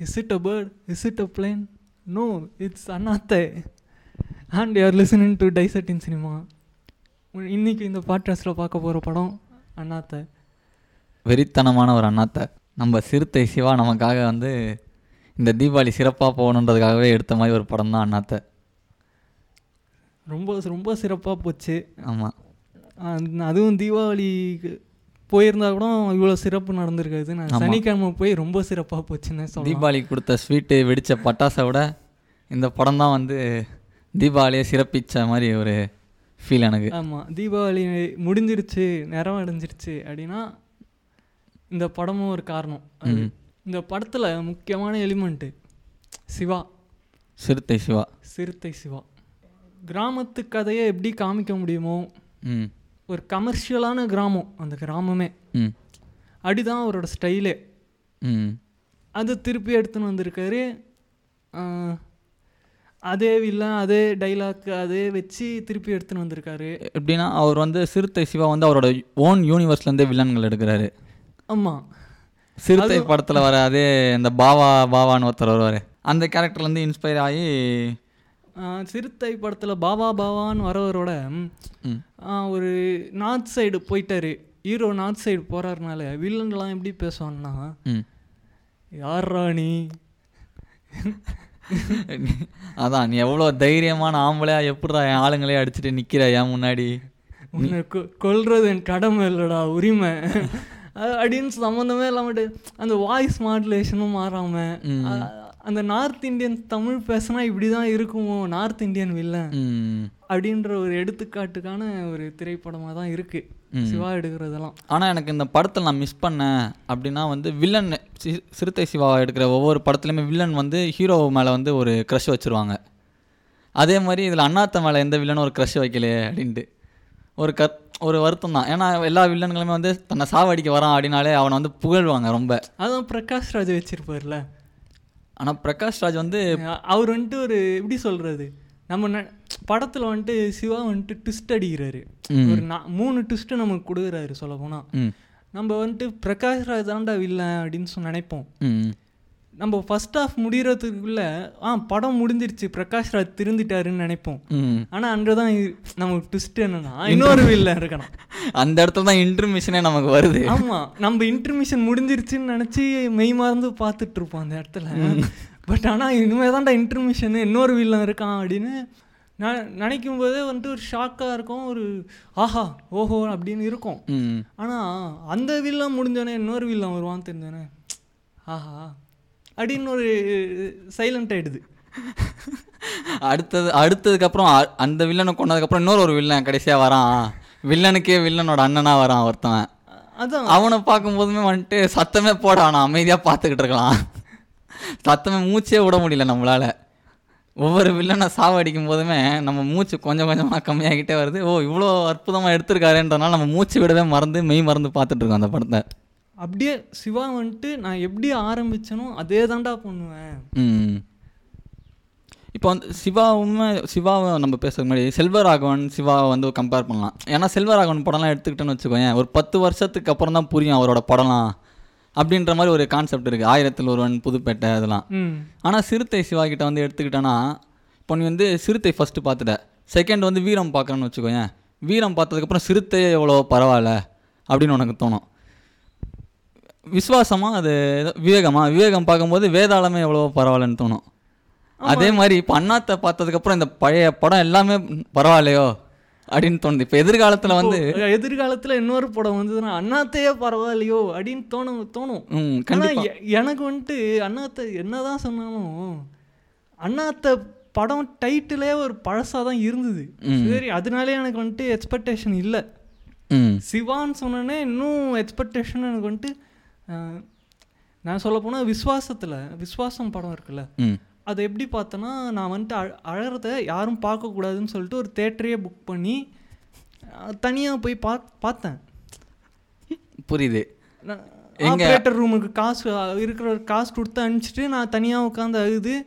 Is it a bird is it a plane no it's Annaatthe and you're listening to டைசட் in cinema இன்னைக்கு இந்த பாட்காஸ்ட்டில் பார்க்க போகிற படம் அண்ணாத்தை வெறித்தனமான ஒரு அண்ணாத்தை நம்ம சிறுத்தை சிவா நமக்காக வந்து இந்த தீபாவளி சிறப்பாக போகணுன்றதுக்காகவே எடுத்த மாதிரி ஒரு படம் தான் அண்ணாத்தை ரொம்ப ரொம்ப சிறப்பாக போச்சு. ஆமாம் அதுவும் தீபாவளிக்கு போயிருந்தா கூட இவ்வளோ சிறப்பு நடந்திருக்காது. நான். சனிக்கிழமை போய் ரொம்ப சிறப்பாக போச்சுன்னு சொல்லலாம். தீபாவளிக்கு கொடுத்த ஸ்வீட்டு வெடித்த பட்டாசை விட இந்த படம் தான் வந்து தீபாவளியை சிறப்பிச்ச மாதிரி ஒரு ஃபீல் எனக்கு. ஆமாம் தீபாவளி முடிஞ்சிருச்சு நிறைவடைஞ்சிருச்சு அப்படின்னா இந்த படமும் ஒரு காரணம். இந்த படத்தில் முக்கியமான எலிமெண்ட்டு சிவா. சிறுத்தை சிவா. சிறுத்தை சிவா. கிராமத்து கதையை எப்படி காமிக்க முடியுமோ ம். ஒரு கமர்ஷியலான கிராமம். அந்த கிராமமே. ம். அப்படிதான் அவரோட ஸ்டைலே. ம். அது திருப்பி எடுத்துன்னு வந்திருக்காரு. அதே வில்லன் அதே டைலாக் அதே வச்சு திருப்பி எடுத்துன்னு வந்திருக்காரு. எப்படின்னா அவர் வந்து சிறுத்தை சிவா வந்து அவரோட ஓன் யூனிவர்ஸ்லேருந்தே வில்லன்கள் எடுக்கிறாரு. ஆமாம் சிறுத்தை படத்தில் வர அதே இந்த பாவா பாவான்னு ஒருத்தர் வருவார். அந்த கேரக்டர்லேருந்து இன்ஸ்பயர் ஆகி சிறுத்தை படத்தில் பாபா பாபான்னு வரவரோட ஒரு நார்த் சைடு போயிட்டாரு. ஹீரோ நார்த் சைடு போகிறதுனால வில்லன்லாம் எப்படி பேசுவான்னா ம். யார்ரா நீ அதான் நீ எவ்வளோ தைரியமான ஆம்பளையா எப்படிடா என் ஆளுங்களே அடிச்சுட்டு நிற்கிற என் முன்னாடி? உன்னை கொ- கொல்றது என் கடமை இல்லைடா உரிமை. அப்படின்னு சம்மந்தமே இல்லாமட்டு அந்த வாய்ஸ் மாடுலேஷனும் மாறாம ம். அ- அந்த நார்த் இந்தியன் தமிழ் பேசினா இப்படி தான் இருக்குமோ நார்த் இந்தியன் வில்லன் அப்படின்ற ஒரு எடுத்துக்காட்டுக்கான ஒரு திரைப்படமாக தான் இருக்கு. ம். சிவா எடுக்கிறதெல்லாம். ஆனால் எனக்கு இந்த படத்தில் நான் மிஸ் பண்ணேன் அப்படின்னா வந்து வில்லன் சிறுத்தை சிவா எடுக்கிற ஒவ்வொரு படத்துலையுமே வில்லன் வந்து ஹீரோ மேலே வந்து ஒரு க்ரஷ் வச்சுருவாங்க. அதே மாதிரி இதில் அண்ணாத்த மேலே எந்த வில்லனும் ஒரு க்ரஷ் வைக்கலையே அப்படின்ட்டு. ஒரு கத் ஒரு வருத்தம் தான் ஏன்னா எல்லா வில்லன்களுமே வந்து தன்னை சாவடிக்க வரான் அப்படின்னாலே அவனை வந்து புகழ்வாங்க ரொம்ப. அதான் பிரகாஷ் ராஜ் வச்சிருப்பார்ல ஆனால் பிரகாஷ் ராஜ் வந்து அவர் வந்துட்டு ஒரு எப்படி சொல்றது? நம்ம படத்தில் வந்துட்டு சிவா வந்துட்டு ட்விஸ்ட் அடிக்கிறாரு. ஒரு மூணு ட்விஸ்ட்டு நமக்கு கொடுக்குறாரு சொல்ல போனால் நம்ம வந்துட்டு பிரகாஷ் ராஜ் தான்டா வில்லன் அப்படின்னு சொல்லி நினைப்போம். நம்ம ஃபர்ஸ்ட் ஹாஃப் முடிகிறதுக்குள்ள ஆ படம் முடிஞ்சிருச்சு பிரகாஷ் ராஜ் திருந்திட்டாருன்னு நினைப்போம். ஆனால் அங்கே தான் நமக்கு ட்விஸ்ட் என்னன்னா இன்னொரு வில்லன் இருக்கணும். அந்த இடத்துல தான் இன்டர்மிஷனே நமக்கு வருது. ஆமாம் நம்ம இன்டர்மிஷன் முடிஞ்சிருச்சுன்னு நினச்சி மெய் மறந்து பார்த்துட்டு இருப்போம் அந்த இடத்துல. பட் ஆனால் இனிமேல் தான்டா இன்டர்மிஷன் இன்னொரு வில்லன் இருக்கான் அப்படின்னு நான் நினைக்கும் போதே வந்துட்டு ஒரு ஷாக்காக இருக்கும் ஒரு ஆஹா ஓஹோ அப்படின்னு இருக்கும். ஆனால் அந்த வில்லன் முடிஞ்சோடனே இன்னொரு வில்லன் வருவான்னு தெரிஞ்சோடனே ஆஹா அப்படின்னு ஒரு சைலண்ட் ஆயிடுது. அடுத்தது அடுத்ததுக்கப்புறம் அந்த வில்லனை கொண்டதுக்கப்புறம் இன்னொரு ஒரு வில்லன் கடைசியாக வரான். வில்லனுக்கே வில்லனோட அண்ணனா வரான் ஒருத்தன் அதான். அவனை பார்க்கும்போதுமே வந்துட்டு சத்தமே போட அவனை அமைதியாக பார்த்துக்கிட்டு இருக்கலாம். சத்தமே மூச்சே விட முடியல நம்மளால. ஒவ்வொரு வில்லனை சாவடிக்கும் போதுமே நம்ம மூச்சு கொஞ்சம் கொஞ்சமாக கம்மியாகிட்டே வருது. ஓ இவ்வளோ அற்புதமாக எடுத்திருக்காருன்றனால நம்ம மூச்சு விடவே மறந்து மெய் மறந்து பார்த்துட்டு இருக்கோம் அந்த படத்தை. அப்படியே சிவா வந்துட்டு நான் எப்படி ஆரம்பிச்சனோ அதே தாண்டா பண்ணுவேன் இப்போ வந்து சிவாவுமே சிவாவை நம்ம பேசுறதுக்கு முன்னாடி செல்வராகவன் சிவாவை வந்து கம்பேர் பண்ணலாம். ஏன்னா செல்வராகவன் படம்லாம் எடுத்துக்கிட்டேன்னு வச்சுக்கோயேன் ஒரு பத்து வருஷத்துக்கு அப்புறம் தான் புரியும் அவரோட படம்லாம் அப்படின்ற மாதிரி ஒரு கான்செப்ட் இருக்குது ஆயிரத்தில் ஒருவன் புதுப்பேட்டை அதெல்லாம். ஆனால் சிறுத்தை சிவா கிட்ட வந்து எடுத்துக்கிட்டேன்னா இப்போ நீ வந்து சிறுத்தை ஃபஸ்ட்டு பார்த்துட்ட. செகண்ட் வந்து வீரம் பார்க்குறேன்னு வச்சுக்கோயேன். வீரம் பார்த்ததுக்கப்புறம் சிறுத்தை எவ்வளோ பரவாயில்ல அப்படின்னு உனக்கு தோணும். விஸ்வாசமா அது விவேகமா? விவேகம் பார்க்கும்போது வேதாளமே எவ்வளோ பரவாயில்லன்னு தோணும். அதே மாதிரி இப்போ அண்ணாத்தை பார்த்ததுக்கப்புறம் இந்த பழைய படம் எல்லாமே பரவாயில்லையோ? அப்படின்னு தோணுது. இப்போ எதிர்காலத்தில் வந்து எதிர்காலத்துல இன்னொரு படம் வந்ததுன்னா அண்ணாத்தையே பரவாயில்லையோ? அப்படின்னு தோணும் தோணும். கண்டிப்பாக எனக்கு வந்துட்டு அண்ணாத்த என்னதான் சொன்னாலும் அண்ணாத்த படம் டைட்டிலே ஒரு பழசாக தான் இருந்தது. சரி அதனாலே எனக்கு வந்துட்டு எக்ஸ்பெக்டேஷன் இல்லை. சிவான்னு சொன்னோன்னே இன்னும் எக்ஸ்பெக்டேஷன் எனக்கு வந்துட்டு நான் சொல்ல போனால் விஸ்வாசத்தில் விஸ்வாசம் படம் இருக்குல்ல அதை எப்படி பார்த்தேன்னா நான் வந்துட்டு அழ அழறத யாரும் பார்க்கக்கூடாதுன்னு சொல்லிட்டு ஒரு தேட்டரையே புக் பண்ணி தனியாக போய் பா பார்த்தேன். புரியுது. எங்க- ஆப்ரேட்டர் ரூமுக்கு காசு இருக்கிற ஒரு காசு கொடுத்து அனுப்பிச்சிட்டு நான் தனியாக உட்காந்து அழுது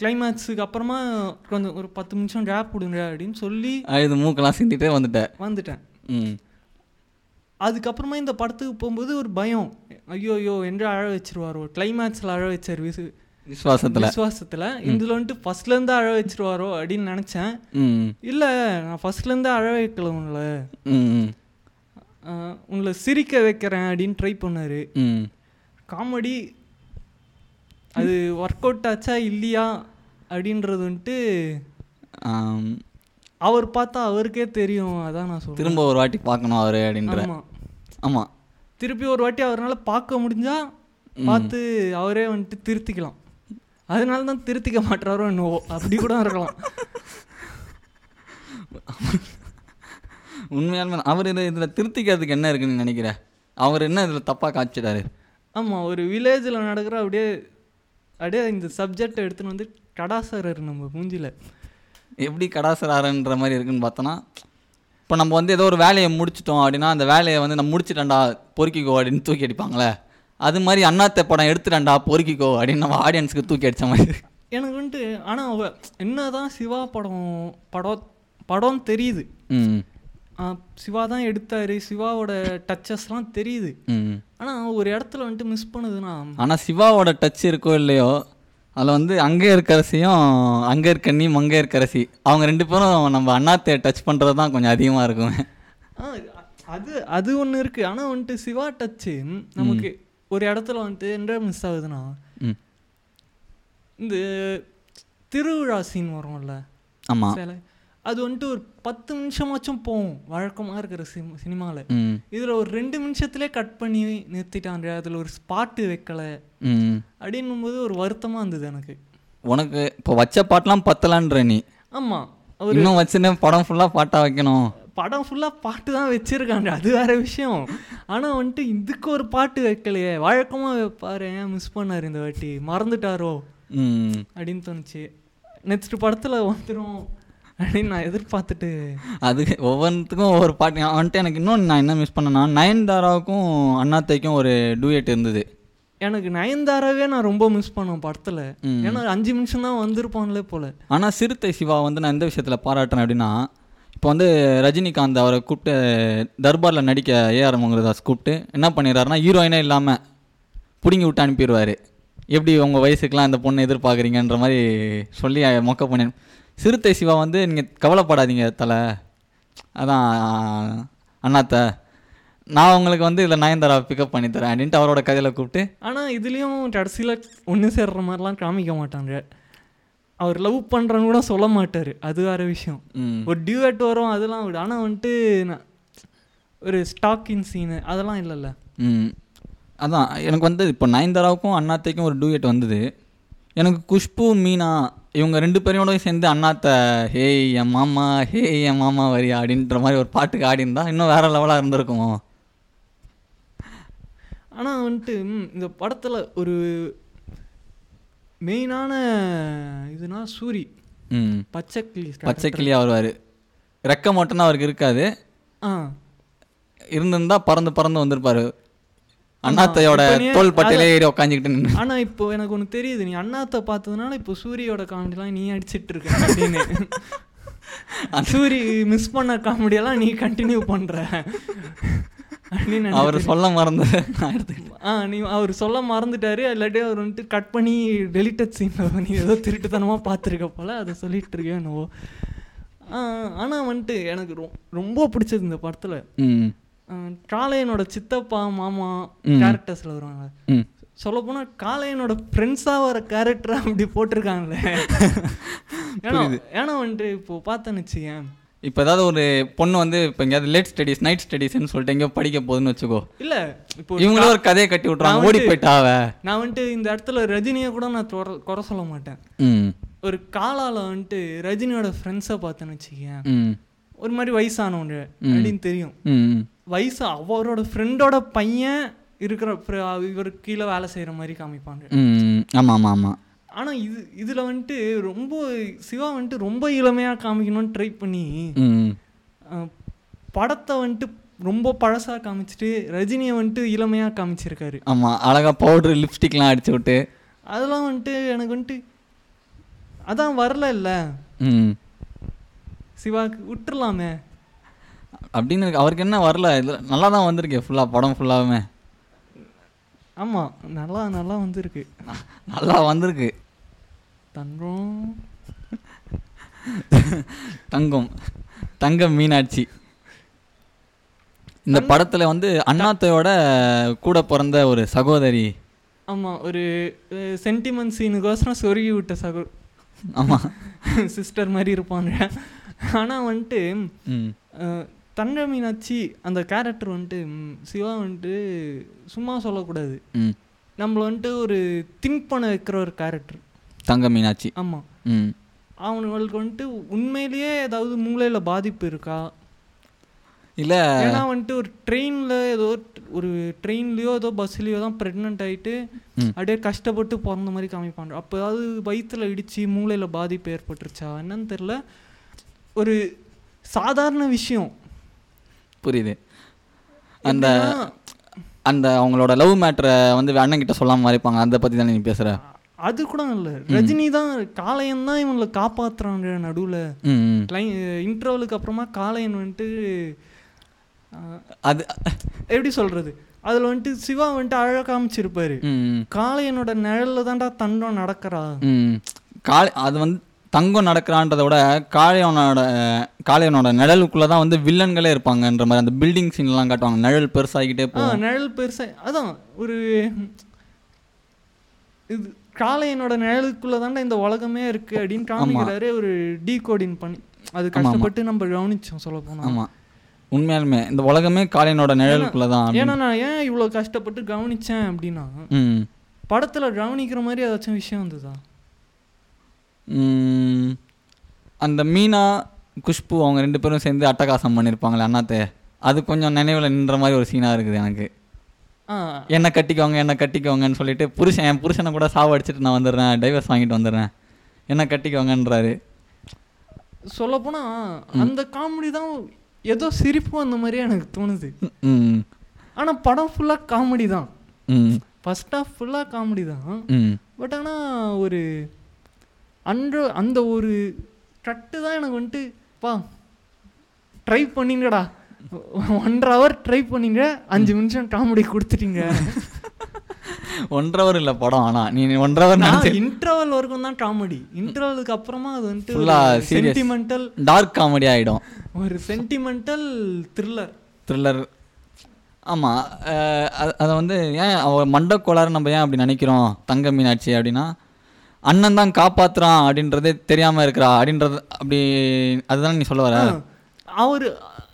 கிளைமேக்ஸுக்கு அப்புறமா கொஞ்சம் ஒரு பத்து நிமிஷம் கேப் விடுங்க அப்படின்னு சொல்லி இது மூக்கெல்லாம் சிந்திட்டே வந்துட்டேன். வந்துட்டேன். ம். அதுக்கப்புறமா இந்த படத்துக்கு போகும்போது ஒரு பயம். ஐயோ ஐயோ என்று அழ வச்சிருவாரோ? கிளைமேக்ஸில் அழ வச்சார் விசு விசுவாசத்தில். விசுவாசத்தில். இதில் வந்துட்டு ஃபர்ஸ்ட்லேருந்து அழ வச்சிருவாரோ அப்படின்னு நினச்சேன். இல்லை நான் ஃபர்ஸ்ட்லேருந்து அழ வைக்கல உங்களை. உங்களை சிரிக்க வைக்கிறேன் அப்படின்னு ட்ரை பண்ணார். ம். காமெடி. அது ஒர்க் அவுட் ஆச்சா இல்லையா அப்படின்றது வந்துட்டு அவர் பார்த்தா அவருக்கே தெரியும். அதான் நான் சொல்றேன். திரும்ப ஒரு வாட்டி பார்க்கணும் அவரு அப்படின்ற. ஆமாம் திருப்பி ஒரு வாட்டி அவரால் பார்க்க முடிஞ்சா பார்த்து அவரே வந்துட்டு திருத்திக்கலாம். அதனால தான் திருத்திக்க மாட்டாரோ என்னவோ. அப்படி கூட இருக்கலாம். உண்மையாலுமே அவர் இதை இதில் திருத்திக்கிறதுக்கு என்ன இருக்குன்னு நினைக்கிறேன் அவர் என்ன இதில் தப்பாக காய்ச்சிட்டாரு ஆமாம் ஒரு வில்லேஜில் நடக்கிற அப்படியே அப்படியே இந்த சப்ஜெக்டை எடுத்துன்னு வந்து கடாசரர் நம்ம மூஞ்சில. எப்படி கடாசராரன்ற மாதிரி இருக்குன்னு பார்த்தோன்னா இப்போ நம்ம வந்து ஏதோ ஒரு வேலையை முடிச்சிட்டோம் அப்படின்னா அந்த வேலையை வந்து நம்ம முடிச்சிட்டேன்டா பொறுக்கிக்கோ அப்படின்னு தூக்கி அடிப்பாங்களே. அது மாதிரி அண்ணாத்த படம் எடுத்துட்டேன்டா பொறுக்கிக்கோ அப்படின்னு நம்ம ஆடியன்ஸுக்கு தூக்கி அடிச்ச மாதிரி. எனக்கு வந்துட்டு ஆனால் அவ என்னதான் சிவா படம் படம் படம் தெரியுது. சிவா தான் எடுத்தார் சிவாவோட டச்சஸ்லாம் தெரியுது. ம் ஆனால் ஒரு இடத்துல வந்துட்டு மிஸ் பண்ணுதுன்னா ஆனால் சிவாவோட டச் இருக்கோ இல்லையோ அதில் வந்து அங்கே இருக்கரசியும் அங்கே இருக்க நீ மங்கே இருக்கரசி அவங்க ரெண்டு பேரும் நம்ம அண்ணாத்தை டச் பண்ணுறது தான் கொஞ்சம் அதிகமாக இருக்கும். அது அது ஒன்று இருக்குது ஆனால் வந்துட்டு சிவா டச்சு நமக்கு ஒரு இடத்துல வந்துட்டு என்ன மிஸ் ஆகுதுன்னா இந்த திருவிழா சீன் வரும்ல? ஆமாம் அது வந்துட்டு ஒரு பத்து நிமிஷமாச்சும் போகும். வழக்கமாக இருக்கிற சிம் சினிமாவில் இதில் ஒரு ரெண்டு நிமிஷத்துலேயே கட் பண்ணி நிறுத்திட்டாங்க அதில் ஒரு ஸ்பாட்டு வைக்கலை. அப்படின்னும் போது ஒரு வருத்தமாக இருந்தது எனக்கு. உனக்கு இப்போ வச்ச பாட்டெலாம் பத்தலான்ற நீ. ஆமாம் அவர் இன்னும் வச்சுன்னு படம் ஃபுல்லாக பாட்டாக வைக்கணும். படம் ஃபுல்லாக பாட்டு தான் வச்சுருக்காங்க. அது வேற விஷயம். ஆனால் வந்துட்டு இதுக்கு ஒரு பாட்டு வைக்கலையே. வழக்கமாக வைப்பாரு. ஏன் மிஸ் பண்ணார் இந்த வாட்டி? மறந்துட்டாரோ? அப்படின்னு தோணுச்சு. நெக்ஸ்ட் படத்தில் வந்துடும் அப்படின்னு நான் எதிர்பார்த்துட்டு அது ஒவ்வொன்றுத்துக்கும் ஒவ்வொரு பாட்டு. வந்துட்டு எனக்கு இன்னொன்று நான் என்ன மிஸ் பண்ணேன்னா நயன்தாராவுக்கும் அண்ணாத்தைக்கும் ஒரு டூயட் இருந்தது. எனக்கு நயன்தாராவே நான் ரொம்ப மிஸ் பண்ணேன் படத்தில். ஏன்னா அஞ்சு நிமிஷம் தான் வந்திருப்பான்லே போல. ஆனால் சிறுத்தை சிவா வந்து நான் எந்த விஷயத்தில் பாராட்டுறேன் அப்படின்னா இப்போ வந்து ரஜினிகாந்த் அவரை கூப்பிட்டு தர்பாரில் நடிக்க ஏஆர் மங்கலதாஸ் கூப்பிட்டு என்ன பண்ணிடுறாருன்னா ஹீரோயினே இல்லாமல் பிடுங்கி விட்டு அனுப்பிடுவார். எப்படி உங்கள் வயசுக்கெலாம் இந்த பொண்ணு எதிர்பார்க்குறீங்கன்ற மாதிரி சொல்லி மொக்க பண்ணி சிறுத்தை சிவா வந்து நீங்கள் கவலைப்படாதீங்க தலை. அதான் அண்ணாத்த. நான் உங்களுக்கு வந்து இதில் நயன்தாரா பிக்கப் பண்ணி தரேன் அப்படின்ட்டு அவரோட கதையில் கூப்பிட்டு. ஆனால் இதுலேயும் கடைசியில் ஒன்று சேர்ற மாதிரிலாம் காமிக்க மாட்டாங்க. அவர் லவ் பண்ணுறன்னு கூட சொல்ல மாட்டார். அது வேற விஷயம். ம். ஒரு டியூட் வரும் அதெல்லாம் விடு. ஆனால் வந்துட்டு ஒரு ஸ்டாக்கிங் சீனு அதெல்லாம் இல்லைல்ல. ம். அதான் எனக்கு வந்து இப்போ நயன்தாராவுக்கும் அண்ணாத்தைக்கும் ஒரு டூயட் வந்தது. எனக்கு குஷ்பு மீனா இவங்க ரெண்டு பேரையோடய சேர்ந்து அண்ணாத்த ஹேய் என் மாமா ஹேய் என் மாமா வரியா? அப்படின்ற மாதிரி ஒரு பாட்டுக்கு ஆடி இன்னும் வேற லெவலாக இருந்திருக்கும்? ஆனால் வந்துட்டு இந்த படத்தில் ஒரு மெயினான இதுனா சூரி. ம். பச்சைக்கிளி பச்சை கிளியாக வருவார் ரெக்க மட்டும்தான் அவருக்கு இருக்காது. ஆ. இருந்திருந்தா பறந்து பறந்து வந்திருப்பாரு. அண்ணாத்தையோட தோல் பட்டியலே ஏறி உக்காஞ்சிக்கிட்டு நின்று ஆனால் இப்போ எனக்கு ஒன்று தெரியுது. நீ அண்ணாத்தை பார்த்ததுனால இப்போ சூரியோட காமெடிலாம் நீ அடிச்சிட்டு இருக்க அப்படின்னு. சூரி மிஸ் பண்ண காமெடியெல்லாம் நீ கண்டினியூ பண்ற. அவர். சொல்ல மறந்து ஆ நீ அவர் சொல்ல மறந்துட்டாரு. இல்லாட்டி அவர் வந்துட்டு கட் பண்ணி டெலிட்டட் சீனில் நீ ஏதோ திருட்டுத்தனமாக பார்த்துருக்க போல அதை சொல்லிட்டு இருக்கேன் என்னவோ. ஆனால் வந்துட்டு எனக்கு ரொம்ப பிடிச்சது இந்த படத்தில். ம். காளையனோட சித்தப்பா மாமா. கேரக்டர்ஸில் வருவாங்க. ம். சொல்லப்போனால் காளையனோட ஃப்ரெண்ட்ஸாக வர கேரக்டர் அப்படி போட்டிருக்காங்களே. ஏன்னா ஏன்னா வந்துட்டு இப்போ பார்த்தேன்னு வச்சுக்கேன் இப்போ ஏதாவது ஒரு பொண்ணு வந்து இப்போ எங்கேயாவது லேட் ஸ்டடீஸ் நைட் ஸ்டடீஸ்னு சொல்லிட்டு எங்கேயோ படிக்க போகுதுன்னு வச்சுக்கோ. இல்லை இப்போ இவங்களும் ஒரு கதையை கட்டி விட்றாங்க ஓடி வந்து- போயிட்டா அவ? நான் வந்துட்டு இந்த இடத்துல ரஜினியை கூட நான் குறை சொல்ல மாட்டேன். ஒரு காலால வந்துட்டு ரஜினியோட ஃப்ரெண்ட்ஸை பார்த்தேன்னு வச்சுக்கேன் ஒரு மாதிரி வயசானவங்க அப்படின்னு தெரியும். வயசு அவரோட ஃப்ரெண்டோட பையன் இருக்கிற இவருக்கு கீழே வேலை செய்கிற மாதிரி காமிப்பாங்க. ம் ஆமாம் ஆமாம் ஆமாம் ஆனால் இது இதில் வந்துட்டு ரொம்ப சிவா வந்துட்டு ரொம்ப இளமையாக காமிக்கணும்னு ட்ரை பண்ணி படத்தை வந்துட்டு ரொம்ப பழசாக காமிச்சிட்டு ரஜினியை வந்துட்டு இளமையாக காமிச்சிருக்காரு. ஆமாம் அழகாக பவுட்ரு லிப்ஸ்டிக்லாம் அடிச்சு விட்டு. அதெல்லாம் வந்துட்டு எனக்கு வந்துட்டு அதான் வரல இல்லை. ம். சிவாக்கு விட்டுறலாமே. அப்படின்னு. அவருக்கு என்ன வரல? இதில் நல்லா தான் வந்திருக்கே ஃபுல்லாக படம் ஃபுல்லாகவே ஆமாம் நல்லா நல்லா வந்திருக்கு. நல்லா வந்திருக்கு. தங்கம். தங்கம். தங்கம் மீனாட்சி. இந்த படத்துல வந்து அண்ணாத்தையோட கூட பிறந்த ஒரு சகோதரி. ஆமாம் ஒரு சென்டிமெண்ட் சீனுக்கோசரம் சொருகி விட்ட சகோ ஆமா. சிஸ்டர் மாதிரி இருப்பாங்க. ஆனால் வந்துட்டு தங்க மீனாட்சி அந்த கேரக்டர் வந்துட்டு சிவா வந்துட்டு சும்மா சொல்லக்கூடாது. நம்மளை வந்துட்டு ஒரு திங்க் பண்ண வைக்கிற ஒரு கேரக்டர் தங்க மீனாட்சி ஆமாம் அவனுங்களுக்கு வந்துட்டு உண்மையிலேயே ஏதாவது மூளையில் பாதிப்பு இருக்கா? இல்ல. ஏன்னா வந்துட்டு ஒரு ட்ரெயினில் ஏதோ ஒரு ட்ரெயின்லேயோ ஏதோ பஸ்லேயோ தான் ப்ரெக்னென்ட் ஆகிட்டு. அப்படியே கஷ்டப்பட்டு பிறந்த மாதிரி காமிப்பாங்க. அப்போ ஏதாவது வயிற்றுல இடித்து மூளையில் பாதிப்பு ஏற்பட்டுருச்சா? என்னன்னு தெரில ஒரு சாதாரண விஷயம். புரியுது. அந்த அந்த அவங்களோட லவ் மேட்ரை வந்து அண்ணன் கிட்ட சொல்லாம மறைப்பாங்க. அதை பத்தி தானே நீ பேசுற? அது கூட இல்லை. ரஜினி தான் காளையன் தான் இவங்களை காப்பாத்துறாங்க நடுவில். கிளை இன்டர்வலுக்கு அப்புறமா காளையன் வந்துட்டு அது எப்படி சொல்கிறது அதில் வந்துட்டு சிவா வந்துட்டு அழகாக காமிச்சிருப்பாரு. காளையனோட நிழல்ல தான்டா தண்டம் நடக்கிறா? காளை அது வந்து தங்கம் நடக்கிறான்றத விட காளையனோட காளையனோட நிழலுக்குள்ள தான் வந்து வில்லன்களே இருப்பாங்கன்ற மாதிரி அந்த பில்டிங் சீன்லாம் காட்டுவாங்க. நிழல் பெருசாகிக்கிட்டே ஆ போகும். நிழல் பெருசா அதான் ஒரு இது காளையனோட நிழலுக்குள்ள தாண்டா இந்த உலகமே இருக்கு அப்படின்னு காமிக்கிறாரு ஒரு டீ கோடிங் பண்ணி. அது கஷ்டப்பட்டு நம்ம கவனிச்சோம் சொல்ல போனா ஆமா. உண்மையாலுமே இந்த உலகமே காளையனோட நிழலுக்குள்ள தான். ஏன்னா நான் ஏன் இவ்வளோ கஷ்டப்பட்டு கவனிச்சேன் அப்படின்னா படத்துல கவனிக்கிற மாதிரி ஏதாச்சும் விஷயம் வந்ததா? ம். அந்த மீனா குஷ்பு அவங்க ரெண்டு பேரும் சேர்ந்து அட்டகாசம் பண்ணியிருப்பாங்களே அண்ணாத்தே. அது கொஞ்சம் நினைவில் நின்ற மாதிரி ஒரு சீனாக இருக்குது எனக்கு. ஆ. என்ன கட்டிக்கோங்க என்ன கட்டிக்கோங்கன்னு சொல்லிட்டு புருஷன் என் புருஷனை கூட சாவு அடிச்சிட்டு நான் வந்துடுறேன் டைவர்ஸ் வாங்கிட்டு வந்துடுறேன். என்ன கட்டிக்கோங்கன்றாரு. சொல்லப்போனா அந்த காமெடி தான் ஏதோ சிரிப்பு அந்த மாதிரியே எனக்கு தோணுது. ம். ஆனா படம் ஃபுல்லா காமெடி தான். ம். ஃபர்ஸ்ட் ஆஃப் ஃபுல்லா காமெடி தான். ம். பட் ஆனால் ஒரு அன்று அந்த ஒரு கட்டு தான் எனக்கு வந்துட்டு பா ட்ரை பண்ணீங்கடா. ஒன்றரை ஹவர் ட்ரை பண்ணீங்க அஞ்சு நிமிஷம் காமெடி கொடுத்துட்டீங்க. ஒன்றரை ஹவர் இல்லை படம் ஆனால் நீ ஒன்றரை ஹவர் நான் இன்டர்வல் வரைக்கும் தான் காமெடி இன்டர்வலுக்கு அப்புறமா அது வந்துட்டு. சென்டிமெண்டல் டார்க் காமெடி ஆகிடும் ஒரு சென்டிமெண்டல் த்ரில்லர் த்ரில்லர் ஆமாம் அதை வந்து ஏன் அவ மண்டக்கோளாறு நம்ம ஏன் அப்படி நினைக்கிறோம்? தங்க மீனாட்சி அப்படின்னா அண்ணன் தான் காப்பாத்துறான் அப்படின்றதே தெரியாமல் இருக்கிறா அப்படின்றது அப்படி அதுதான் நீ சொல்ல வர? அவர்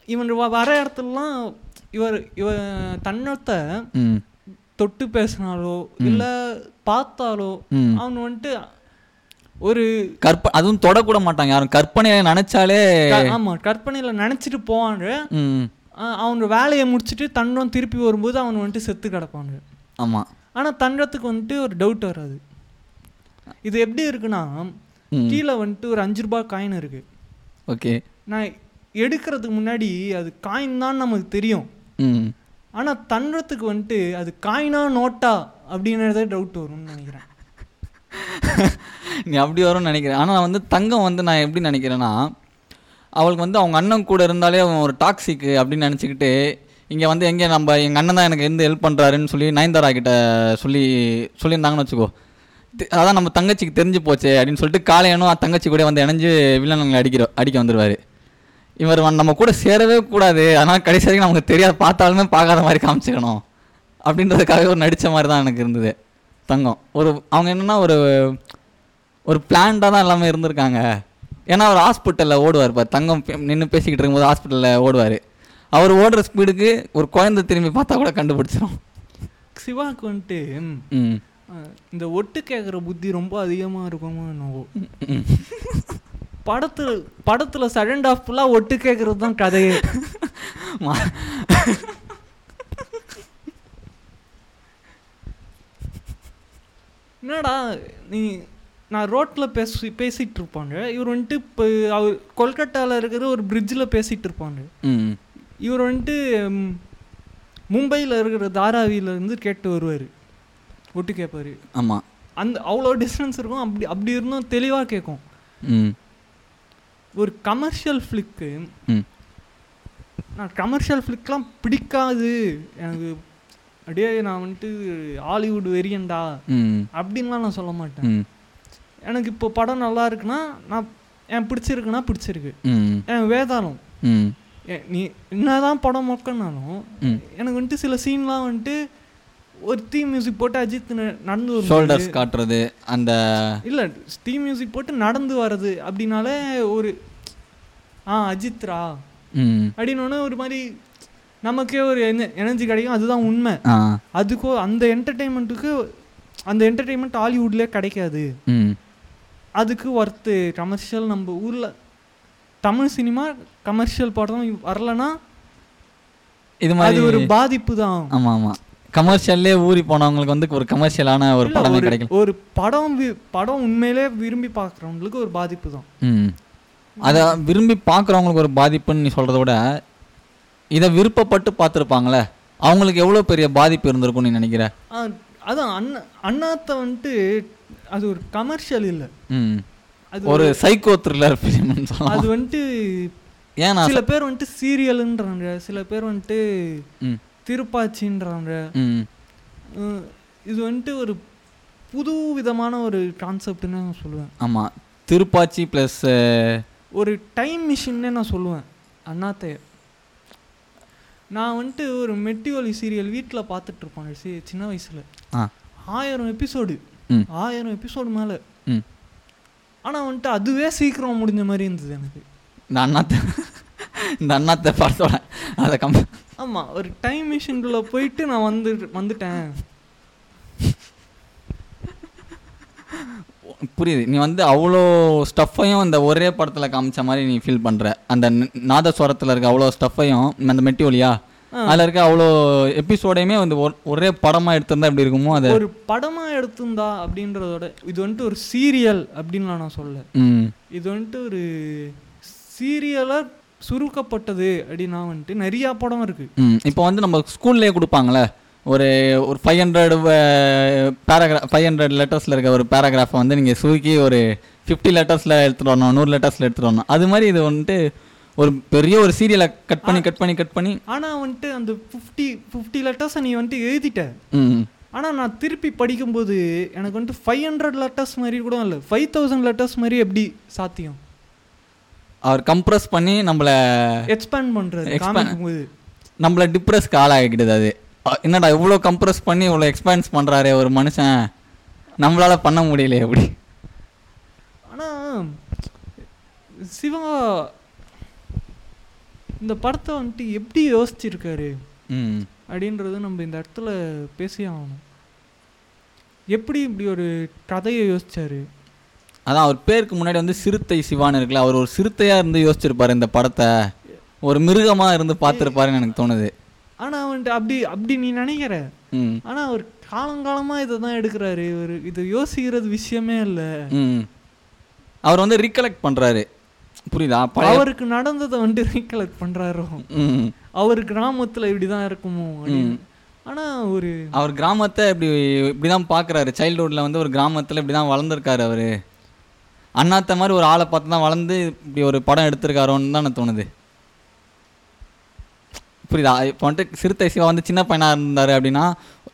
இவன் வர இடத்துலலாம் இவர் இவ தன்னத்தை தொட்டு பேசினாலோ இல்ல பார்த்தாலோ. அவன் வந்துட்டு ஒரு கற்ப அதுவும் தொடக்கூட மாட்டாங்க. யாரும் கற்பனையை நினைச்சாலே ஆமா கற்பனையில நினைச்சிட்டு போவாங்க. ம். அஹ் அவன் வேலையை முடிச்சுட்டு தண்டம் திருப்பி வரும்போது அவன் வந்துட்டு செத்து கிடப்பாங்க. ஆமாம் ஆனா தண்டத்துக்கு வந்துட்டு ஒரு டவுட் வராது. இது எப்படி இருக்குன்னா கீழே வந்துட்டு ஒரு அஞ்சு ரூபாய் காயின் இருக்கு. ஓகே. நான் எடுக்கிறதுக்கு முன்னாடி அது காயின் தான் நமக்கு தெரியும். ஆனா தண்டத்துக்கு வந்துட்டு அது காயினா நோட்டா அப்படின்றதே டவுட் வரும்னு நினைக்கிறேன். நீ அப்படி வரும்னு நினைக்கிறேன். ஆனால் வந்து தங்கம் வந்து நான் எப்படி நினைக்கிறேன்னா அவளுக்கு வந்து அவங்க அண்ணன் கூட இருந்தாலே அவன் ஒரு டாக்ஸிக்கு அப்படின்னு நினச்சிக்கிட்டு இங்கே வந்து எங்கே நம்ம எங்கள் அண்ணன் தான் எனக்கு எந்த ஹெல்ப் பண்ணுறாருன்னு சொல்லி நயன்தாரா கிட்ட சொல்லி சொல்லியிருந்தாங்கன்னு வச்சுக்கோ. அதான் நம்ம தங்கச்சிக்கு தெரிஞ்சு போச்சே அப்படின்னு சொல்லிட்டு காளையனும் தங்கச்சி கூட வந்து இணைஞ்சு வில்லனங்களை அடிக்கிற அடிக்க வந்துடுவார் இவர் நம்ம கூட சேரவே கூடாது. ஆனால் கடைசி வரைக்கும் நமக்கு தெரியாது பார்த்தாலுமே பார்க்காத மாதிரி காமிச்சிக்கணும். அப்படின்றதுக்காக ஒரு நடித்த மாதிரி தான் எனக்கு இருந்தது. தங்கம். ஒரு அவங்க என்னென்னா ஒரு ஒரு பிளான்டாக தான் எல்லாமே இருந்திருக்காங்க. ஏன்னா அவர் ஹாஸ்பிட்டலில் ஓடுவார் இப்போ தங்கம் நின்று பேசிக்கிட்டு இருக்கும்போது ஹாஸ்பிட்டலில் ஓடுவார். அவர் ஓடுற ஸ்பீடுக்கு ஒரு குழந்தை திரும்பி பார்த்தா கூட கண்டுபிடிச்சிரும். சிவாக்கு வந்துட்டு இந்த ஒட்டு கேட்குற புத்தி ரொம்ப அதிகமா இருக்குமோ என்னவோ. படத்துல படத்துல செகண்ட் ஹாஃப் ஃபுல்லாக ஒட்டு கேட்கறது தான் கதையே. என்னடா நீ நான் ரோட்டில் பேசி பேசிகிட்டு இருப்பாங்க இவர் வந்துட்டு இப்போ அவர் கொல்கட்டாவில் இருக்கிற ஒரு பிரிட்ஜில் பேசிகிட்டு இருப்பாங்க இவர் வந்துட்டு மும்பையில் இருக்கிற தாராவியில இருந்து கேட்டு வருவார். ஒட்டு கேட்பாரு ஆமாம் அந்த அவ்வளோ டிஸ்டன்ஸ் இருக்கும் அப்படி அப்படி இருந்தும் தெளிவாக கேட்கும் ஒரு கமர்ஷியல் ஃப்ளிக்கு நான் கமர்ஷியல் ஃப்ளிக்லாம் பிடிக்காது. எனக்கு அப்படியே நான் வந்துட்டு ஹாலிவுட் வெறியன்டா ம். அப்படின்லாம் நான் சொல்ல மாட்டேன். எனக்கு இப்போ படம் நல்லா இருக்குன்னா நான் என் பிடிச்சிருக்குன்னா பிடிச்சிருக்கு. என் வேதாளம். நீ என்னதான் படம் மொக்கன்னாலும் ம். எனக்கு வந்துட்டு சில சீன்லாம் வந்துட்டு ஒரு தீ மியூசிக் போட்டு அஜித் நடந்து வரும் ஷோல்டர்ஸ் காட்டுறது அந்த இல்லை தீ மியூசிக் போட்டு நடந்து வர்றது அப்படின்னாலே ஒரு ஆ அஜித்ரா. அப்படின்னு ஒரு மாதிரி நமக்கே ஒரு எனர்ஜி கிடைக்கும் அதுதான் உண்மை. அதுக்கோ அந்த என்டர்டெயின்மெண்ட்டுக்கு அந்த என்டர்டெயின்மெண்ட் ஹாலிவுட்லேயே கிடைக்காது. அதுக்கு ஒர்த்து கமர்ஷியல் நம்ம ஊரில் தமிழ் சினிமா கமர்ஷியல் படம் வரலன்னா இது மாதிரி ஒரு பாதிப்பு தான். ஆமாம் ஆமாம் கமர்ஷியல்லே ஊறி போனவங்களுக்கு வந்து ஒரு கமர்ஷியலான ஒரு படமே கிடைக்கல. ஒரு படம் படம் உண்மையிலே விரும்பி பார்க்குறவங்களுக்கு ஒரு பாதிப்பு தான். ம். அதை விரும்பி பார்க்குறவங்களுக்கு ஒரு பாதிப்புன்னு நீ சொல்கிறத விட இதை விருப்பப்பட்டு பார்த்துருப்பாங்களே அவங்களுக்கு எவ்வளோ பெரிய பாதிப்பு இருந்திருக்கும் நீ நினைக்கிற? அதான் அண்ணா அண்ணாத்த வந்துட்டு அது ஒரு கமர்ஷியல் இல்லை. ம். அது ஒரு சைக்கோ த்ரில்லர் ஃபிலிம்னு சொல்லலாம். அது வந்துட்டு ஏன் நான் சில பேர் வந்துட்டு சீரியலுன்றாங்க சில பேர் வந்துட்டு ம். திருப்பாச்சின்றாங்க இது வந்துட்டு ஒரு புது விதமான ஒரு கான்செப்ட்னு நான் சொல்லுவேன். ஆமாம் திருப்பாச்சி ப்ளஸ் ஒரு டைம் மிஷின்னே நான் சொல்லுவேன். அண்ணாத்தைய நான் வந்துட்டு ஒரு மெட்டிவலி சீரியல் வீட்டில் பார்த்துட்டு இருப்பாங்க சி சின்ன வயசில். ஆயிரம் எபிசோடு ஆயிரம் எபிசோடு மேலே. ஆனால் வந்துட்டு அதுவே சீக்கிரம் முடிஞ்ச மாதிரி இருந்தது எனக்கு. இந்த அண்ணாத்த இந்த அண்ணாத்த படத்தோட அதை கம் ஆமாம் ஒரு டைம் மிஷின்குள்ளே போயிட்டு நான் வந்து வந்துட்டேன். புரியுது. நீ வந்து அவ்வளோ ஸ்டஃப்பையும் இந்த ஒரே படத்தில் காமிச்ச மாதிரி நீ ஃபீல் பண்ணுற அந்த நாதஸ்வரத்தில் இருக்க அவ்வளோ ஸ்டஃப்பையும் அந்த மெட்டி ஒலியா அதில் இருக்க அவ்வளோ எபிசோடையுமே வந்து ஒரு- படமாக எடுத்திருந்தா எப்படி இருக்குமோ அது? ஒரு படமாக எடுத்திருந்தா அப்படின்றதோட இது வந்துட்டு ஒரு சீரியல் அப்படின்னு நான் சொல்ல இது வந்துட்டு ஒரு சீரியலாக சுருக்கப்பட்டது அப்படின்னா வந்துட்டு நிறையா படம் இருக்குது இப்போ வந்து நம்ம ஸ்கூல்லேயே கொடுப்பாங்களே ஒரு ஒரு five hundred paragraph five hundred லெட்டர்ஸில் இருக்க ஒரு பேராகிராஃபை வந்து நீங்கள் சுருக்கி ஒரு ஃபிஃப்டி லெட்டர்ஸில் எடுத்துகிட்டு வரணும் நூறு லெட்டர்ஸில் எடுத்துகிட்டு வரணும். அது மாதிரி இது வந்துட்டு ஒரு பெரிய ஒரு சீரியலை கட் பண்ணி கட் பண்ணி கட் பண்ணி. ஆனால் வந்துட்டு அந்த ஃபிஃப்டி ஃபிஃப்டி லெட்டர்ஸை நீ வந்துட்டு எழுதிட்ட. ஆனால் நான் திருப்பி படிக்கும்போது எனக்கு வந்துட்டு ஃபைவ் ஹண்ட்ரட் லெட்டர்ஸ் மாதிரி கூட இல்லை ஃபைவ் தௌசண்ட் லெட்டர்ஸ் மாதிரி எப்படி சாத்தியம்? அவர் கம்ப்ரஸ் பண்ணி நம்மளை எக்ஸ்பேண்ட் பண்ணுறது காமிக்கும்போது நம்மளை டிப்ரெஸ்க்கு ஆளாகிடுது அது. என்னடா இவ்வளோ கம்ப்ரஸ் பண்ணி இவ்வளோ எக்ஸ்பேன்ஸ் பண்ணுறாரே ஒரு மனுஷன். நம்மளால பண்ண முடியல எப்படி ஆனால் சிவா இந்த படத்தை வந்துட்டு எப்படி யோசிச்சிருக்காரு? ம். அப்படின்றது நம்ம இந்த இடத்துல பேசி ஆகணும். எப்படி இப்படி ஒரு கதையை யோசிச்சாரு? அதான் அவர் பேருக்கு முன்னாடி வந்து சிறுத்தை சிவான்னு இருக்குல்ல அவர் ஒரு சிறுத்தையாக இருந்து யோசிச்சிருப்பாரு இந்த படத்தை. ஒரு மிருகமாக இருந்து பார்த்துருப்பாருன்னு எனக்கு தோணுது. ஆனால் வந்துட்டு அப்படி அப்படி நீ நினைக்கிற. ம். ஆனால் அவர் காலங்காலமாக இதை தான் எடுக்கிறாரு. ஒரு இது யோசிக்கிறது விஷயமே இல்லை. ம். அவர் வந்து ரீகலெக்ட் பண்ணுறாரு புரியுதா? அவருக்கு நடந்ததை வந்துட்டு ரீகலெக்ட் பண்ணுறாரோ ம். அவர் கிராமத்தில் இப்படி தான் இருக்குமோ ஆனால் ஒரு அவர் கிராமத்தை இப்படி இப்படி தான் பார்க்குறாரு சைல்டுஹுட்டில் வந்து ஒரு கிராமத்தில் இப்படி தான் வளர்ந்துருக்காரு அவர். அண்ணாத்த மாதிரி ஒரு ஆளை பார்த்து தான் வளர்ந்து இப்படி ஒரு படம் எடுத்திருக்காரோன்னு தான் எனக்கு தோணுது. புரியுதா? இப்போ வந்துட்டு சிறுத்தை சிவா வந்து சின்ன பையனாக இருந்தார் அப்படின்னா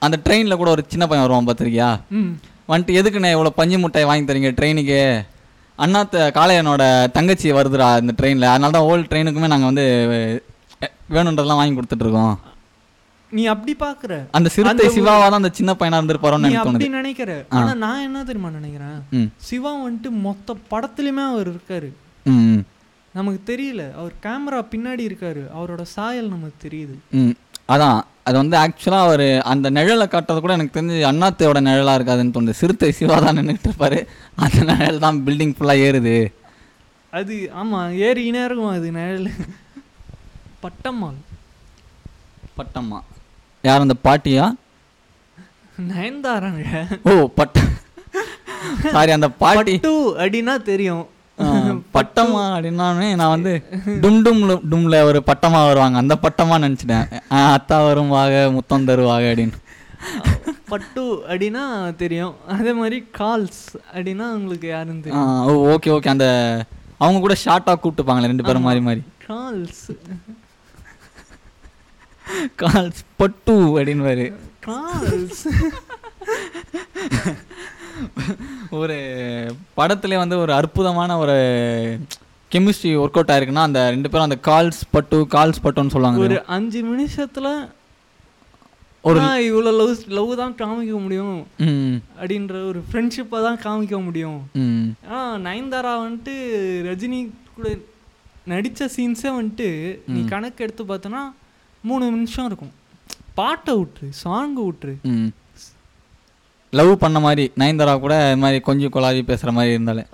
அந்த ட்ரெயினில் கூட ஒரு சின்ன பையன் வருவான் பார்த்துருக்கியா? வந்துட்டு எதுக்குண்ணே இவ்வளோ பஞ்சு முட்டாய் வாங்கி தரீங்க ட்ரெயினுக்கு அண்ணாத்த காளையனோட தங்கச்சி வருதுடா இந்த ட்ரெயினில் அதனால தான் ஓல்டு ட்ரெயினுக்குமே நாங்கள் வந்து வேணுன்றதெல்லாம் வாங்கி கொடுத்துட்ருக்கோம் நீ அப்படி பார்க்குற. அந்த சிறுத்தை சிவாவா தான் அந்த சின்ன பையனாக இருந்திருப்பாரோன்னு நீ அப்படி நினைக்கிற. ஆனா நான் என்ன தெரியுமா நினைக்கிறேன்? சிவா வந்துட்டு மொத்த படத்துலயுமே அவர் இருக்காரு. நமக்கு தெரியல. அவர் கேமரா பின்னாடி இருக்காரு. அவரோட சாயல் நமக்கு தெரியுது. அதான். அது வந்து ஆக்சுவலாக அவர் அந்த நிழலை காட்டுறது கூட எனக்கு தெரிஞ்சு அண்ணாத்தையோட நிழலாக இருக்காதுன்னு தோணுது. சிறுத்தை சிவா தான் நின்றுட்டு இருப்பாரு. அந்த நிழல் தான் பில்டிங் ஃபுல்லாக ஏறுது. அது ஆமா ஏறிக்கினே இருக்கும் அது நிழல். பட்டம்மாள். பட்டம்மா யார் அந்த பாட்டியா? நயன்தாராங்க. ஓ பட்ட சாரி அந்த பாட்டி பட்டு அப்படின்னா தெரியும். ஆ, பட்டம்மா அப்படின்னாமே நான் வந்து டும் டும்ல டும்ல ஒரு பட்டமா வருவாங்க. அந்த பட்டமா நினச்சிட்டேன். அத்தா வருவாங்க முத்தம் தருவாங்க அப்படின்னு. பட்டு அப்படின்னா தெரியும். அதே மாதிரி கால்ஸ் அப்படின்னா உங்களுக்கு யாருன்னு தெரியும் ஓகே ஓகே. அந்த அவங்க கூட ஷார்ட்டாக கூப்பிட்டுப்பாங்களே ரெண்டு பேரும் மாறி மாறி. கால்ஸ். கால்ஸ் பட்டு அப்படின்னு கால்ஸ். ஒரு படத்துல வந்து ஒரு அற்புதமான ஒரு கெமிஸ்ட்ரி ஒர்க் அவுட் ஆயிருக்குன்னா அந்த ரெண்டு பேரும் அந்த கால்ஸ் பட்டு கால்ஸ் பட்டுன்னு சொல்லுவாங்க ஒரு அஞ்சு நிமிஷத்துல ஒரு- இவ்வளோ லவ் லவ் தான் காமிக்க முடியும். அப்படின்ற ஒரு ஃப்ரெண்ட்ஷிப்பை தான் காமிக்க முடியும். ஆனால் நயன்தாரா வந்துட்டு ரஜினி கூட நடித்த சீன்ஸே வந்துட்டு நீ கணக்கு எடுத்து பார்த்தோன்னா மூணு நிமிஷம் இருக்கும். பாட்டை விட்டுரு சாங்கை விட்டுரு. ம். லவ் பண்ண மாதிரி நயன்தாரா கூட இது மாதிரி கொஞ்சம் கொலாவி பேசுகிற மாதிரி இருந்தாலே.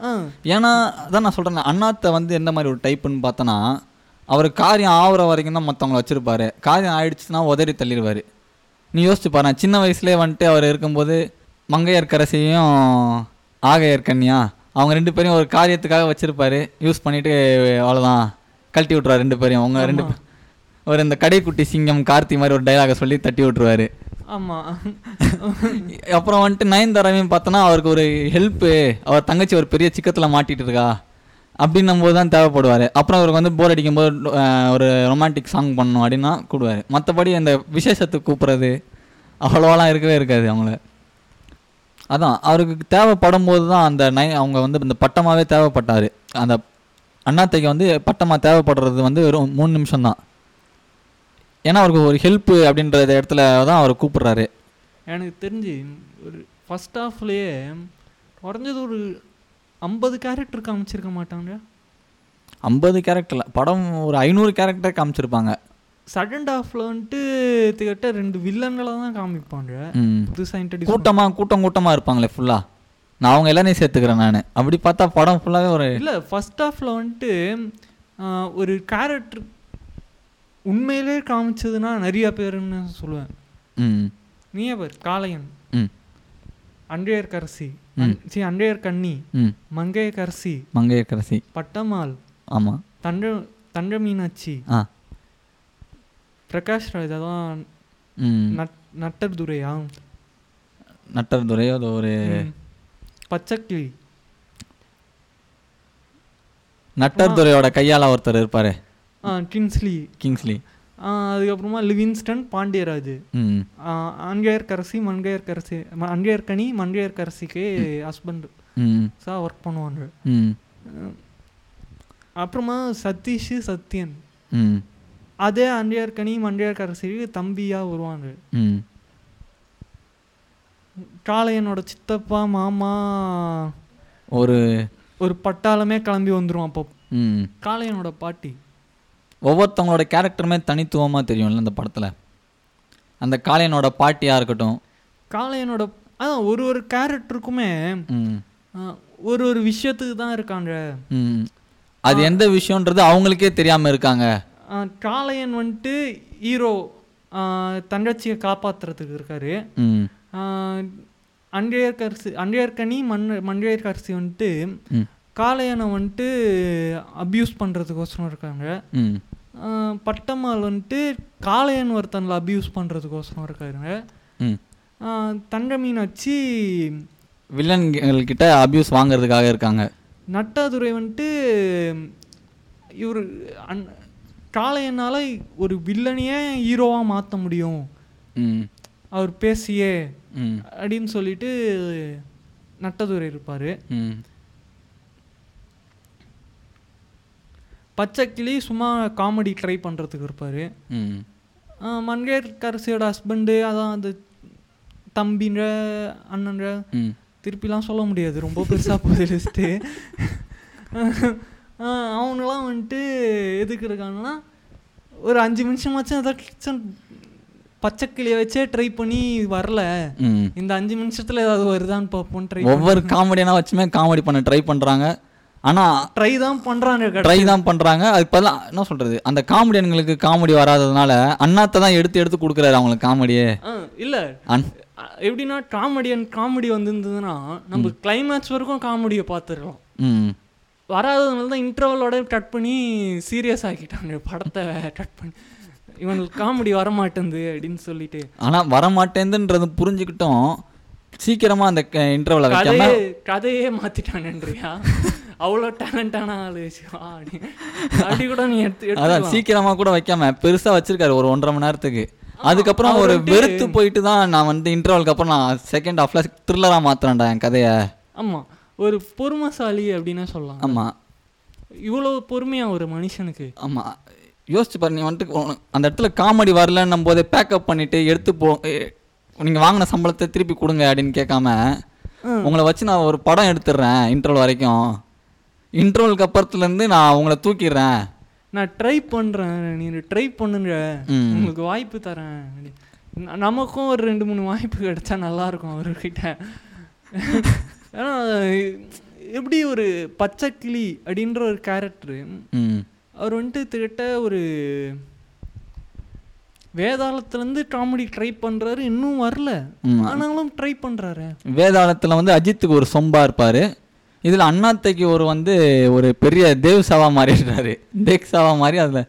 ஏன்னா அதான் நான் சொல்கிறேன் அண்ணாத்தை வந்து எந்த மாதிரி ஒரு டைப்புன்னு பார்த்தோன்னா அவர் காரியம் ஆகுற வரைக்கும் தான் மற்றவங்கள வச்சுருப்பாரு. காரியம் ஆயிடுச்சுன்னா உதறி தள்ளிடுவார் நீ யோசிச்சு பாரு சின்ன வயசுலேயே வந்துட்டு அவர் இருக்கும்போது மங்கையர் கரசியும் ஆகையர் கன்னியா அவங்க ரெண்டு பேரையும் ஒரு காரியத்துக்காக வச்சுருப்பாரு. யூஸ் பண்ணிவிட்டு அவ்வளோதான் கழட்டி விட்ருவார் ரெண்டு பேரையும். அவங்க ரெண்டு பே- ஒரு இந்த கடைக்குட்டி சிங்கம் கார்த்தி மாதிரி ஒரு டைலாக சொல்லி தட்டி விட்ருவாரு ஆமாம் அப்புறம் வந்துட்டு நயன்தாராவையும் பார்த்தோன்னா அவருக்கு ஒரு ஹெல்ப்பு அவர் தங்கச்சி ஒரு பெரிய சிக்கத்தில் மாட்டிட்டு இருக்கா அப்படின்னும் போது தான் தேவைப்படுவார். அப்புறம் அவருக்கு வந்து போர் அடிக்கும் போது ஒரு ரொமான்டிக் சாங் பண்ணணும் அப்படின்னா கூடுவார் மற்றபடி அந்த விசேஷத்துக்கு கூப்பிட்றது அவ்வளோலாம் இருக்கவே இருக்காது அவங்கள. அதான் அவருக்கு தேவைப்படும் போது தான் அந்த நை அவங்க வந்து இந்த பட்டமாகவே தேவைப்பட்டார். அந்த அண்ணாத்தைக்கு வந்து பட்டமாக தேவைப்படுறது வந்து வெறும் மூணு நிமிஷம் தான் ஏன்னா அவருக்கு ஒரு ஹெல்ப்பு அப்படின்ற இடத்துல தான் அவர் கூப்பிடுறாரு. எனக்கு தெரிஞ்சு ஒரு ஃபஸ்ட் ஹாஃப்லேயே குறைஞ்சது ஒரு ஐம்பது கேரக்டர் காமிச்சிருக்க மாட்டாங்க. ஐம்பது கேரக்டர்ல படம் ஒரு ஐநூறு கேரக்டர் காமிச்சிருப்பாங்க. செகண்ட் ஹாஃபில் வந்துட்டு கிட்ட ரெண்டு வில்லன்களை தான் காமிப்பாங்க. புதுசாக இன்ட்ரடியூஸ் கூட்டமா கூட்டம் கூட்டமா இருப்பாங்களே ஃபுல்லா நான் அவங்க எல்லாரையும் சேர்த்துக்கிறேன் நான். அப்படி பார்த்தா படம் ஃபுல்லாவே ஒரு இல்லை ஃபர்ஸ்ட் ஹாஃபில் வந்துட்டு ஒரு கேரக்டர் உண்மையிலே காமிச்சதுன்னா நிறைய பேருன்னு சொல்லுவேன். ம். நீயே பேர் காளையன். ம். அன்றையர்கரசி ம். சி அன்றையர்கண்ணி ம். மங்கையர்கரசி மங்கையக்கரசி. பட்டம்மாள். ஆமா. தண்ட தண்ட மீனாட்சி. ஆ. பிரகாஷ் ராஜ் அதான் நட்டர் துரையா நட்டர் துறை அது ஒரு. பச்சைக்கிளி. நட்டர் துறையோட கையால ஒருத்தர் இருப்பாரு. கிங்ஸ்லி கிங்ஸ்லி அதுக்கப்புறமா லிவின்ஸ்டன் பாண்டியராஜ் ம். அன்கையர்கரசி மண்கையர்கரசி ம- அன்கையர்கனி மண்கையர்கரசிக்கு ஹஸ்பண்ட் ம். சா ஒர்க் பண்ணுவாங்க. ம். அப்புறமா சதீஷ் சத்யன். ம். அதே அன்றையர்கனி மண்டையர்கரசிக்கு தம்பியாக வருவாங்க. ம். காளையனோட சித்தப்பா மாமா ஒரு ஒரு பட்டாளமே கிளம்பி வந்துரும் அப்போ. காளையனோட பாட்டி. ஒவ்வொருத்தவங்களோட கேரக்டருமே தனித்துவமாக தெரியும்ல அந்த படத்தில். அந்த காளையனோட பாட்டியாக இருக்கட்டும். காளையனோட அதான் ஒரு ஒரு கேரக்டருக்குமே ஒரு ஒரு விஷயத்துக்கு தான் இருக்காங்க. அது எந்த விஷயன்றது அவங்களுக்கே தெரியாமல் இருக்காங்க. காளையன் வந்துட்டு ஹீரோ தங்கச்சியை காப்பாத்துறதுக்கு இருக்காரு. அன்றையர்கரசி அன்றையர்கனி மண் மண்டையர்கரசி வந்துட்டு காளையனை வந்துட்டு அப்யூஸ் பண்ணுறதுக்கோசரம் இருக்காங்க. பட்டம்மாள் வந்துட்டு காளையன் ஒருத்தனில் அப்யூஸ் பண்ணுறதுக்கோசரம் இருக்காருங்க தங்க மீனாட்சி வில்லன்கிட்ட அபியூஸ் வாங்குறதுக்காக இருக்காங்க. நட்டாதுரை வந்துட்டு இவர் அன் காளையனால் ஒரு வில்லனையே ஹீரோவாக மாற்ற முடியும். ம். அவர் பேசியே ம். அப்படின்னு சொல்லிட்டு நட்டதுரை இருப்பார். பச்சைக்கிளி சும்மா காமெடி ட்ரை பண்ணுறதுக்கு இருப்பார். ம். மங்கையர்கரசியோட ஹஸ்பண்டு அதான் அந்த தம்பின்ற அண்ணன்ற திருப்பிலாம் சொல்ல முடியாது. ரொம்ப பெருசாக போகுது லிஸ்ட்டு அவங்களாம் வந்துட்டு எதுக்கு இருக்காங்கன்னா ஒரு அஞ்சு நிமிஷமாச்சும் ஏதாச்சும் பச்சைக்கிளியை வச்சே ட்ரை பண்ணி வரல. இந்த அஞ்சு நிமிஷத்தில் ஏதாவது வருதான்னு பார்ப்போம் ட்ரை ஒவ்வொரு காமெடியான வச்சுமே காமெடி பண்ண ட்ரை பண்ணுறாங்க ஆனால் ட்ரை தான் பண்ணுறாங்க ட்ரை தான் பண்ணுறாங்க அதுக்கு பதிலாக என்ன சொல்கிறது அந்த காமெடியன்களுக்கு காமெடி வராததுனால அண்ணாத்தை தான் எடுத்து எடுத்து கொடுக்குறாரு அவங்களுக்கு காமெடியே இல்லை. அன் எப்படின்னா காமெடியன் காமெடி வந்திருந்ததுன்னா நம்ம கிளைமேக்ஸ் வரைக்கும் காமெடியை பார்த்துருக்கலாம் ம். வராததுனால தான் இன்டர்வலோட கட் பண்ணி சீரியஸ் ஆக்கிட்டாங்க. படத்தை கட் பண்ணி. இவனுக்கு காமெடி வரமாட்டேங்குது அப்படின்னு சொல்லிட்டு. ஆனால் வரமாட்டேன்துன்றது புரிஞ்சுக்கிட்டும். சீக்கிரமாக அந்த இன்டர்வலை கதையே கதையே மாத்திட்டானன்றியா அவ்வளோ டேலண்டான ஆளு. அப்படி கூட நீ எடுத்து அதான். சீக்கிரமாக கூட வைக்காம பெருசாக வச்சிருக்காரு ஒரு ஒன்றரை மணி நேரத்துக்கு. அதுக்கப்புறம் ஒரு வெறுத்து போயிட்டு தான் நான் வந்து இன்டர்வலுக்கு அப்புறம் நான் செகண்ட் ஹாஃப்ல த்ரில்லராக மாத்துறேன்டா என் கதையை. ஆமா ஒரு பொறுமைசாலி அப்படின்னு சொல்லலாம். ஆமாம் இவ்வளவு பொறுமையா ஒரு மனுஷனுக்கு. ஆமாம் யோசிச்சு பாரு நீ வந்துட்டு அந்த இடத்துல காமெடி வரலன்னும் போதே பேக்கப் பண்ணிட்டு எடுத்து போ நீங்கள் வாங்கின சம்பளத்தை திருப்பி கொடுங்க அப்படின்னு கேட்காம. உங்களை வச்சு நான் ஒரு படம் எடுத்துடுறேன் இன்டர்வல் வரைக்கும். இன்டர்வலுக்கு அப்புறத்துலேருந்து நான் உங்களை தூக்கிடுறேன். நான் ட்ரை பண்றேன். நீ ட்ரை பண்ணுங்க. உங்களுக்கு வாய்ப்பு தரேன். நமக்கும் ஒரு ரெண்டு மூணு வாய்ப்பு கிடைச்சா நல்லா இருக்கும் அவர்கிட்ட. ஏன்னா எப்படி ஒரு பச்சை கிளி அப்படின்ற ஒரு கேரக்டரு அவர் வந்துட்டு திட்ட ஒரு வேதாளத்துலேருந்து காமெடி ட்ரை பண்றாரு இன்னும் வரல. ஆனாலும் ட்ரை பண்றாரு. வேதாளத்தில் வந்து அஜித்துக்கு ஒரு சொம்பா இருப்பார். இதில் அண்ணாத்தைக்கு ஒரு வந்து ஒரு பெரிய தேவ் சாவா மாறிடுறாரு தேக் சாவா மாதிரி அதில்.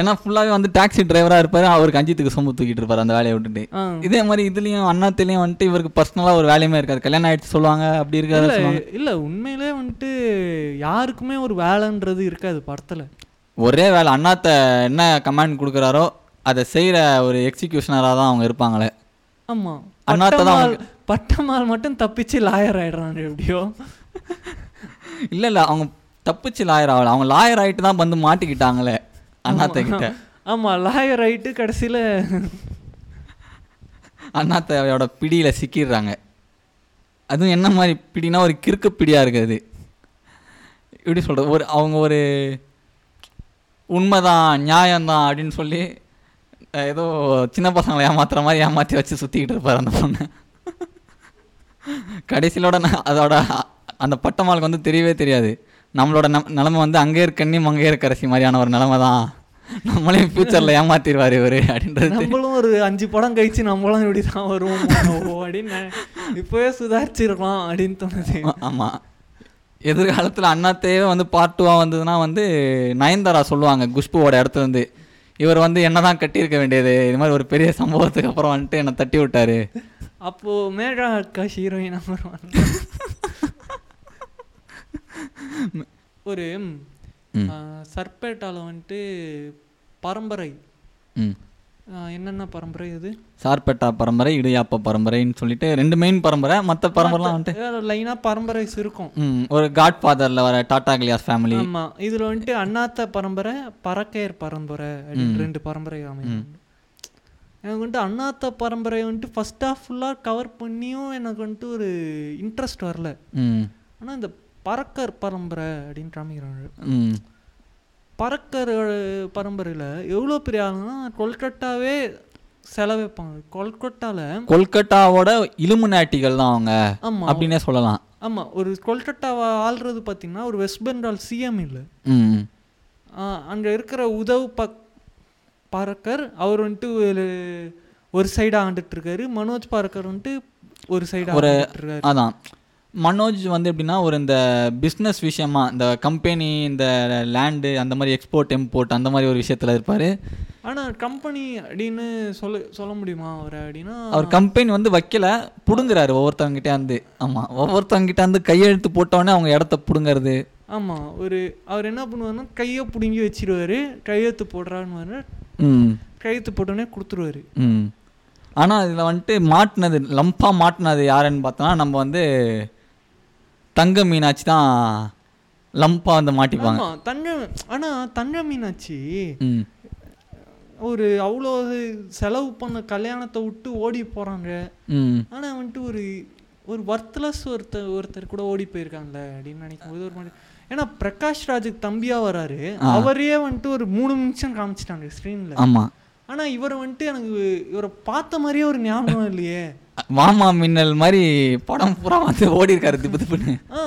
ஏன்னா ஃபுல்லாகவே வந்து டாக்ஸி டிரைவராக இருப்பார் அவருக்கு அஜித்துக்கு சொம்பு தூக்கிட்டு இருப்பார் அந்த வேலையை விட்டுட்டு. இதே மாதிரி இதுலேயும் அண்ணாத்திலையும் வந்துட்டு இவருக்கு பர்சனலாக ஒரு வேலையுமே இருக்காது. கல்யாணம் ஆயிடுச்சு சொல்லுவாங்க அப்படி இருக்காது இல்ல உண்மையிலே வந்துட்டு யாருக்குமே ஒரு வேலைன்றது இருக்காது படத்துல. ஒரே வேலை அண்ணாத்த என்ன கமாண்ட் கொடுக்குறாரோ அதை செய்கிற ஒரு எக்ஸிக்யூஷனராக தான் அவங்க இருப்பாங்களே. ஆமா. அண்ணாத்த தான் பட்டமால் மட்டும் தப்பிச்சு லாயர் ஆயிடுறாங்க எப்படியோ. இல்லை இல்லை அவங்க தப்பிச்சு லாயர் ஆகல. அவங்க லாயர் ஆகிட்டு தான் வந்து மாட்டிக்கிட்டாங்களே அண்ணாத்த கிட்ட ஆமா. லாயர் ஆயிட்டு கடைசியில அண்ணாத்தையோட பிடியில் சிக்கிடுறாங்க. அதுவும் என்ன மாதிரி பிடினா ஒரு கிறுக்கு பிடியாக இருக்குது. எப்படி சொல்கிறது ஒரு அவங்க ஒரு உண்மைதான் நியாயம்தான் அப்படின்னு சொல்லி ஏதோ சின்ன பசங்களை ஏமாத்துற மாதிரி ஏமாற்றி வச்சு சுற்றிக்கிட்டு இருப்பார் அந்த பொண்ணு. கடைசியிலோட ந- அதோட அந்த பட்டமாளுக்கு வந்து தெரியவே தெரியாது. நம்மளோட நம் நிலமை வந்து அங்கே இருக்கண்ணி மங்கே கடைசி மாதிரியான ஒரு நிலமை தான். நம்மளையும் ஃப்யூச்சரில் ஏமாத்திடுவார் இவர் அப்படின்றது நம்மளும் ஒரு அஞ்சு படம் கழிச்சு நம்மளும் இப்படி தான் வருவோம். ஓ, அப்படின்னு இப்பவே சுதாரிச்சிருக்கலாம் அப்படின்னு தோணுது. ஆமாம் எதிர்காலத்தில் அண்ணாத்தையே வந்து பார்ட் டூவாக வந்ததுன்னா வந்து நயன்தாரா சொல்லுவாங்க குஷ்புவோட இடத்துல இருந்து இவர் வந்து என்ன தான் கட்டியிருக்க வேண்டியது? இது மாதிரி ஒரு பெரிய சம்பவத்துக்கு அப்புறம் வந்துட்டு என்னை தட்டி விட்டாரு. அப்போ மேகா ஆகாஷ் ஹீரோயின் வருவாங்க ஒரு சர்பேட்டால வந்துட்டு பரம்பரை. என்னென்ன பரம்பரை இது சார்பேட்டா பரம்பரை இடியாப்ப பரம்பரைன்னு சொல்லிட்டு ரெண்டு மெயின் பரம்பரை மற்ற பரம்பரைலாம் வந்துட்டு லைனா பரம்பரைஸ் இருக்கும். ஒரு காட் ஃபாதரில் வர டாடா கிளியாஸ் ஃபேமிலி ஆமா இதுல வந்துட்டு அண்ணாத்த பரம்பரை பறக்கையர் பரம்பரை ரெண்டு பரம்பரை அமையும். எனக்கு வந்துட்டு அண்ணாத்த பரம்பரை வந்துட்டு ஃபர்ஸ்ட் ஆஃப் ஃபுல்லாக கவர் பண்ணியும் எனக்கு வந்துட்டு ஒரு இன்ட்ரெஸ்ட் வரல. ம். ஆனா இந்த பறக்கர் பரம்பரை அப்படின்னு காமிக்கிறாங்க பறக்கர் பரம்பரையில எவ்வளோ பெரிய ஆளுன்னா கொல்கட்டாவே செலவைப்பாங்க கொல்கட்டால கொல்கட்டாவோட இலுமினாட்டிகள் தான் அவங்க ஆமா. அப்படின்னே சொல்லலாம். ஆமா. ஒரு கொல்கட்டாவை ஆள்றது பார்த்தீங்கன்னா ஒரு வெஸ்ட் பெங்கால் சிஎம் இல்லை. அங்கே இருக்கிற உதவ் பக் பாரக்கர் அவர் வந்துட்டு ஒரு ஒரு சைடாக ஆண்டுட்டு இருக்காரு. மனோஜ் பாரக்கர் வந்துட்டு ஒரு சைடாக ஆண்டுட்டு இருக்காரு. அதான். மனோஜ் வந்து எப்படின்னா ஒரு இந்த பிஸ்னஸ் விஷயமா இந்த கம்பெனி இந்த லேண்டு அந்த மாதிரி எக்ஸ்போர்ட் இம்போர்ட் அந்த மாதிரி ஒரு விஷயத்தில் இருப்பார். ஆனா கம்பெனி அப்படின்னு சொல்ல சொல்ல முடியுமா அவரை அப்படின்னா? அவர் கம்பெனி வந்து வைக்கல புடுங்குறாரு ஒவ்வொருத்தவங்கிட்டே இருந்து. ஆமாம் ஒவ்வொருத்தவங்கிட்ட இருந்து கையெழுத்து போட்டோடனே அவங்க இடத்த புடுங்கிறது. ஆமா ஒரு அவர் என்ன பண்ணுவாருன்னா கையை பிடுங்கி வச்சிருவாரு கையெழுத்து போடுறான்னு ம். கையெழுத்து போட்டோன்னே கொடுத்துருவாரு. ம். ஆனால் இதில் வந்துட்டு மாட்டினது லம்பாக மாட்டினது யாருன்னு பார்த்தோன்னா நம்ம வந்து தங்க மீனாட்சி தான் லம்பாக வந்து மாட்டிப்பாங்க. தங்க ஆனா தங்க மீனாட்சி ஒரு அவ்வளோ செலவு பண்ண கல்யாணத்தை விட்டு ஓடி போறாங்க. ஆனா வந்துட்டு ஒரு ஒரு ஒர்த்லெஸ் ஒருத்தர் ஒருத்தர் கூட ஓடி போயிருக்காங்கல்ல அப்படின்னு நினைக்கும் போது ஒரு மாதிரி ஏன்னா பிரகாஷ் ராஜுக்கு தம்பியா வராரு. அவரையே வந்துட்டு ஒரு மூணு நிமிஷம் காமிச்சிட்டாங்க ஸ்க்ரீன்ல ஆமாம் ஆனா இவர் வந்துட்டு எனக்கு இவரை பார்த்த மாதிரியே ஒரு ஞாபகம் இல்லையே. வாமா மின்னல் மாதிரி படம் பூரா வந்து ஓடி இருக்காரு திப்பு திப்புன்னு. ஆ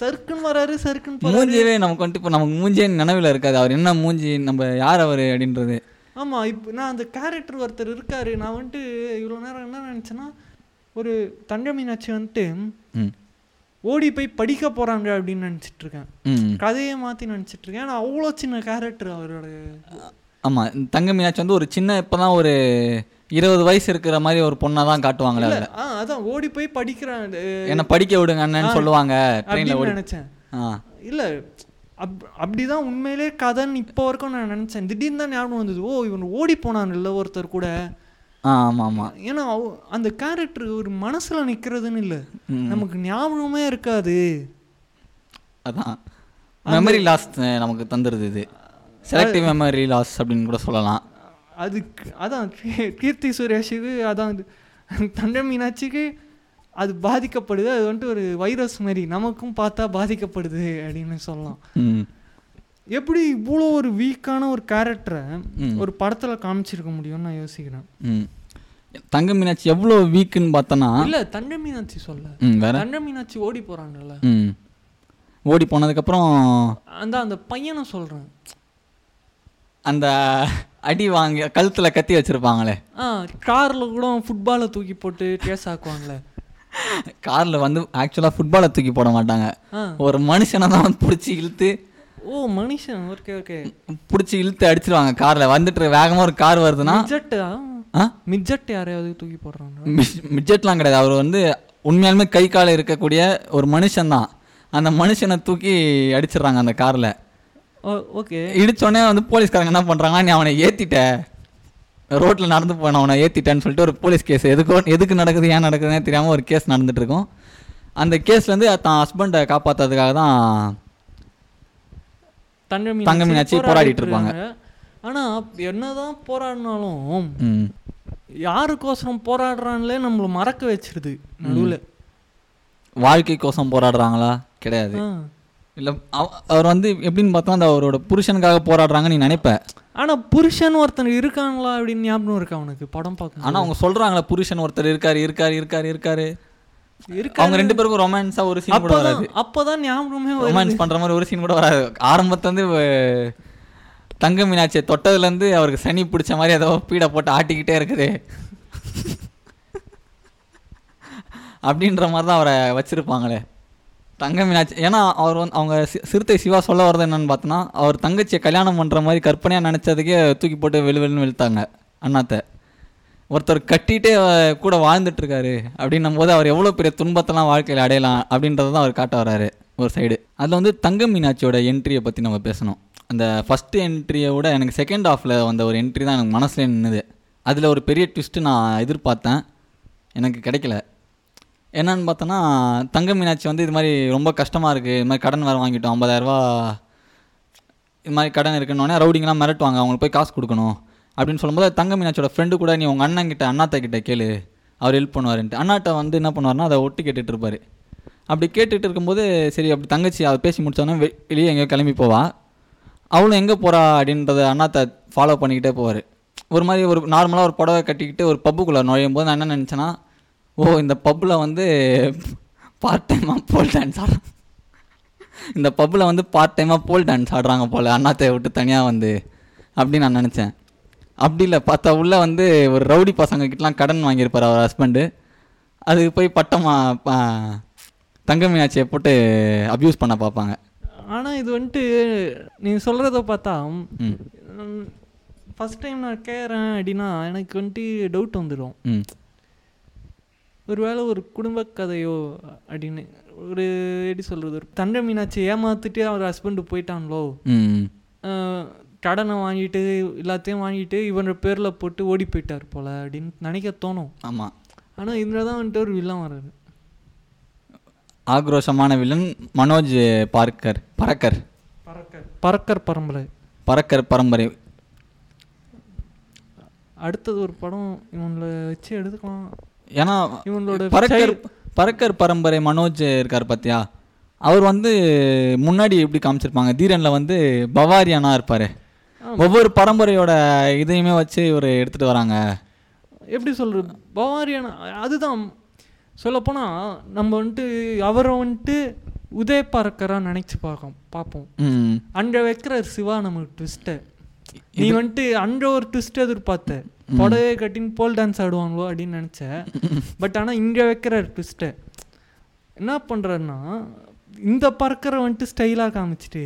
சருக்குன்னு வராரு சருக்குன்னு மூஞ்சியவே நமக்கு வந்துட்டு இப்போ நமக்கு மூஞ்சியே நினைவில் இருக்காது. அவர் என்ன மூஞ்சி நம்ம யார் அவர் அப்படின்றது. ஆமா இப்போ நான் அந்த கேரக்டர் ஒருத்தர் இருக்காரு. நான் வந்துட்டு இவ்வளோ நேரம் என்ன நினச்சேன்னா ஒரு தங்க மீனாட்சி வந்துட்டு ஓடி போய் படிக்க போறாங்க அப்படின்னு நினைச்சிட்டு இருக்கேன். கதையை மாத்தி நினைச்சிட்டு இருக்கேன். ஆனா அவ்வளோ சின்ன கேரக்டர் அவரோட. ஆமாம் தங்க மீனாட்சி வந்து ஒரு சின்ன இப்போ தான் ஒரு இருபது வயசு இருக்கிற மாதிரி ஒரு பொண்ணை தான் காட்டுவாங்களே ஆ அதான் ஓடி போய் படிக்கிறான் என்னை படிக்க விடுங்க அண்ணன்னு சொல்லுவாங்க ட்ரெயினில் ஓடி நினைச்சேன். ஆ. இல்ல அப் அப்படிதான் உண்மையிலே கதைன்னு இப்போ வரைக்கும் நான் நினச்சேன். திடீர்னு தான் ஞாபகம் வந்தது ஓ இவன் ஓடி போனான் இல்லை ஒருத்தர் கூட. ஆமாம் ஆமாம் ஏன்னா அந்த கேரக்டர் ஒரு மனசுல நிக்கிறதுன்னு இல்லை. நமக்கு ஞாபகமே இருக்காது. அதான். மெமரி லாஸ் நமக்கு தந்துடுது இது. செலக்டிவ் மெமரி லாஸ் அப்படின்னு கூட சொல்லலாம். அதுக்கு அதான் கீர்த்தி சுரேஷுக்கு அதான் இது தண்டை மீனாட்சிக்கு அது பாதிக்கப்படுது. அது வந்துட்டு ஒரு வைரஸ் மாதிரி நமக்கும் பார்த்தா பாதிக்கப்படுது அப்படின்னு சொல்லலாம். எப்படி இவ்வளோ ஒரு வீக்கான ஒரு கேரக்டரை. ஒரு படத்தில் காமிச்சிருக்க முடியும்னு நான் யோசிக்கிறேன். தங்க மீனாட்சி எவ்வளோ வீக்குன்னு பார்த்தோன்னா இல்லை தண்டை மீனாட்சி சொல்ல. தண்டை மீனாட்சி ஓடி போகிறாங்கல்ல ஓடி போனதுக்கப்புறம் அந்த அந்த பையனை சொல்கிறேன் அந்த அடி வாங்கி கழுத்தில் கத்தி வச்சுருப்பாங்களே. ஆ காரில் கூட ஃபுட்பாலை தூக்கி போட்டு கேஸ் ஆக்குவாங்களே. காரில் வந்து ஆக்சுவலாக ஃபுட்பாலை தூக்கி போட மாட்டாங்க. ஒரு மனுஷனை தான் பிடிச்சி இழுத்து ஓ மனுஷன். Okay okay. பிடிச்சி இழுத்து அடிச்சிருவாங்க காரில். வந்துட்டு வேகமாக ஒரு கார் வருதுன்னா மிட்ஜெட்டா ஆ? மிட்ஜெட் யாரையாவது தூக்கி போடுறாங்க மிட்ஜெட்லாம் கிடையாது. அவர் வந்து உண்மையாலுமே கை கால் இருக்கக்கூடிய ஒரு மனுஷன்தான் அந்த மனுஷனை தூக்கி அடிச்சிடுறாங்க அந்த காரில். ஓகே. இடிச்சோடனே வந்து போலீஸ்காரங்க என்ன பண்ணுறாங்கன்னா நீ அவனை ஏற்றிட்ட ரோட்டில் நடந்து போன அவனை ஏற்றிட்டேன்னு சொல்லிட்டு ஒரு போலீஸ் கேஸ். எதுக்கோ எதுக்கு நடக்குது ஏன் நடக்குதுன்னே தெரியாமல் ஒரு கேஸ் நடந்துட்டு இருக்கும். அந்த கேஸ்லேருந்து தான் ஹஸ்பண்டை காப்பாற்றுறதுக்காக தான் தங்க தங்க மீனாட்சி போராடிட்டு இருப்பாங்க. ஆனா என்னதான் போராடினாலும் யாருக்கோசரம் போராடுறான்லே நம்மள மறக்க வச்சிருது நடுவுல. வாழ்க்கைக்கோசம் போராடுறாங்களா? கிடையாது. இல்லை அவர் வந்து எப்படின்னு பார்த்தா அந்த அவரோட புருஷனுக்காக போராடுறாங்கன்னு நீ நினைப்ப? ஆனா புருஷன் ஒருத்தன் இருக்காங்களா அப்படின்னு ஞாபகம் இருக்கு அவனுக்கு படம் பார்க்க ஆனால் அவங்க சொல்கிறாங்களே புருஷன் ஒருத்தர் இருக்காரு இருக்காரு இருக்காரு இருக்காரு. இருக்கு அவங்க ரெண்டு பேருக்கும் ரொமான்ஸாக ஒரு சீன் கூட வராது. அப்பதான் ஞாபகமே ரொமான்ஸ் பண்ணுற மாதிரி ஒரு சீன் கூட வராது. ஆரம்பத்துலேருந்து தங்க மீனாட்சியை தொட்டதுலேருந்து அவருக்கு சனி பிடிச்ச மாதிரி ஏதோ பீடை போட்டு ஆட்டிக்கிட்டே இருக்குது. அப்படின்ற மாதிரி தான் அவரை வச்சுருப்பாங்களே. தங்க மீனாட்சி. ஏன்னா அவர் வந்து அவங்க சிறுத்தை சிவா சொல்ல வர்றது என்னன்னு பார்த்தோன்னா அவர் தங்கச்சியை கல்யாணம் பண்ணுற மாதிரி கற்பனையாக நினச்சதுக்கே தூக்கி போட்டு வெளு வெளுன்னு வெளுத்தாங்க அண்ணாத்தை. ஒருத்தர் கட்டிகிட்டே கூட வாழ்ந்துட்டுருக்காரு அப்படின்னும் போது அவர் எவ்வளோ பெரிய துன்பத்தெல்லாம் வாழ்க்கையில் அடையலாம் அப்படின்றத தான் அவர் காட்ட வராரு ஒரு சைடு அதில் வந்து தங்க மீனாட்சியோட என்ட்ரியை பற்றி நம்ம பேசணும். அந்த ஃபஸ்ட்டு என்ட்ரியை விட எனக்கு செகண்ட் ஹாஃபில் வந்த ஒரு என்ட்ரி தான் எனக்கு மனசில் நின்னுது. அதில் ஒரு பெரிய ட்விஸ்ட்டு நான் எதிர்பார்த்தேன். எனக்கு கிடைக்கல. என்னன்னு பார்த்தோன்னா தங்க மீனாட்சி வந்து இது மாதிரி ரொம்ப கஷ்டமாக இருக்குது இது மாதிரி கடன் வேறு வாங்கிட்டோம். ஐம்பதாயிரரூவா இது மாதிரி கடன் இருக்குன்னொடனே ரவுடிங்கெலாம் மிரட்டுவாங்க. அவங்களுக்கு போய் காசு கொடுக்கணும். அப்படின்னு சொல்லும்போது தங்க மீனாட்சியோட ஃப்ரெண்டு கூட நீ உங்கள் அண்ணன் கிட்ட அண்ணாத்த கிட்ட கேளு. அவர் ஹெல்ப் பண்ணுவாருன்ட்டு. அண்ணாட்ட வந்து என்ன பண்ணுவார்னா அதை ஒட்டு கேட்டுட்டு இருப்பார். அப்படி கேட்டுட்டு இருக்கும்போது சரி அப்படி தங்கச்சி அதை பேசி முடிச்சோன்னே வெளியே எங்கேயோ கிளம்பி போவா. அவளும் எங்கே போகிறா அப்படின்றத அண்ணாத்த ஃபாலோ பண்ணிக்கிட்டே போவார். ஒரு மாதிரி ஒரு நார்மலாக ஒரு புடவை கட்டிக்கிட்டு ஒரு பப்புக்குள்ளே நுழையும் போது நான் என்ன நினச்சேன்னா ஓ இந்த பப்பில் வந்து பார்ட் டைமாக போல் டான்ஸ் ஆடுறாங்க. இந்த பப்பில் வந்து பார்ட் டைமாக போல் டான்ஸ் ஆடுறாங்க போல் அண்ணாத்தையை விட்டு தனியாக வந்து அப்படின்னு நான் நினச்சேன். அப்படி இல்லை பார்த்தா உள்ள வந்து ஒரு ரவுடி பசங்க கிட்டலாம் கடன் வாங்கியிருப்பார் அவர் ஹஸ்பண்டு அதுக்கு போய் பட்டமா ப- தங்க மீனாட்சியை போட்டு அப்யூஸ் பண்ண பார்ப்பாங்க. ஆனா இது வந்துட்டு நீ சொல்றத பார்த்தா ம். ஃபர்ஸ்ட் டைம் நான் கேட்குறேன் அப்படின்னா எனக்கு வந்துட்டு டவுட் வந்துடும் ம். ஒருவேளை ஒரு குடும்ப கதையோ அப்படின்னு ஒரு எப்படி சொல்கிறது ஒரு தண்டை மீனாட்சி ஏமாத்துட்டு அவர் ஹஸ்பண்டு போயிட்டாங்களோ கடனை வாங்கிட்டு எல்லாத்தையும் வாங்கிட்டு இவனோட பேரில் போட்டு ஓடி போயிட்டார் போல அப்படின்னு நினைக்க தோணும். ஆமாம் ஆனால் இதில் தான் வந்துட்டு ஒரு வில்லன் வர்றாரு. ஆக்ரோஷமான villain Manoj Parker Parker. Parker. Parker பரம்பரை. பறக்கர் பரம்பரை. அடுத்தது ஒரு படம் இவங்களை வச்சு எடுத்துக்கலாம். ஏன்னா இவங்களோட பறக்கர் பறக்கர் பரம்பரை மனோஜ் இருக்கார் பார்த்தியா அவர் வந்து முன்னாடி எப்படி காமிச்சிருப்பாங்க? தீரனில் வந்து பவாரியானா இருப்பார். ஒவ்வொரு பரம்பரையோட இதையுமே வச்சு இவர் எடுத்துகிட்டு வராங்க. எப்படி சொல்கிறது பவாரியான அதுதான். சொல்லப்போனால் நம்ம வந்துட்டு அவரை வந்துட்டு உதய பறக்கராக நினச்சி பார்க்கோம் பார்ப்போம். அங்கே வைக்கிற சிவா நமக்கு ட்விஸ்ட்டை நீ வந்துட்டு அங்கே ஒரு ட்விஸ்ட் எதிர்பார்த்த. புடவை கட்டின்னு போல் டான்ஸ் ஆடுவாங்களோ அப்படின்னு நினச்ச பட் ஆனால் இங்கே வைக்கிற ட்விஸ்ட்டை என்ன பண்ணுறாருன்னா இந்த பறக்கரை வந்துட்டு ஸ்டைலாக காமிச்சிட்டு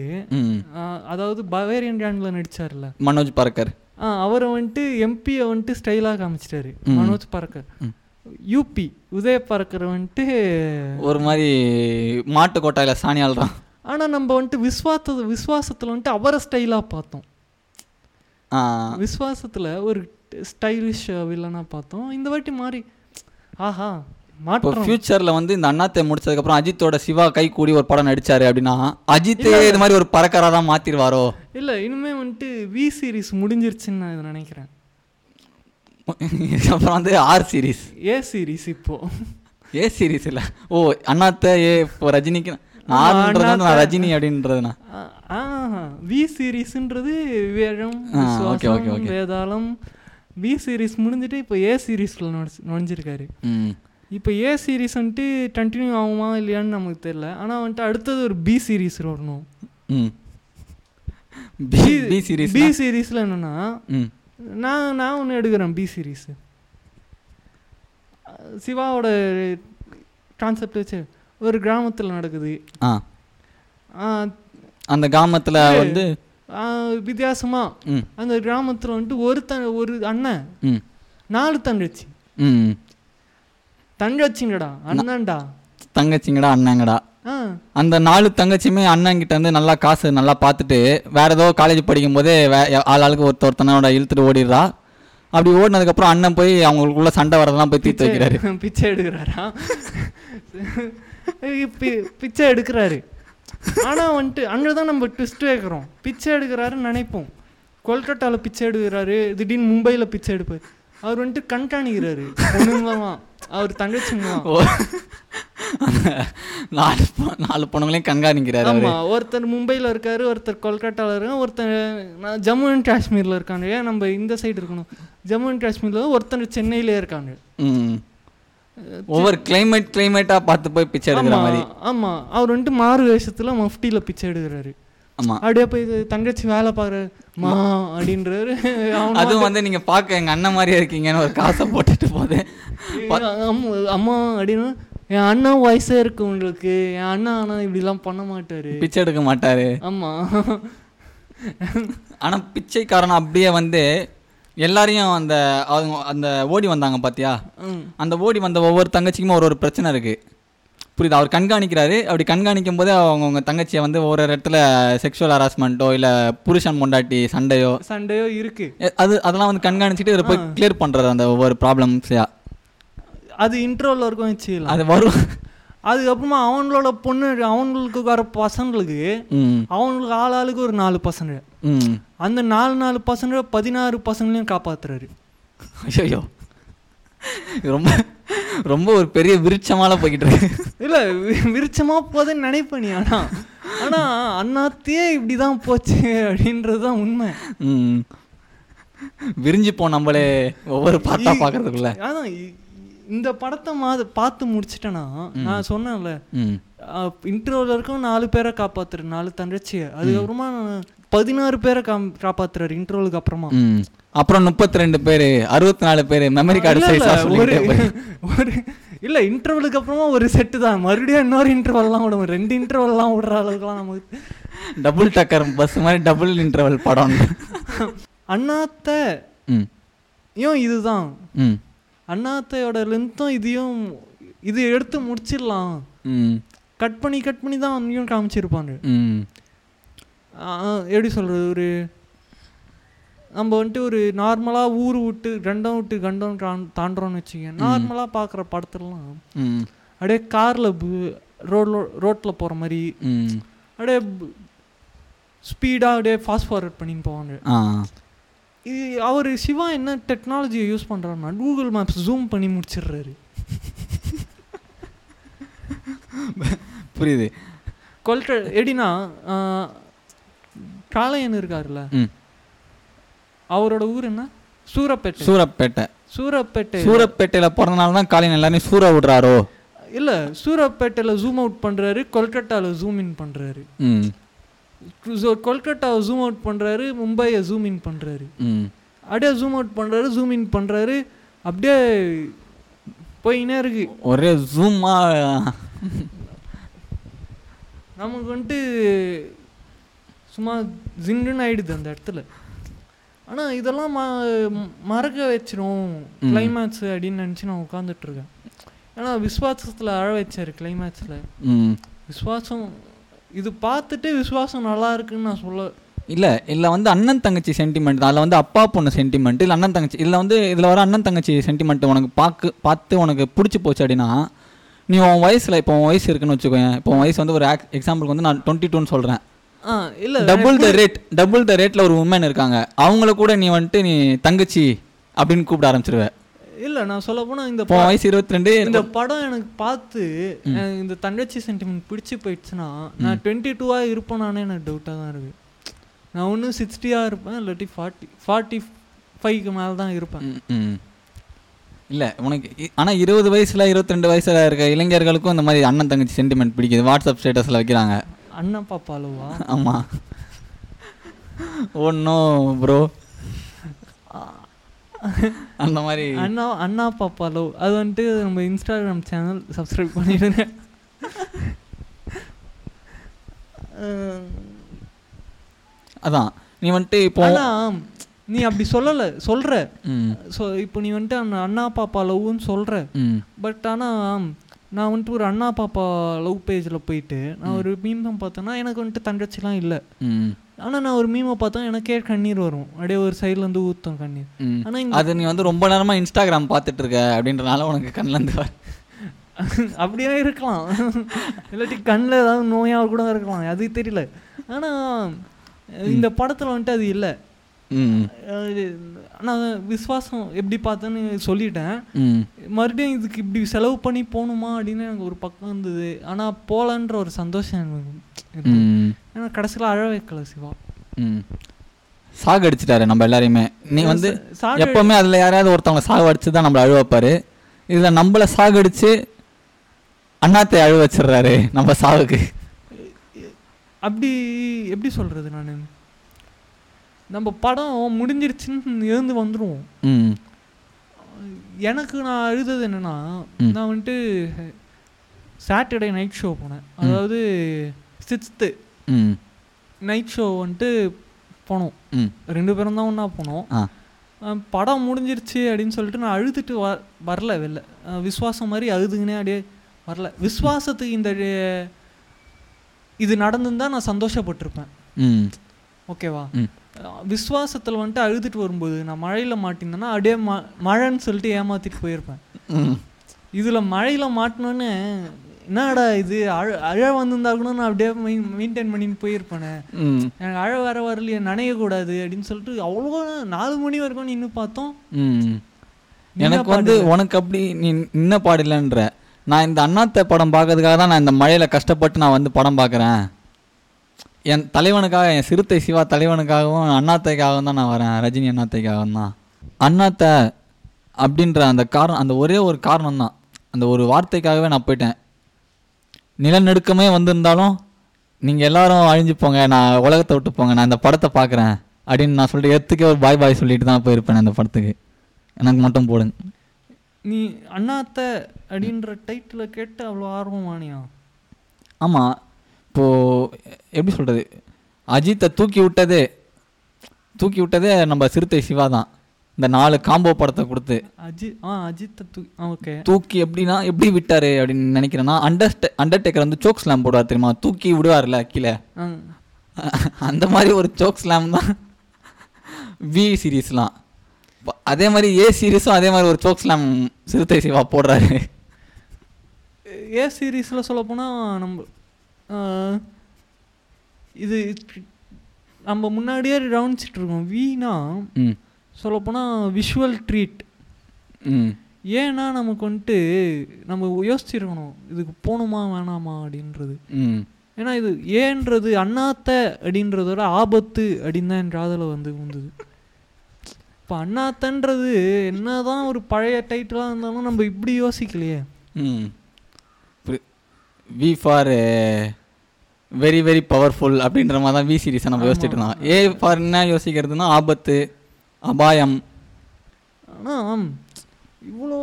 அதாவது பவேரியன் கேங்கில் நடிச்சார்ல. மனோஜ் பறக்கர். ஆ அவரை வந்துட்டு எம்பியை வந்துட்டு ஸ்டைலாக காமிச்சிட்டாரு. மனோஜ் பறக்கர். யூபி உதய பறக்கரை வந்துட்டு ஒரு மாதிரி மாட்டு கொட்டாயில் சாணி ஆள்றான் ஆனால் நம்ம வந்துட்டு விஸ்வாச விஸ்வாசத்தில் வந்துட்டு அவரை ஸ்டைலாக பார்த்தோம். விஸ்வாசத்தில் ஒரு ஸ்டைலிஷ் வில்லனாக பார்த்தோம். இந்த வாட்டி மாறி ஆஹா மாற்றம். ஃபியூச்சரில் வந்து இந்த அண்ணாத்தை முடிச்சதுக்கப்புறம் அஜித்தோட சிவா கை கூடி ஒரு படம் நடிச்சாரு அப்படின்னா அஜித்தே இது மாதிரி ஒரு பறக்கரா தான் மாத்திருவாரோ? இல்லை இனிமே வந்துட்டு வி சீரிஸ் முடிஞ்சிருச்சுன்னு நான் நினைக்கிறேன். அப்புறம் வந்து ஆர் சீரிஸ் ஏ சீரிஸ் இப்போ. ஏ சீரிஸ் இல்லை. ஓ அண்ணாத்த ஏ இப்போ ரஜினிக்கு நான். ரஜினி அப்படின்றதுண்ணா. வி சீரிஸ்ன்றது வேழம் okay, Viswasam, okay. Vedalam V series முடிஞ்சிட்டு இப்போ ஏ சீரிஸில் நுழைஞ்சிருக்காரு. ம். இப்போ ஏ சீரிஸ் வந்துட்டு கண்டினியூ ஆகுமா இல்லையான்னு நமக்கு தெரியல. ஆனால் வந்துட்டு அடுத்தது ஒரு பி சீரிஸ் வரணும். பி பி சீரிஸ் பி சீரிஸில் என்னென்னா நான் நான் ஒன்று எடுக்கிறேன் பி சீரிஸ் சிவாவோட கான்செப்ட் வச்சு ஒரு கிராமத்தில் நடக்குது. அந்த கிராமத்தில் வந்து ஆ, வித்தியாசமா ம். அந்த கிராமத்தில் வந்துட்டு ஒரு த ஒரு அண்ணன் நாலு தங்கச்சி. தங்கச்சிங்கடா அண்ணன்டா. தங்கச்சிங்கடா அண்ணங்கடா. அந்த நாலு தங்கச்சியுமே அண்ணன்கிட்ட இருந்து நல்லா காசு நல்லா பார்த்துட்டு வேற ஏதோ காலேஜ் படிக்கும் போதே ஆள் ஆளுக்கு ஒருத்த ஒருத்தனோட இழுத்துட்டு ஓடிடுறா. அப்படி ஓடினதுக்கப்புறம் அண்ணன் போய் அவங்களுக்குள்ள சண்டை வரதெல்லாம் போய் தீர்த்து வைக்கிறாரு. பிச்சை- எடுக்கிறாரா பிச்சை எடுக்கிறாரு. ஆனா வந்துட்டு அங்கே தான் நம்ம ட்விஸ்ட் வைக்கிறோம் பிச்சை எடுக்கிறாருன்னு நினைப்போம். கொல்கட்டாவில் பிச்சை எடுக்கிறாரு திடீர்னு மும்பையில் பிச்சை எடுப்பார். அவர் வந்துட்டு கண்காணிக்கிறாரு. பொண்ணுங்களா அவர் தங்கச்சிங்களாம். நாலு நாலு பொண்ணுங்களையும் கண்காணிக்கிறாரு அவரு. ஆமா ஒருத்தர் மும்பையில் இருக்காரு ஒருத்தர் கொல்கட்டாவில் இருக்காங்க ஒருத்தர் நான் ஜம்மு அண்ட் காஷ்மீரில் இருக்காங்க ஏன் நம்ம இந்த சைடு இருக்கணும்? ஜம்மு அண்ட் காஷ்மீரில் ஒருத்தர் சென்னையிலே இருக்காங்க ஒவ்வொரு கிளைமேட் கிளைமேட்டா பார்த்து போய் பிச்சை எடுக்கிற மாதிரி. ஆமா. அவர் வந்துட்டு மாறு வேஷத்துல மஃப்டியில பிச்சை எடுக்கிறாரு. ஆமா. அப்படியே போய் தங்கச்சி வேலை பாக்குறாரு மா அப்படின்றாரு. அதுவும் வந்து நீங்க பார்க்க எங்க அண்ணன் மாதிரியே இருக்கீங்கன்னு ஒரு காசை போட்டுட்டு போதே. அம்மா அப்படின்னு என் அண்ணன் வயசே இருக்கு உங்களுக்கு. என் அண்ணா ஆனா இப்படிலாம் பண்ண மாட்டாரு. பிச்சை எடுக்க மாட்டாரு. ஆமா. ஆனா பிச்சைக்காரன் அப்படியே வந்து எல்லாரையும் அந்த அவங்க அந்த ஓடி வந்தாங்க பாத்தியா? ம். அந்த ஓடி வந்த ஒவ்வொரு தங்கச்சிக்குமே ஒரு ஒரு பிரச்சனை இருக்கு. புரியுதா? அவர் கண்காணிக்கிறாரு. அப்படி கண்காணிக்கும் போதே அவங்கவுங்க தங்கச்சியை வந்து ஒரு இடத்துல செக்ஷுவல் ஹராஸ்மெண்ட்டோ இல்ல புருஷன் பொண்டாட்டி சண்டையோ சண்டையோ இருக்கு. அது அதெல்லாம் வந்து கண்காணிச்சுட்டு இதில் போய் கிளியர் பண்றது அந்த ஒவ்வொரு ப்ராப்ளம்ஸையா அது இன்ட்ரோல இருக்கும் அது வரும். அதுக்கப்புறமா அவங்களோட பொண்ணு அவங்களுக்கு வர பசங்களுக்கு அவங்களுக்கு ஆள் ஆளுக்கு ஒரு நாலு பசங்க. ம். அந்த நாலு நாலு பசங்க பதினாறு பசங்களையும் காப்பாத்துறாரு. ஐயோ ரொம்ப ரொம்ப ஒரு பெரிய விருட்சமால போய்கிட்டு இருக்கு இல்ல விருட்சமா போதுன்னு நினைப்பேன் நீ ஆனா ஆனா அண்ணாத்தையே இப்படிதான் போச்சு அப்படின்றது தான் உண்மை விரிஞ்சு போ நம்மளே ஒவ்வொரு பாட்டா பார்க்கறதுக்குள்ள அதான் இந்த படத்தை மா பார்த்து முடிச்சிட்டேன்னா நான் சொன்னேன்ல இன்டர்வியூல இருக்கும் நாலு பேரை காப்பாத்துறாரு நாலு தங்கச்சியை. அதுக்கப்புறமா பதினாறு பேரை காம் காப்பாத்துறாரு இன்டர்வியூக்கு அப்புறமா. அப்புறம் முப்பத்தி ரெண்டு பேர் அறுபத்தி நாலு பேர் மெமரி கார்டு ஒரு ஒரு இல்ல இன்டர்வலுக்கு அப்புறமா ஒரு செட்டு தான். மறுபடியும் இன்னொரு இன்டர்வல்லாம் விடுவோம் ரெண்டு இன்டர்வல்லாம் விடுற அளவுக்குலாம் நமக்கு டபுள் டக்கர் பஸ் மாதிரி டபுள் இன்டர்வல் படம். அண்ணாத்த ஏன் இதுதான்? அண்ணாத்தையோட லென்த்தும் இதையும் இது எடுத்து முடிச்சிடலாம். கட் பண்ணி கட் பண்ணி தான் அங்கேயும் காமிச்சிருப்பாங்க. எப்படி சொல்கிறது ஒரு நம்ம வந்துட்டு ஒரு நார்மலாக ஊர் விட்டு கண்டம் விட்டு கண்டம் தாண்- தாண்டுறோம்னு வச்சுக்கோங்க நார்மலாக பார்க்குற படத்துலலாம் அப்படியே காரில் ரோட்ல ரோட்டில் போகிற மாதிரி. அப்படியே ஸ்பீடாக அப்படியே ஃபாஸ்ட் ஃபார்வர்ட் பண்ணின்னு போவாங்க. இது அவர் சிவா என்ன டெக்னாலஜியை யூஸ் பண்ணுறாருன்னா கூகுள் மேப்ஸ் ஜூம் பண்ணி முடிச்சிடுறாரு. புரியுது. கொல்க எப்படின்னா காளையன் இருக்காருல்ல? அவரோட ஊர் என்ன? சூரப்பேட்டை. சூரப்பேட்டை. சூரப்பேட்டை. சூரப்பேட்டையில பிறந்தனால தான் காலையில் எல்லாரையும் சூற விடுறாரோ? இல்லை சூரப்பேட்டையில் ஜூம் அவுட் பண்ணுறாரு கொல்கட்டாவில் ஜூம் இன் பண்ணுறாரு ம் கொல்கட்டாவை ஜூம் அவுட் பண்ணுறாரு மும்பையை ஜூம் இன் பண்ணுறாரு அப்படியே ஜூம் அவுட் பண்ணுறாரு ஜூம் இன் பண்ணுறாரு அப்படியே போயினே இருக்கு. ஒரே ஜூமா நமக்கு வந்துட்டு சும்மா ஜிங்குன்னு ஆயிடுது அந்த இடத்துல. ஆனால் இதெல்லாம் ம மறக்க வச்சிரும். கிளைமேக்ஸ் அப்படின்னு நினச்சி நான் உட்காந்துட்டு இருக்கேன். ஏன்னா விஸ்வாசத்தில் அழ வச்சாரு கிளைமேக்ஸில் விஸ்வாசம் இது பார்த்துட்டு விசுவாசம் நல்லா இருக்குன்னு நான் சொல்ல இல்லை இல்லை வந்து அண்ணன் தங்கச்சி சென்டிமெண்ட் தான் அதில் வந்து அப்பா பொண்ணு சென்டிமெண்ட் இல்லை அண்ணன் தங்கச்சி இதில் வந்து இதில் வர அண்ணன் தங்கச்சி சென்டிமெண்ட் உனக்கு பார்க்கு பார்த்து உனக்கு பிடிச்சி போச்சு அப்படின்னா நீ உன் வயசில் இப்போ உன் வயசு இருக்குன்னு வச்சுக்கோயேன் இப்போ உன் வயசு வந்து ஒரு எக்ஸாம்பிளுக்கு வந்து நான் டுவெண்ட்டி டூன்னு சொல்கிறேன் ஆ இல்லை double the rate double the ரேட்டில் ஒரு உமன் இருக்காங்க. அவங்கள கூட நீ வந்துட்டு நீ தங்கச்சி அப்படின்னு கூப்பிட ஆரம்பிச்சிருவ. இல்லை நான் சொல்ல போனால் இந்த வயசு இருபத்தி ரெண்டு இந்த படம் எனக்கு பார்த்து இந்த தங்கச்சி சென்டிமெண்ட் பிடிச்சி போயிடுச்சுன்னா நான் டுவெண்ட்டி டூவாக இருப்பேனானே எனக்கு டவுட்டாக தான் இருக்குது நான் ஒன்று சிக்ஸ்டியாக இருப்பேன் இல்லாட்டி ஃபார்ட்டி ஃபார்ட்டி ஃபைவ்க்கு மேலே தான் இருப்பேன். இல்லை உனக்கு ஆனால் இருபது வயசில் இருபத்தி ரெண்டு வயசில் இருக்க இளைஞர்களுக்கும் இந்த மாதிரி அண்ணன் தங்கச்சி சென்டிமெண்ட் பிடிக்குது. வாட்ஸ்அப் ஸ்டேட்டஸில் வைக்கிறாங்க. அண்ணன் பாப்பாலுவா ஆமாம் ஒன்றும் ப்ரோ அந்த மாதிரி. அண்ணா அண்ணா பாப்பாலோ அது வந்துட்டு நம்ம இன்ஸ்டாகிராம் சேனல் சப்ஸ்கிரைப் பண்ணிடுங்க. அதான். நீ வந்துட்டு இப்போ நீ அப்படி சொல்லலை சொல்ற. ம். ஸோ இப்போ நீ வந்துட்டு அந்த அண்ணா பாப்பா லவ்னு சொல்ற. ம். பட் ஆனால் நான் வந்துட்டு ஒரு அண்ணா பாப்பா லவ் பேஜில் போயிட்டு நான் ஒரு மீம் பார்த்தேன்னா எனக்கு வந்துட்டு தங்கச்சிலாம் இல்லை. ஆனால் நான் ஒரு மீமை பார்த்தா எனக்கே கண்ணீர் வரும். அப்படியே ஒரு சைட்லேருந்து ஊற்றும் கண்ணீர். ம். ஆனா இந்த- அது நீ வந்து ரொம்ப நேரமா இன்ஸ்டாகிராம் பார்த்துட்டு இருக்க அப்படின்றனால உனக்கு கண்ணுல இருந்து வர அப்படியே இருக்கலாம். இல்லாட்டி கண்ணில் ஏதாவது நோயாக கூட இருக்கலாம். அது தெரியல. ஆனால் இந்த படத்தில் வந்துட்டு அது இல்லை. ம். ஆனால் விசுவாசம் எப்படி பார்த்தேன்னு சொல்லிட்டேன். மறுபடியும் இதுக்கு இப்படி செலவு பண்ணி போகணுமா அப்படின்னு எனக்கு ஒரு பக்கம் இருந்தது. ஆனால் போகலன்ற ஒரு சந்தோஷம் எனக்கு ஏன்னா கடைசியில் அழ வைக்கல சிவா. ம். சாகடிச்சிட்டாரு நம்ம எல்லாரையுமே. நீ வந்து சாக எப்பவுமே அதுல யாராவது ஒருத்தவங்க சாகடிச்சு தான் நம்மள அழுவ வைப்பாரு. இதுல நம்மள சாகடிச்சு அண்ணாத்தை அழுவ வச்சிடுறாரு நம்ம சாவுக்கு. அப்படி எப்படி சொல்கிறது நான்? நம்ம படம் முடிஞ்சிருச்சுன்னு எழுந்து வந்துடுவோம் எனக்கு நான் அழுதது என்னன்னா. நான் வந்துட்டு சாட்டர்டே நைட் ஷோ போனேன். அதாவது சிக்ஸ்த்து நைட் ஷோ வந்துட்டு போனோம். ரெண்டு பேரும் தான் ஒன்றா போனோம். படம் முடிஞ்சிருச்சு அப்படின்னு சொல்லிட்டு நான் அழுதுட்டு வ வரல வெளில. அஹ் விசுவாசம் மாதிரி அழுதுங்கனே அப்படியே வரல. விசுவாசத்துக்கு இந்த இது நடந்துருந்தா நான் சந்தோஷப்பட்டிருப்பேன். ம். ஓகேவா? ம் விசுவாசத்தில் வந்துட்டு அழுதுட்டு வரும்போது நான் மழையில் மாட்டினேன்னா அப்படியே ம மழைன்னு சொல்லிட்டு ஏமாத்திட்டு போயிருப்பேன். இதில் மழையில் மாட்டினோன்னு என்னடா இது? அழ அழ வந்திருந்தா கூட நான் அப்படியே மெயின்டைன் பண்ணிட்டு போயிருப்பேனே. எனக்கு அழ வர வரலையே நனையக்கூடாது அப்படின்னு சொல்லிட்டு அவ்வளோ நாலு மணி வரைக்கும் நின்று பார்த்தோம். எனக்கு வந்து உனக்கு அப்படி நீ நின்ன பாடில்லைன்ற நான் இந்த அண்ணாத்த படம் பார்க்கறதுக்காக தான் நான் இந்த மழையில கஷ்டப்பட்டு நான் வந்து படம் பார்க்குறேன். என் தலைவனுக்காக என் சிறுத்தை சிவா தலைவனுக்காகவும் அண்ணாத்தைக்காகவும் தான் நான் வரேன். ரஜினி அண்ணாத்தைக்காகவும் தான். அண்ணாத்த அப்படின்ற அந்த காரணம் அந்த ஒரே ஒரு காரணம் தான் அந்த ஒரு வார்த்தைக்காகவே நான் போயிட்டேன். நிலநடுக்கமே வந்திருந்தாலும் நீங்கள் எல்லாரும் அழிஞ்சு போங்க நான் உலகத்தை விட்டு போங்க நான் இந்த படத்தை பார்க்குறேன் அப்படின்னு நான் சொல்லிட்டு எத்துக்கே ஒரு பாய் பாய் சொல்லிட்டு தான் போயிருப்பேன் அந்த படத்துக்கு. எனக்கு மட்டும் போடுங்க. நீ அண்ணாத்த அப்படின்ற டைட்டில் கேட்டு அவ்வளோ ஆர்வமானியா ஆமாம் இப்போது எப்படி சொல்கிறது அஜித்தை தூக்கி விட்டதே தூக்கி விட்டதே நம்ம சிறுத்தை சிவா தான். இந்த நாலு காம்போ படத்தை கொடுத்து. அஜித் ஆ அஜித்தை தூ ஆ ஓகே. தூக்கி எப்படின்னா எப்படி விட்டாரு அப்படின்னு நினைக்கிறேன்னா அண்டர்ஸ்ட அண்டர்டேக்கர் வந்து சோக் ஸ்லாம் போடுவார் தெரியுமா? தூக்கி விடுவார்ல கீழே. அந்த மாதிரி ஒரு சோக் ஸ்லாம் தான் வி சீரீஸ்லாம் அதே மாதிரி ஏ சீரீஸும் அதே மாதிரி ஒரு சோக் ஸ்லாம் சிறுத்தை சிவா போடுறாரு. ஏ சீரீஸில் சொல்லப்போனால் நம்ம ஆ, இது நம்ம முன்னாடியே கவனிச்சிட்டு இருக்கோம் வீணா சொல்லப்போனால் விஷுவல் ட்ரீட் ஏன்னா நமக்கு வந்துட்டு நம்ம யோசிச்சிருக்கணும் இதுக்கு போகணுமா வேணாமா அப்படின்றது. ஏன்னா இது ஏன்றது அண்ணாத்த அப்படின்றதோட ஆபத்து அப்படின்னு தான் என் காதில் வந்து வந்தது இப்போ அண்ணாத்தன்றது என்னதான் ஒரு பழைய டைட்டிலாக இருந்தாலும் நம்ம இப்படி யோசிக்கலையே. ம். V for very very powerful அப்படின்ற மாதிரி தான் வி சீரிஸை நம்ம யோசிச்சுட்டு இருந்தோம். ஏ ஃபார் என்ன யோசிக்கிறதுனா ஆபத்து அபாயம். ஆனால் இவ்வளோ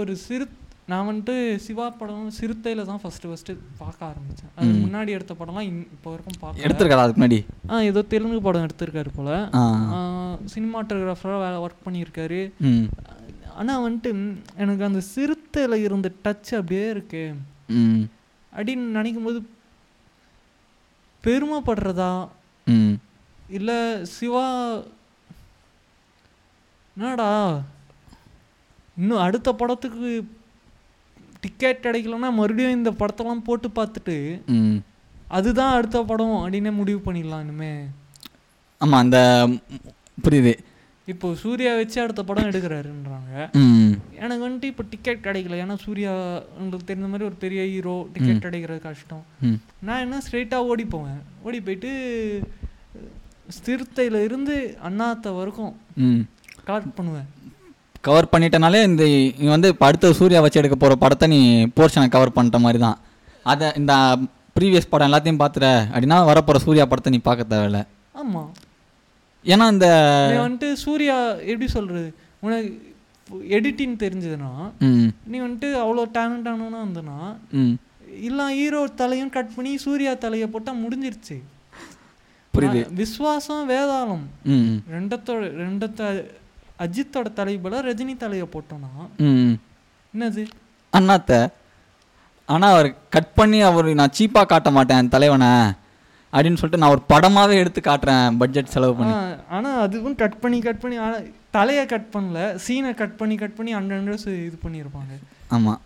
ஒரு சிறு நான் வந்துட்டு சிவா படம் சிறுத்தையில் தான் ஃபஸ்ட்டு ஃபஸ்ட்டு பார்க்க ஆரம்பித்தேன் அது. முன்னாடி எடுத்த படம்லாம் இன் இப்போ வரைக்கும் பார்க்க எடுத்திருக்காரா அதுக்கு முன்னாடி? ஆ ஏதோ தெலுங்கு படம் எடுத்திருக்காரு போல். சினிமாட்டோகிராஃபராக வேலை ஒர்க் பண்ணியிருக்காரு. ஆனால் வந்துட்டு எனக்கு அந்த சிறுத்தையில் இருந்த டச் அப்படியே இருக்கு. அப்படின்னு நினைக்கும் போது பெருமைப்படுறதா இல்லை சிவா என்னடா? இன்னும் அடுத்த படத்துக்கு டிக்கெட் கிடைக்கலன்னா மறுபடியும் இந்த படத்தெல்லாம் போட்டு பார்த்துட்டு அதுதான் அடுத்த படம் அப்படின்னே முடிவு பண்ணிடலாம் இனிமே. ஆமாம் அந்த புரியுது. இப்போ சூர்யா வச்சு அடுத்த படம் எடுக்கிறாருன்றாங்க. எனக்கு வந்துட்டு இப்போ டிக்கெட் கிடைக்கல. ஏன்னா சூர்யா உங்களுக்கு தெரிஞ்ச மாதிரி ஒரு பெரிய ஹீரோ டிக்கெட் கிடைக்கிறது கஷ்டம். நான் என்ன ஸ்ட்ரெயிட்டாக ஓடி போவேன். ஓடி போயிட்டு சிறுத்தையில் இருந்து அண்ணாத்த வரைக்கும் ம். கலெக்ட் பண்ணுவேன். கவர் பண்ணிட்டனாலே இந்த நீ வந்து இப்போ அடுத்த சூர்யா வச்சு எடுக்க போகிற படத்தை நீ போர்ஷனை கவர் பண்ணிட்ட மாதிரி தான் அதை இந்த ப்ரீவியஸ் படம் எல்லாத்தையும் பார்த்துற அப்படின்னா வரப்போகிற சூர்யா படத்தை நீ பார்க்க தேவையில்ல. ஆமாம் ஏன்னா இந்த நீ வந்துட்டு சூர்யா எப்படி சொல்கிறது உனக்கு எடிட்டிங் தெரிஞ்சதுன்னா நீ வந்துட்டு அவ்வளோ டேலண்டானவனா இருந்தனா ம். இல்லை ஹீரோ தலையும் கட் பண்ணி சூர்யா தலையை போட்டால் முடிஞ்சிருச்சு. புரியுது. விஸ்வாசம் வேதாளம். ரெண்டத்தோட ரெண்டத்த அஜித்தோட தலைபல ரஜினி தலையை போட்டோன்னா ம் என்னது? அண்ணாத்த ஆனால் அவர் கட் பண்ணி அவர் நான் சீப்பாக காட்ட மாட்டேன் தலைவனை. அப்படின்னு சொல்லிட்டு நான் ஒரு படமாகவே எடுத்து காட்டுறேன் பட்ஜெட் செலவு பண்ணி. ஆ- ஆனா அதுவும் கட் பண்ணி கட் பண்ணி ஆனா தலையை கட் பண்ணல சீனை கட் பண்ணி கட் பண்ணி ஹண்ட்ரட் இது பண்ணியிருப்பாங்க ஆமாம்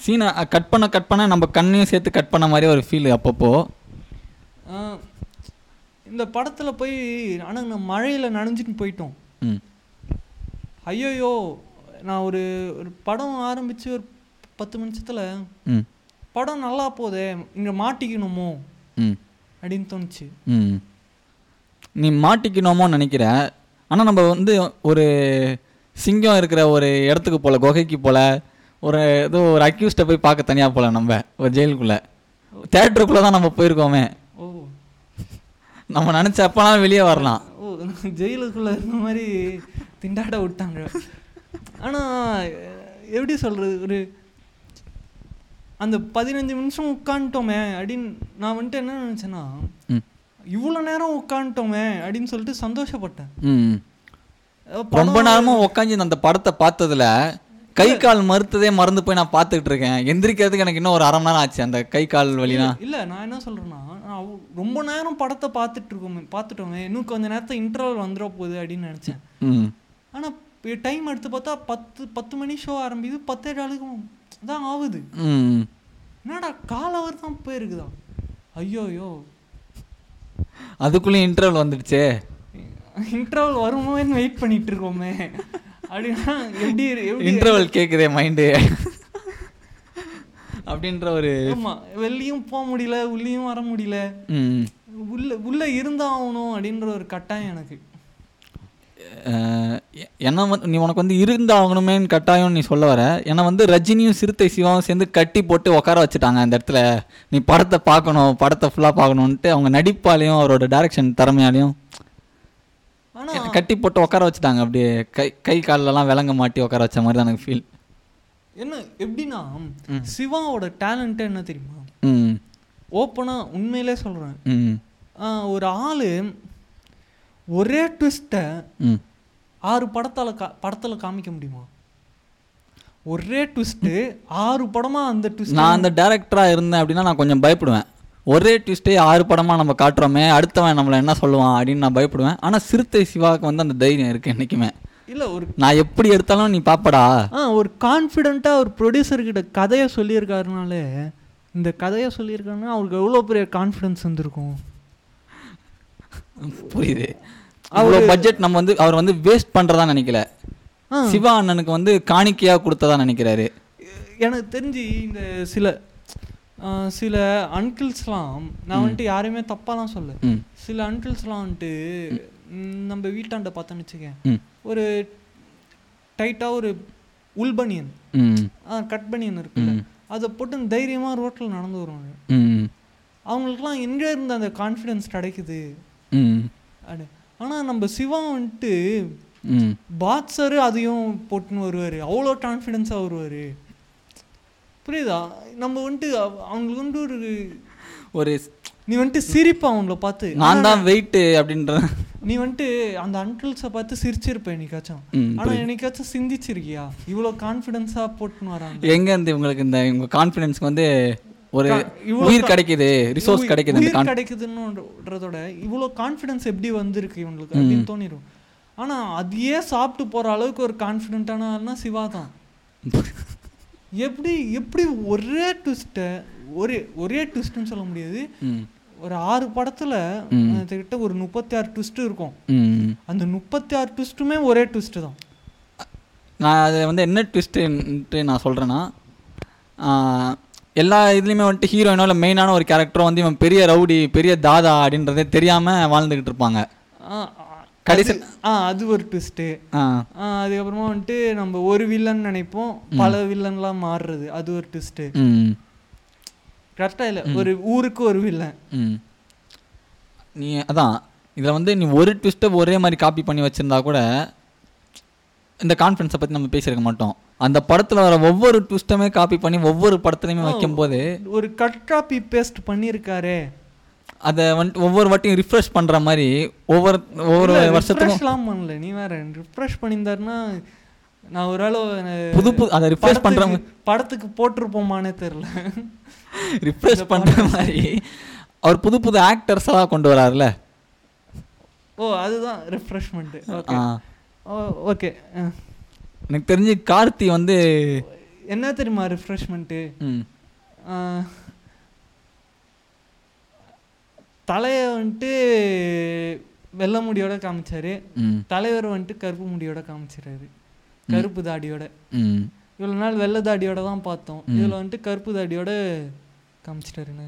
சீனை கட் பண்ண கட் பண்ண நம்ம கண்ணையும் சேர்த்து கட் பண்ண மாதிரி ஒரு ஃபீல் அப்பப்போ. இந்த படத்துல போய் ஆனா நான் மழையில நனைஞ்சிட்டு போயிட்டோம். ஐயோயோ நான் ஒரு ஒரு படம் ஆரம்பிச்சு ஒரு பத்து நிமிஷத்துல படம் நல்லா போதே இங்க மாட்டிக்கணுமோ? அப்படின்னு தோணுச்சு. ம். நீ மாட்டிக்கணுமோன்னு நினைக்கிற. ஆனால் நம்ம வந்து ஒரு சிங்கம் இருக்கிற ஒரு இடத்துக்கு போல குகைக்கு போல ஒரு ஏதோ ஒரு அக்யூஸ்ட்டை போய் பார்க்க தனியாக போல நம்ம ஒரு ஜெயிலுக்குள்ளே. தேட்டருக்குள்ளே தான் நம்ம போயிருக்கோமே. ஓ. நம்ம நினச்ச அப்போலாம் வெளியே வரலாம். ஓ ஜெயிலுக்குள்ள இருந்த மாதிரி திண்டாட விட்டாங்க. ஆனா எப்படி சொல்றது? ஒரு அந்த பதினஞ்சு நிமிஷம் உட்காந்துட்டோமே அப்படின்னு நான் வந்துட்டு என்ன நினச்சேன்னா இவ்வளோ நேரம் உட்காந்துட்டோமே அப்படின்னு சொல்லிட்டு சந்தோஷப்பட்டேன். ரொம்ப நேரமாக உட்காந்து அந்த படத்தை பார்த்ததுல கை கால் மறுத்ததே மறந்து போய் நான் பார்த்துக்கிட்டு இருக்கேன். எந்திரிக்கிறதுக்கு எனக்கு இன்னும் ஒரு அரை மணி நேரம் ஆச்சு அந்த கை கால் வலிலாம் இல்ல நான் என்ன அவ்- ரொம்ப நேரம் படத்தை பார்த்துட்டு இருக்கோமே பார்த்துட்டோமே இன்னும் கொஞ்ச நேரத்தை இன்டர்வல் வந்துட போகுது அப்படின்னு நினச்சேன். ம். ஆனா டைம் எடுத்து பார்த்தா பத்து பத்து மணி ஷோ ஆரம்பிக்குது பத்தே நாளுக்கும் தான் ஆகுது என்னடா கால் அவர் தான் போயிருக்குதா? ஐயோ ஐயோ அதுக்குள்ளேயும் இன்டர்வல் வந்துடுச்சே. இன்டர்வல் வருமோன்னு வெயிட் பண்ணிட்டு இருக்கோமே அப்படின்னா எப்படி இன்டர்வல் கேட்குதே மைண்டு அப்படின்ற ஒரு ஆமா வெளியும் போக முடியல உள்ளேயும் வர முடியல. உள்ள உள்ள இருந்தாகணும் அப்படின்ற ஒரு கட்டாயம் எனக்கு. என்ன வந்து நீ உனக்கு வந்து இருந்தாகணுமேன்னு கட்டாயம் நீ சொல்ல வர. ஏன்னா வந்து ரஜினியும் சிறுத்தை சிவாவும் சேர்ந்து கட்டி போட்டு உட்கார வச்சுட்டாங்க அந்த இடத்துல. நீ படத்தை பார்க்கணும் படத்தை ஃபுல்லாக பார்க்கணுன்ட்டு அவங்க நடிப்பாலையும் அவரோட டைரக்ஷன் திறமையாலையும் கட்டி போட்டு உட்கார வச்சுட்டாங்க. அப்படியே கை கை கால்லலாம் விலங்க மாட்டி உட்கார வச்ச மாதிரி தான் எனக்கு ஃபீல் என்ன எப்படின்னா சிவாவோட டேலண்ட் என்ன தெரியுமா? ம். ஓப்பனா உண்மையிலே ஆஹ் ஒரு ஆளு ஒரே ட்விஸ்ட்டை ஆறு படத்தால கா படத்துல காமிக்க முடியுமா? ஒரே ட்விஸ்ட்டு ஆறு படமா அந்த ட்விஸ்ட் நான் அந்த டேரக்டராக இருந்தேன் அப்படின்னா நான் கொஞ்சம் பயப்படுவேன். ஒரே ட்விஸ்ட்டே ஆறு படமாக நம்ம காட்டுறோமே அடுத்தவன் நம்மளை என்ன சொல்லுவான் அப்படின்னு நான் பயப்படுவேன். ஆனால் சிறுத்தை சிவாவுக்கு வந்து அந்த தைரியம் இருக்குது என்றைக்குமே இல்ல ஒரு நான் எப்படி எடுத்தாலும் நீ பாப்படா. ஆ ஒரு கான்ஃபிடென்ட்டாக ஒரு ப்ரொடியூசர் கிட்ட கதையை சொல்லியிருக்காருனாலே இந்த கதையை சொல்லியிருக்காருன்னா அவருக்கு எவ்வளோ பெரிய கான்ஃபிடன்ஸ் வந்திருக்கும்? புரியுது. அவ்வளோ பட்ஜெட் நம்ம வந்து அவர் வந்து வேஸ்ட் பண்ணுறதா நினைக்கல. சிவா அண்ணனுக்கு வந்து காணிக்கையாக கொடுத்ததா நினைக்கிறாரு. எனக்கு தெரிஞ்சு இந்த சில சில அன்கிள்ஸ்லாம் நான் வந்துட்டு யாரையுமே தப்பாலாம் சொல்ல சில அன்கிள்ஸ்லாம் வந்துட்டு நம்ம வீட்டாண்ட பார்த்தோன்னு வச்சுக்கேன். ஒரு டைட்டாக ஒரு உள்பனியன் ம். கட் பனியன் இருக்குல்ல. அதை போட்டு தைரியமாக ரோட்டில் நடந்து வருவாங்க. அவங்களுக்குலாம் எங்கே இருந்து அந்த கான்ஃபிடென்ஸ் கிடைக்குது? ஆனால் நம்ம சிவா வந்துட்டு பாட்ஸரு அதையும் போட்டுன்னு வருவார். அவ்வளோ கான்ஃபிடென்ஸாக வருவார். புரியுதா? நம்ம வந்துட்டு அவ- அவங்களுக்கு வந்துட்டு ஒரு ஒரு நீ வந்துட்டு சிரிப்பா அவங்கள பார்த்து. நான் தான் வெயிட்டு அப்படின்ற நீ வந்துட்டு அந்த அங்கிள்ஸை பார்த்து சிரிச்சிருப்ப என்னைக்காச்சும். ம், ஆனா என்னைக்காச்சும் சிந்திச்சிருக்கியா? இவ்வளோ கான்ஃபிடென்ஸா போட்டுன்னு வராங்க. எங்க இருந்து உங்களுக்கு இந்த உங்க கான்ஃபிடன்ஸ்க்கு வந்து ஒரு உயிர் கிடைக்குது ரிசோர்ஸ் கிடைக்குது உயிர் கான் கிடைக்குதுன்னுன்றதோட இவ்வளோ கான்ஃபிடன்ஸ் எப்படி வந்திருக்கு இவங்களுக்கு? அப்படின்னு தோணிடும் ஆனா அதையே சாப்பிட்டு போற அளவுக்கு ஒரு கான்ஃபிடென்ட்டான ஆள்னா சிவா தான். எப்படி எப்படி ஒரே ட்விஸ்ட்டை ஒரே ஒரே ட்விஸ்ட்னு சொல்ல முடியாது. ஒரு ஆறு படத்துல. கிட்ட ஒரு முப்பத்தி ஆறு ட்விஸ்ட் இருக்கும் அந்த முப்பத்தி ஆறு ட்விஸ்ட்டுமே ஒரே ட்விஸ்ட் தான். நான் அது வந்து என்ன ட்விஸ்ட்டுன்ட்டு நான் சொல்கிறேன்னா எல்லா இதுலேயுமே வந்துட்டு ஹீரோயினோ இல்லை மெயினான ஒரு கேரக்டரும் வந்து இவன் பெரிய ரவுடி பெரிய தாதா அப்படின்றதே தெரியாமல் வாழ்ந்துக்கிட்டு இருப்பாங்க. கடைசி ஆ அது ஒரு ட்விஸ்ட்டு ஆ. அதுக்கப்புறமா வந்துட்டு நம்ம ஒரு வில்லன் நினைப்போம். பல வில்லன்லாம் மாறுறது. அது ஒரு ட்விஸ்ட்டு கரெக்டாக இல்லை? ஒரு ஊருக்கு ஒரு வில்லன் நீ அதான். இதில் வந்து நீ ஒரு ட்விஸ்ட்டை ஒரே மாதிரி காப்பி பண்ணி வச்சுருந்தா கூட இந்த கான்ஃபிடன்ஸை பற்றி நம்ம பேசியிருக்க மாட்டோம். அந்த படத்தில் வர ஒவ்வொரு ட்விஸ்ட்டுமே காப்பி பண்ணி ஒவ்வொரு படத்துலையுமே வைக்கும்போது ஒரு கட் காப்பி பேஸ்ட் பண்ணியிருக்காரே. அதை வந்துட்டு ஒவ்வொரு வாட்டியும் ரிஃப்ரெஷ் பண்ணுற மாதிரி ஒவ்வொரு ஒவ்வொரு வருஷத்துக்கும் பண்ணல. நீ வேற ரிஃப்ரெஷ் பண்ணியிருந்தாருன்னா நான் ஒரு ஆளு புது புது அதை ரிஃப்ரெஷ் பண்ணுற படத்துக்கு போட்டிருப்போமானே தெரில ரிஃப்ரெஷ் பண்ணுற மாதிரி அவர் புது புது ஆக்டர்ஸாக கொண்டு வராருல ஓ அதுதான் ரிஃப்ரெஷ்மெண்ட்டு ஓகே. எனக்கு தெரிஞ்சு கார்த்தி வந்து என்ன தெரியுமா ரிஃப்ரெஷ்மெண்ட்டு தலையை வந்துட்டு வெள்ளை முடியோட காமிச்சாரு. ம். தலைவர் வந்துட்டு கருப்பு முடியோட காமிச்சிடுறாரு கருப்பு தாடியோட. இவ்வளோ நாள் வெள்ளை தாடியோட தான் பார்த்தோம். இதில் வந்துட்டு கருப்பு தாடியோட காமிச்சிட்டாருண்ணே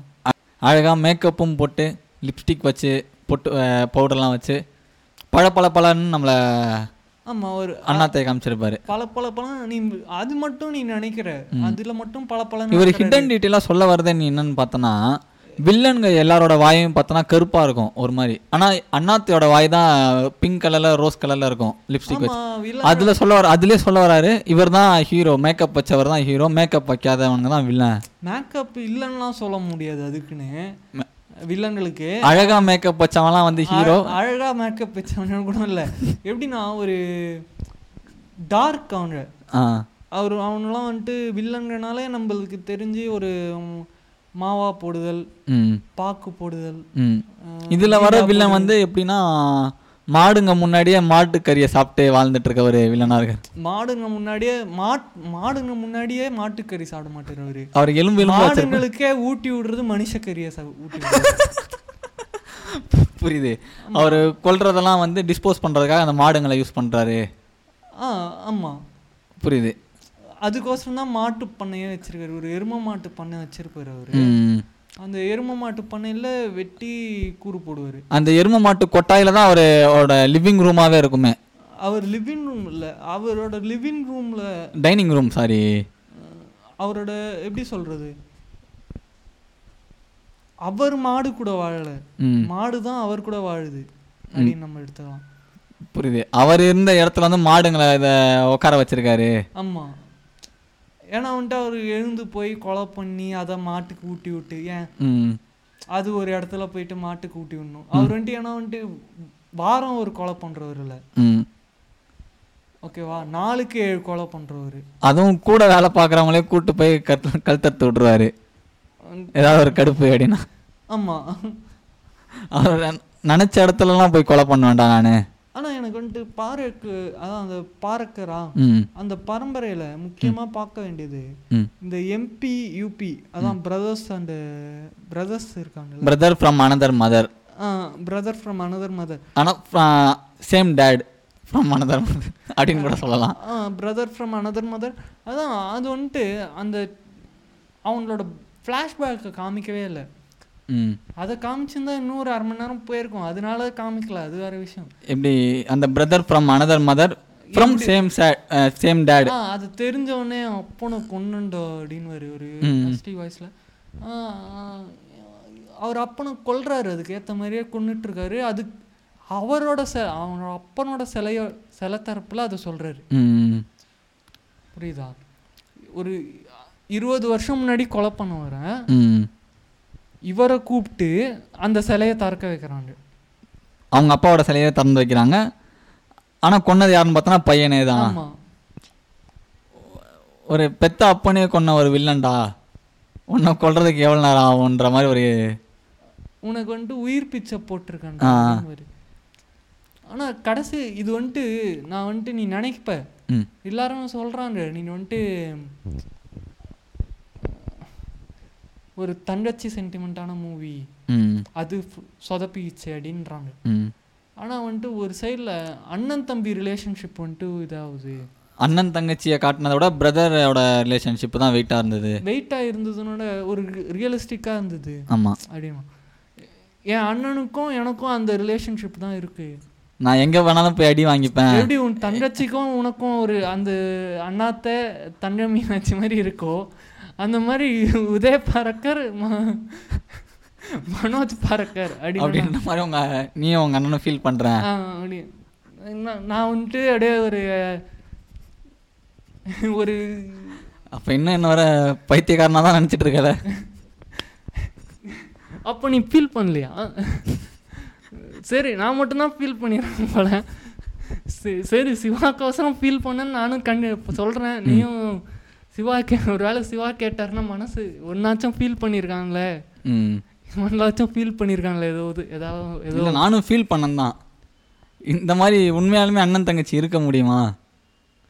அழகாக மேக்கப்பும் போட்டு லிப்ஸ்டிக் வச்சு பொட்டு பவுடர்லாம் வச்சு பழ பழ பழன்னு நம்மளை ஆமா ஒரு அண்ணாத்தை காமிச்சிருப்பாரு. பல பல பழம் நீ அது மட்டும் நீ நினைக்கிற. அதுல மட்டும் பல பல இவர் ஹிடன் டீட்டெயிலாக சொல்ல வரதே நீ என்னன்னு பார்த்தனா வில்லன்க எல்லாரோட வாயும் பார்த்தனா கருப்பாக இருக்கும் ஒரு மாதிரி. ஆனால் அண்ணாத்தையோட வாய் தான் பிங்க் கலரில் ரோஸ் கலரில் இருக்கும் லிப்ஸ்டிக் வச்சு. அதில் சொல்ல வர அதுலேயே சொல்ல வராரு இவர் தான் ஹீரோ மேக்கப் வச்சவர் தான் ஹீரோ மேக்கப் வைக்காதவனுங்க தான் வில்லன் மேக்கப் இல்லைன்னுலாம் சொல்ல முடியாது அதுக்குன்னு. வில்லன்களுக்கு அழகா மேக்கப் வச்சவன்லாம் வந்து ஹீரோ அழ- அழகா மேக்கப் வச்சவன கூட இல்ல. எப்படின்னா ஒரு டார்க் அவனு. ஆ. அவர் அவனெல்லாம் வந்துட்டு வில்லங்கனாலே நம்மளுக்கு தெரிஞ்சு ஒரு மாவா போடுதல் பாக்கு போடுதல் இதில் வர வில்லன் வந்து எப்படின்னா மாடுங்க முன்னாடியே மாட்டுக்கறியை சாப்பிட்டு வாழ்ந்துட்டு இருக்க ஒரு இருக்கார் மாடுங்க முன்னாடியே மாட் மாடுங்க முன்னாடியே மாட்டுக்கறி சாப்பிட மாட்டார் அவரு. அவர் எலும்பு எலும்பு. மாடுங்களுக்கே ஊட்டி விடுறது மனுஷக்கறியை ஊட்டி புரியுது. அவர் கொல்றதெல்லாம் வந்து டிஸ்போஸ் பண்ணுறதுக்காக அந்த மாடுங்களை யூஸ் பண்ணுறாரு ஆ ஆமா. புரியுது. அதுக்கோசரம் தான் மாட்டு பண்ணையே வச்சிருக்காரு. ஒரு எரும மாட்டு பண்ணை வச்சிருப்பாரு அவரு. அந்த எரும மாட்டு பண்ணையில வெட்டி கூறு போடுவாரு. அந்த எரும மாட்டு கொட்டாயில தான் அவரோட லிவிங் ரூமாவே இருக்குமே. அவர் லிவிங் ரூம் இல்ல அவரோட லிவிங் ரூம்ல டைனிங் ரூம் சாரி அவரோட எப்படி சொல்றது? அவர் மாடு கூட வாழல. மாடு தான் அவர் கூட வாழுது. அப்படின்னு நம்ம எடுத்துக்கலாம். புரியுது. அவர் இருந்த இடத்துல வந்து மாடுங்களை இதை உட்கார வச்சிருக்காரு. ஆமா. ஏன்னா வந்துட்டு அவர் எழுந்து போய் கொலை பண்ணி அதை மாட்டுக்கு ஊட்டி விட்டு ஏன்? அது ஒரு இடத்துல போயிட்டு மாட்டுக்கு ஊட்டி விடணும். அவர் வந்துட்டு ஏன்னா வந்துட்டு வாரம் ஒரு கொலை பண்றவர் இல்ல. ம். ஓகேவா நாளுக்கு ஏழு கொலை பண்றவர். அதுவும் கூட வேலை பார்க்குறவங்களே கூட்டு போய் கத்து கழுத்தறுத்து விட்ருவாரு ஏதாவது ஒரு கடுப்பு அப்படின்னா ஆமா. அவர் நினச்ச இடத்துலலாம் போய் கொலை பண்ண வேண்டாம் நான். ஆனா எனக்கு வந்துட்டு பாறைக்கு அதான் அந்த பாறக்கரா ம். அந்த பரம்பரையில முக்கியமா பார்க்க வேண்டியது இந்த எம்பி யூபி அதான் பிரதர்ஸ் அண்ட் பிரதர்ஸ் இருக்காங்கல்ல. Brother from another mother brother from another mother ஆனால் same date from another mother அப்படின்னு கூட சொல்லலாம். பிரதர் ஃப்ரம் அனதர் மதர் அதான் அது வந்துட்டு அந்த அவங்களோட ஃப்ளாஷ்பேக்கை காமிக்கவே இல்லை. அதை காமிச்சிருந்தா இன்னும் ஒரு அரை மணி நேரம் போயிருக்கும். அதனால காமிக்கல. அது வேற விஷயம். எப்படி அந்த brother from another mother from same same date அது தெரிஞ்ச உடனே அப்பனை கொன்னுண்டோ அப்படின்னு ஒரு. ஹஸ்டி வாய்ஸில் அவர் அப்பனை கொல்றாரு. அதுக்கு ஏற்ற மாதிரியே கொன்னுட்டு இருக்காரு அது அவரோட செ அவனோட அப்பனோட சிலைய சிலை தரப்புல அதை சொல்றாரு. ம் புரியுதா? ஒரு இருபது வருஷம் முன்னாடி கொலை பண்ண வரேன் இவரை கூப்பிட்டு அந்த சிலையை திறக்க வைக்கிறாங்க. அவங்க அப்பாவோட சிலையை திறந்து வைக்கிறாங்க. ஆனால் கொன்னது யாருன்னு பார்த்தோன்னா பையனே தான். ஒரு பெத்த அப்பனே கொன்ன ஒரு வில்லன்டா. உன்னை கொல்றதுக்கு எவ்வளோ நேரம் ஆகுன்ற மாதிரி ஒரு உனக்கு வந்துட்டு உயிர் பிச்சை போட்டிருக்கேன் ஆ. ஆனா கடைசி இது வந்துட்டு நான் வந்துட்டு நீ நினைப்ப. எல்லாரும் சொல்றாங்க நீ வந்துட்டு ஒரு தங்கச்சி சென்டிமெண்ட்டான மூவி அது சொதப்பிச்சு அப்படின்றாங்க ம். ஆனா வந்துட்டு ஒரு சைடுல அண்ணன் தம்பி ரிலேஷன்ஷிப் வந்துட்டு இதாகுது அண்ணன் தங்கச்சியை காட்டினதை விட பிரதரோட ரிலேஷன்ஷிப் தான் வெயிட்டாக இருந்தது. வெயிட்டா இருந்ததுனோட ஒரு ரியலிஸ்டிக்கா இருந்தது. ஆமாம் அப்படின்னா என் அண்ணனுக்கும் எனக்கும் அந்த ரிலேஷன்ஷிப் தான் இருக்கு. நான் எங்கே வேணாலும் போய் அடி வாங்கிப்பேன். எப்படி உன் தங்கச்சிக்கும் உனக்கும் ஒரு அந்த அண்ணாத்த தங்க மீனாட்சி மாதிரி இருக்கோ அந்த மாதிரி உதய பறக்கர் மனோஜ் பறக்கர் அப்படின்ற மாதிரி உங்க நீயும் உங்க அண்ணனும் ஃபீல் பண்றேன். அப்படி. நான் வந்துட்டு அப்படியே ஒரு ஒரு அப்ப இன்னும் என்ன வர பைத்தியக்காரனா தான் நினைச்சிட்டு இருக்கல அப்போ நீ ஃபீல் பண்ணலையா? சரி நான் மட்டும்தான் ஃபீல் பண்ணிடுறேன் போல. சரி சரி சிவாக்கோசரம் ஃபீல் பண்ணேன்னு நானும் கண்டு சொல்கிறேன் நீயும் சிவா கே ஒரு வேளை சிவா கேட்டாருன்னா மனசு ஒன்னாச்சும் ஃபீல் பண்ணியிருக்காங்களே ம். ஒன்னாச்சும் ஃபீல் பண்ணியிருக்காங்களே ஏதோ இது ஏதாவது ஏதோ. நானும் ஃபீல் பண்ணேன் தான் இந்த மாதிரி உண்மையாலுமே அண்ணன் தங்கச்சி இருக்க முடியுமா?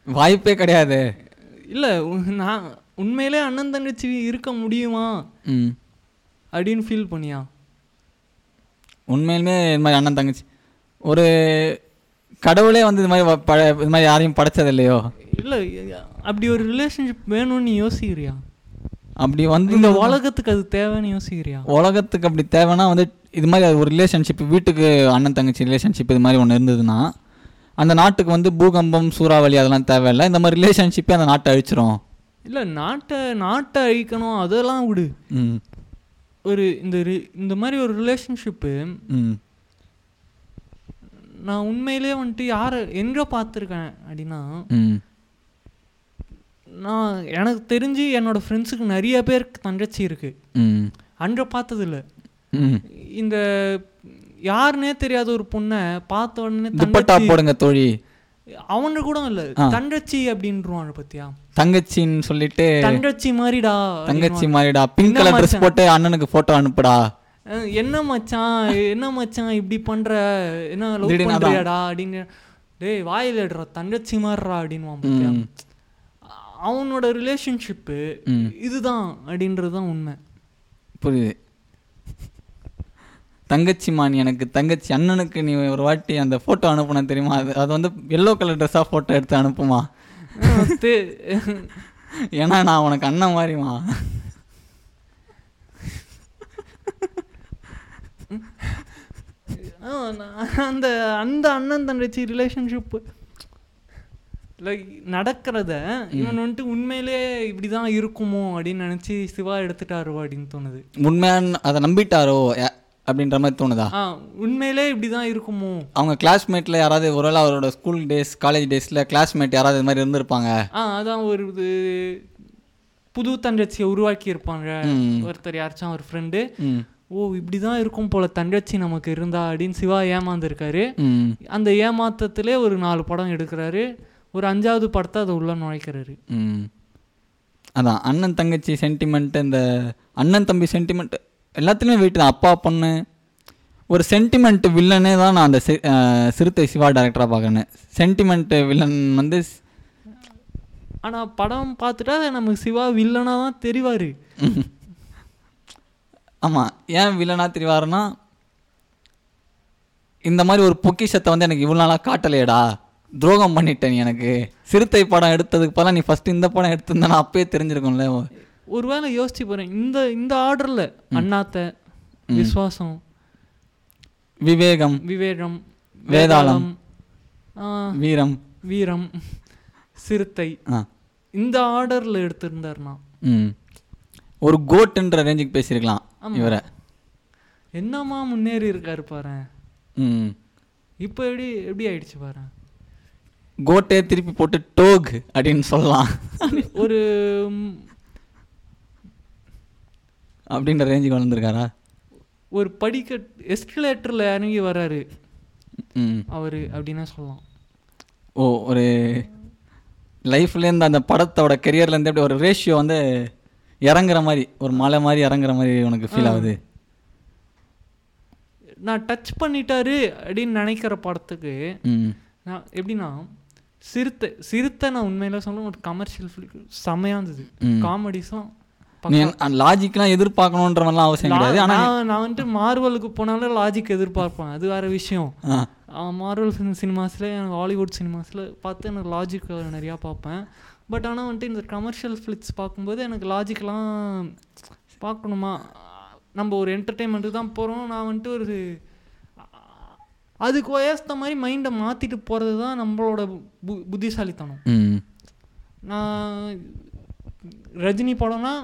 வாய்ப்பே கிடையாது. இல்லை நான் உண்மையிலே அண்ணன் தங்கச்சி இருக்க முடியுமா? ம். அப்படின்னு ஃபீல் பண்ணியா? உண்மையிலுமே இது மாதிரி அண்ணன் தங்கச்சி. ஒரு கடவுளே வந்து இது மாதிரி ப இது மாதிரி யாரையும் படைச்சது இல்லையோ? இல்லை அப்படி ஒரு ரிலேஷன்ஷிப் வேணும்னு யோசிக்கிறியா? அப்படி வந்து இந்த உலகத்துக்கு அது தேவைன்னு யோசிக்கிறியா? உலகத்துக்கு அப்படி தேவைன்னா வந்து இது மாதிரி ஒரு ரிலேஷன்ஷிப் வீட்டுக்கு அண்ணன் தங்கச்சி ரிலேஷன்ஷிப் இது மாதிரி ஒன்று இருந்ததுன்னா அந்த நாட்டுக்கு வந்து பூகம்பம் சூறாவளி அதெல்லாம் தேவையில்லை. இந்த மாதிரி ரிலேஷன்ஷிப்பே அந்த நாட்டை அழிச்சிரும். இல்லை நாட்டை நாட்டை அழிக்கணும் அதெல்லாம் விடு. ம். ஒரு இந்த இந்த மாதிரி ஒரு ரிலேஷன்ஷிப்பு ம். நான் உண்மையிலே வந்துட்டு யாரை எங்கே பார்த்துருக்கேன் அப்படின்னா ம். நான் எனக்கு தெரிஞ்சு என்னோட ஃப்ரெண்ட்ஸுக்கு நிறைய பேருக்கு தங்கச்சி இருக்கு. ம். அங்கே பார்த்ததில்ல. இந்த யாருன்னே தெரியாத ஒரு பொண்ணை பார்த்த உடனே தங்கச்சி போடுங்க தோழி. அவங்க கூட இல்லை. தங்கச்சி அப்படின்றாங்க பத்தியா? தங்கச்சின்னு சொல்லிட்டு தங்கச்சி மாதிரிடா தங்கச்சி மாதிரிடா பிங்க் கலர் ட்ரெஸ்? போட்டு அண்ணனுக்கு போட்டோ அனுப்புடா. என்ன மச்சான்? என்ன மச்சான் இப்படி பண்ற? என்ன லவ். பண்றியாடா அப்படின்னு. டேய் வாயில் எடுறா. தங்கச்சி மாதிரிடா அப்படின்வான் பாத்தியா? ம். அவனோட ரிலேஷன்ஷிப்பு. இதுதான் அப்படின்றது தான் உண்மை. புரியுது. தங்கச்சி மான் எனக்கு தங்கச்சி அண்ணனுக்கு நீ ஒரு வாட்டி அந்த ஃபோட்டோ அனுப்புன தெரியுமா? அது அது வந்து எல்லோ கலர் ட்ரெஸ்ஸாக ஃபோட்டோ எடுத்து அனுப்புமா? ஏன்னா நான் உனக்கு அண்ணன் மாதிரிமா அந்த அந்த அண்ணன் தங்கச்சி ரிலேஷன்ஷிப் லைக் நடக்கிறத இவன் வந்துட்டு உண்மையிலே இப்படிதான் இருக்குமோ அப்படின்னு நினைச்சு சிவா எடுத்துட்டாரு அப்படின்னு தோணுது. உண்மையான அதை நம்பிட்டாரோ அப்படின்ற மாதிரி தோணுதா? உண்மையிலே இப்படிதான் இருக்குமோ? அவங்க கிளாஸ்மேட்டில் யாராவது ஒருவேளை அவரோட ஸ்கூல் டேஸ் காலேஜ் டேஸில் கிளாஸ்மேட் யாராவது இது மாதிரி இருந்திருப்பாங்க? ஆ அதான் ஒரு இது புது தங்கச்சியை உருவாக்கி இருப்பாங்க. ஒருத்தர் யாராச்சும் ஒரு ஃப்ரெண்டு ஓ இப்படிதான் இருக்கும் போல தங்கச்சி நமக்கு இருந்தா அப்படின்னு சிவா ஏமாந்துருக்காரு. அந்த ஏமாத்தத்திலே ஒரு நாலு படம் எடுக்கிறாரு. ஒரு அஞ்சாவது படத்தை அதை உள்ள நுழைக்கிறாரு. ம். அதான் அண்ணன் தங்கச்சி சென்டிமெண்ட் இந்த அண்ணன் தம்பி சென்டிமெண்ட் எல்லாத்துலேயுமே வெயிட் தான். அப்பா பொண்ணு. ஒரு சென்டிமெண்ட் வில்லனே தான் நான் அந்த சிறுத்தை சிவா டேரக்டராக பார்க்குறேன் சென்டிமெண்ட் வில்லன் வந்து ஸ்- ஆனா படம் பார்த்துட்டா நமக்கு சிவா வில்லனா தான் தெரிவாரு. ஆமாம் ஏன் வில்லனாக தெரிவாருன்னா இந்த மாதிரி ஒரு பொக்கிஷத்தை வந்து எனக்கு இவ்வளோ நாளாக காட்டலையேடா. துரோகம் பண்ணிட்டேன் நீ எனக்கு. சிறுத்தை படம் எடுத்ததுக்கு பதிலாக நீ ஃபஸ்ட்டு இந்த படம் எடுத்திருந்தா அப்பயே தெரிஞ்சிருக்கும்ல. ஒருவேளை யோசிச்சு போறேன் இந்த இந்த ஆர்டர்ல அண்ணாத்த விஸ்வாசம் விவேகம் விவேகம் வேதாளம். வீரம். வீரம் சிறுத்தை. இந்த ஆர்டர்ல எடுத்திருந்தாருனா ம். ஒரு கோட்டுன்ற ரேஞ்சுக்கு பேசியிருக்கலாம். இவரை. என்னமா முன்னேறி இருக்காரு பாரு. இப்போ எப்படி எப்படி ஆயிடுச்சு பாரு? கோட்டே திருப்பி போட்டு டோக் அப்படின்னு சொல்லலாம். ஒரு அப்படின்ற ரேஞ்சுக்கு வளர்ந்துருக்காரா ஒரு படிக்க எஸ்கலேட்டர்ல இறங்கி வராரு ம். அவர் அப்படின்னே சொல்லலாம். ஓ ஒரு லைஃப்லேருந்து அந்த படத்தோட கெரியர்லேருந்து எப்படி ஒரு ரேஷியோ வந்து இறங்குற மாதிரி ஒரு மலை மாதிரி இறங்குற மாதிரி உனக்கு ஃபீல் ஆகுது? நான் டச் பண்ணிட்டாரு அப்படின்னு நினைக்கிற படத்துக்கு ம். நான் எப்படின்னா சிறுத்தை சிறுத்தை நான் உண்மையில சொல்ல ஒரு கமர்ஷியல் ஃபிலிம் செமையாக இருந்தது. காமெடிஸும் லாஜிக்லாம் எதிர்பார்க்கணுன்ற மாதிரிலாம் அவசியம் கிடையாது. ஆனால் நான் வந்துட்டு மார்வலுக்கு போனாலும் லாஜிக் எதிர்பார்ப்பேன். அது வேற விஷயம். மார்வல் சினிமாஸில் எனக்கு ஹாலிவுட் சினிமாஸில் பார்த்து எனக்கு லாஜிக் நிறையா பார்ப்பேன். பட் ஆனால் வந்துட்டு இந்த கமர்ஷியல் ஃபிளிக்ஸ் பார்க்கும்போது எனக்கு லாஜிக்லாம் பார்க்கணுமா? நம்ம ஒரு என்டர்டெயின்மெண்ட்டுக்கு தான் போகிறோம் நான் வந்துட்டு ஒரு அதுக்கு வயசுத்த மாதிரி மைண்டை மாற்றிட்டு போகிறது தான் நம்மளோட பு புத்திசாலித்தனம். நான் ரஜினி படம்னா.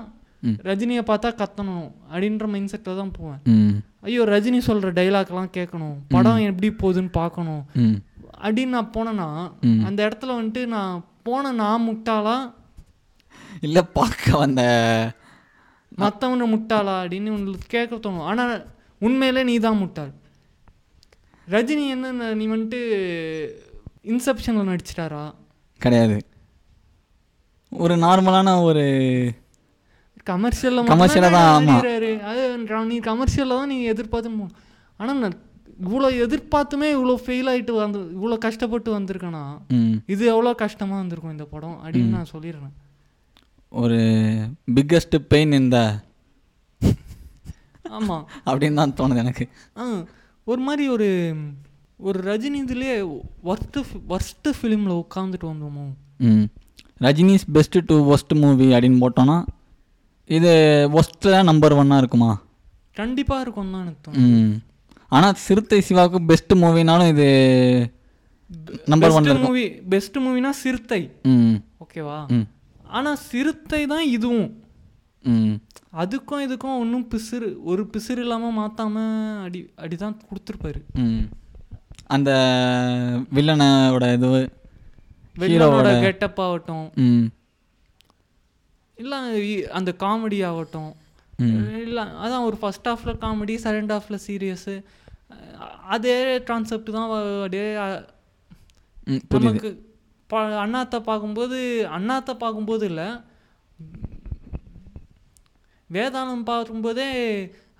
ரஜினியை பார்த்தா கத்தணும் அப்படின்ற மைண்ட் செட்டில் தான் போவேன். ஐயோ ரஜினி சொல்கிற டைலாக்லாம் கேட்கணும். படம் எப்படி போகுதுன்னு பார்க்கணும். அப்படின்னு நான் போனேன்னா. அந்த இடத்துல வந்துட்டு நான் போன நான் முட்டாளா? இல்லை பார்க்க வந்த மற்றவனை முட்டாளா அப்படின்னு உங்களுக்கு கேட்க தோணும். ஆனால் உண்மையிலே நீ தான் முட்டாள். ரஜினி என்ன நீ வந்துட்டு இன்செப்ஷனில் நடிச்சிட்டாரா? கிடையாது. ஒரு நார்மலான ஒரு கமர்ஷியலில் Commercial-ஆ தான், ஆமா. அது நீ கமர்ஷியலில் தான் நீ எதிர்பார்த்து ஆனால் நான் இவ்வளோ எதிர்பார்த்துமே இவ்வளோ ஃபெயில் ஆகிட்டு வந்து இவ்வளோ கஷ்டப்பட்டு வந்திருக்கேனா? இது எவ்வளோ கஷ்டமாக இருந்திருக்கும் இந்த படம் அப்படின்னு நான் சொல்லிடுறேன். ஒரு பிக்கஸ்ட் பெயின் இந்த ஆமாம் அப்படின்னு தான் தோணுது எனக்கு. ஆ. ஒரு மாதிரி ஒரு ஒரு ரஜினி இதுலேயே ஒர்ஸ்ட்டு ஒர்ஸ்ட்டு ஃபிலிமில் உட்காந்துட்டு வந்தோமோ? ம். Rajini's best to worst movie அப்படின்னு போட்டோன்னா இது ஒஸ்ட்டில் நம்பர் ஒன்னாக இருக்குமா? கண்டிப்பாக இருக்கும் தான் எனக்கு ம். ஆனால் சிறுத்தை சிவாவுக்கு பெஸ்ட் மூவினாலும் இது நம்பர் ஒன் மூவி பெஸ்ட் மூவினா சிறுத்தை. ம். ஓகேவா ஆனால் சிறுத்தை தான் இதுவும். ம். அதுக்கும் இதுக்கும் ஒன்றும் பிசுறு ஒரு பிசுறு இல்லாமல் மாற்றாம அடி அடி தான் கொடுத்துருப்பாரு அந்த வில்லனோட இது வெள்ளனோட கெட்டப் ஆகட்டும். இல்லை அந்த காமெடி ஆகட்டும். இல்லை அதான் ஒரு ஃபர்ஸ்ட் ஹாஃபில் காமெடி செகண்ட் ஹாஃபில் சீரியஸு அதே கான்செப்ட் தான் அப்படியே நமக்கு அண்ணாத்தை பார்க்கும்போது அண்ணாத்தை பார்க்கும்போது இல்லை வேதாளம் பார்க்கும்போதே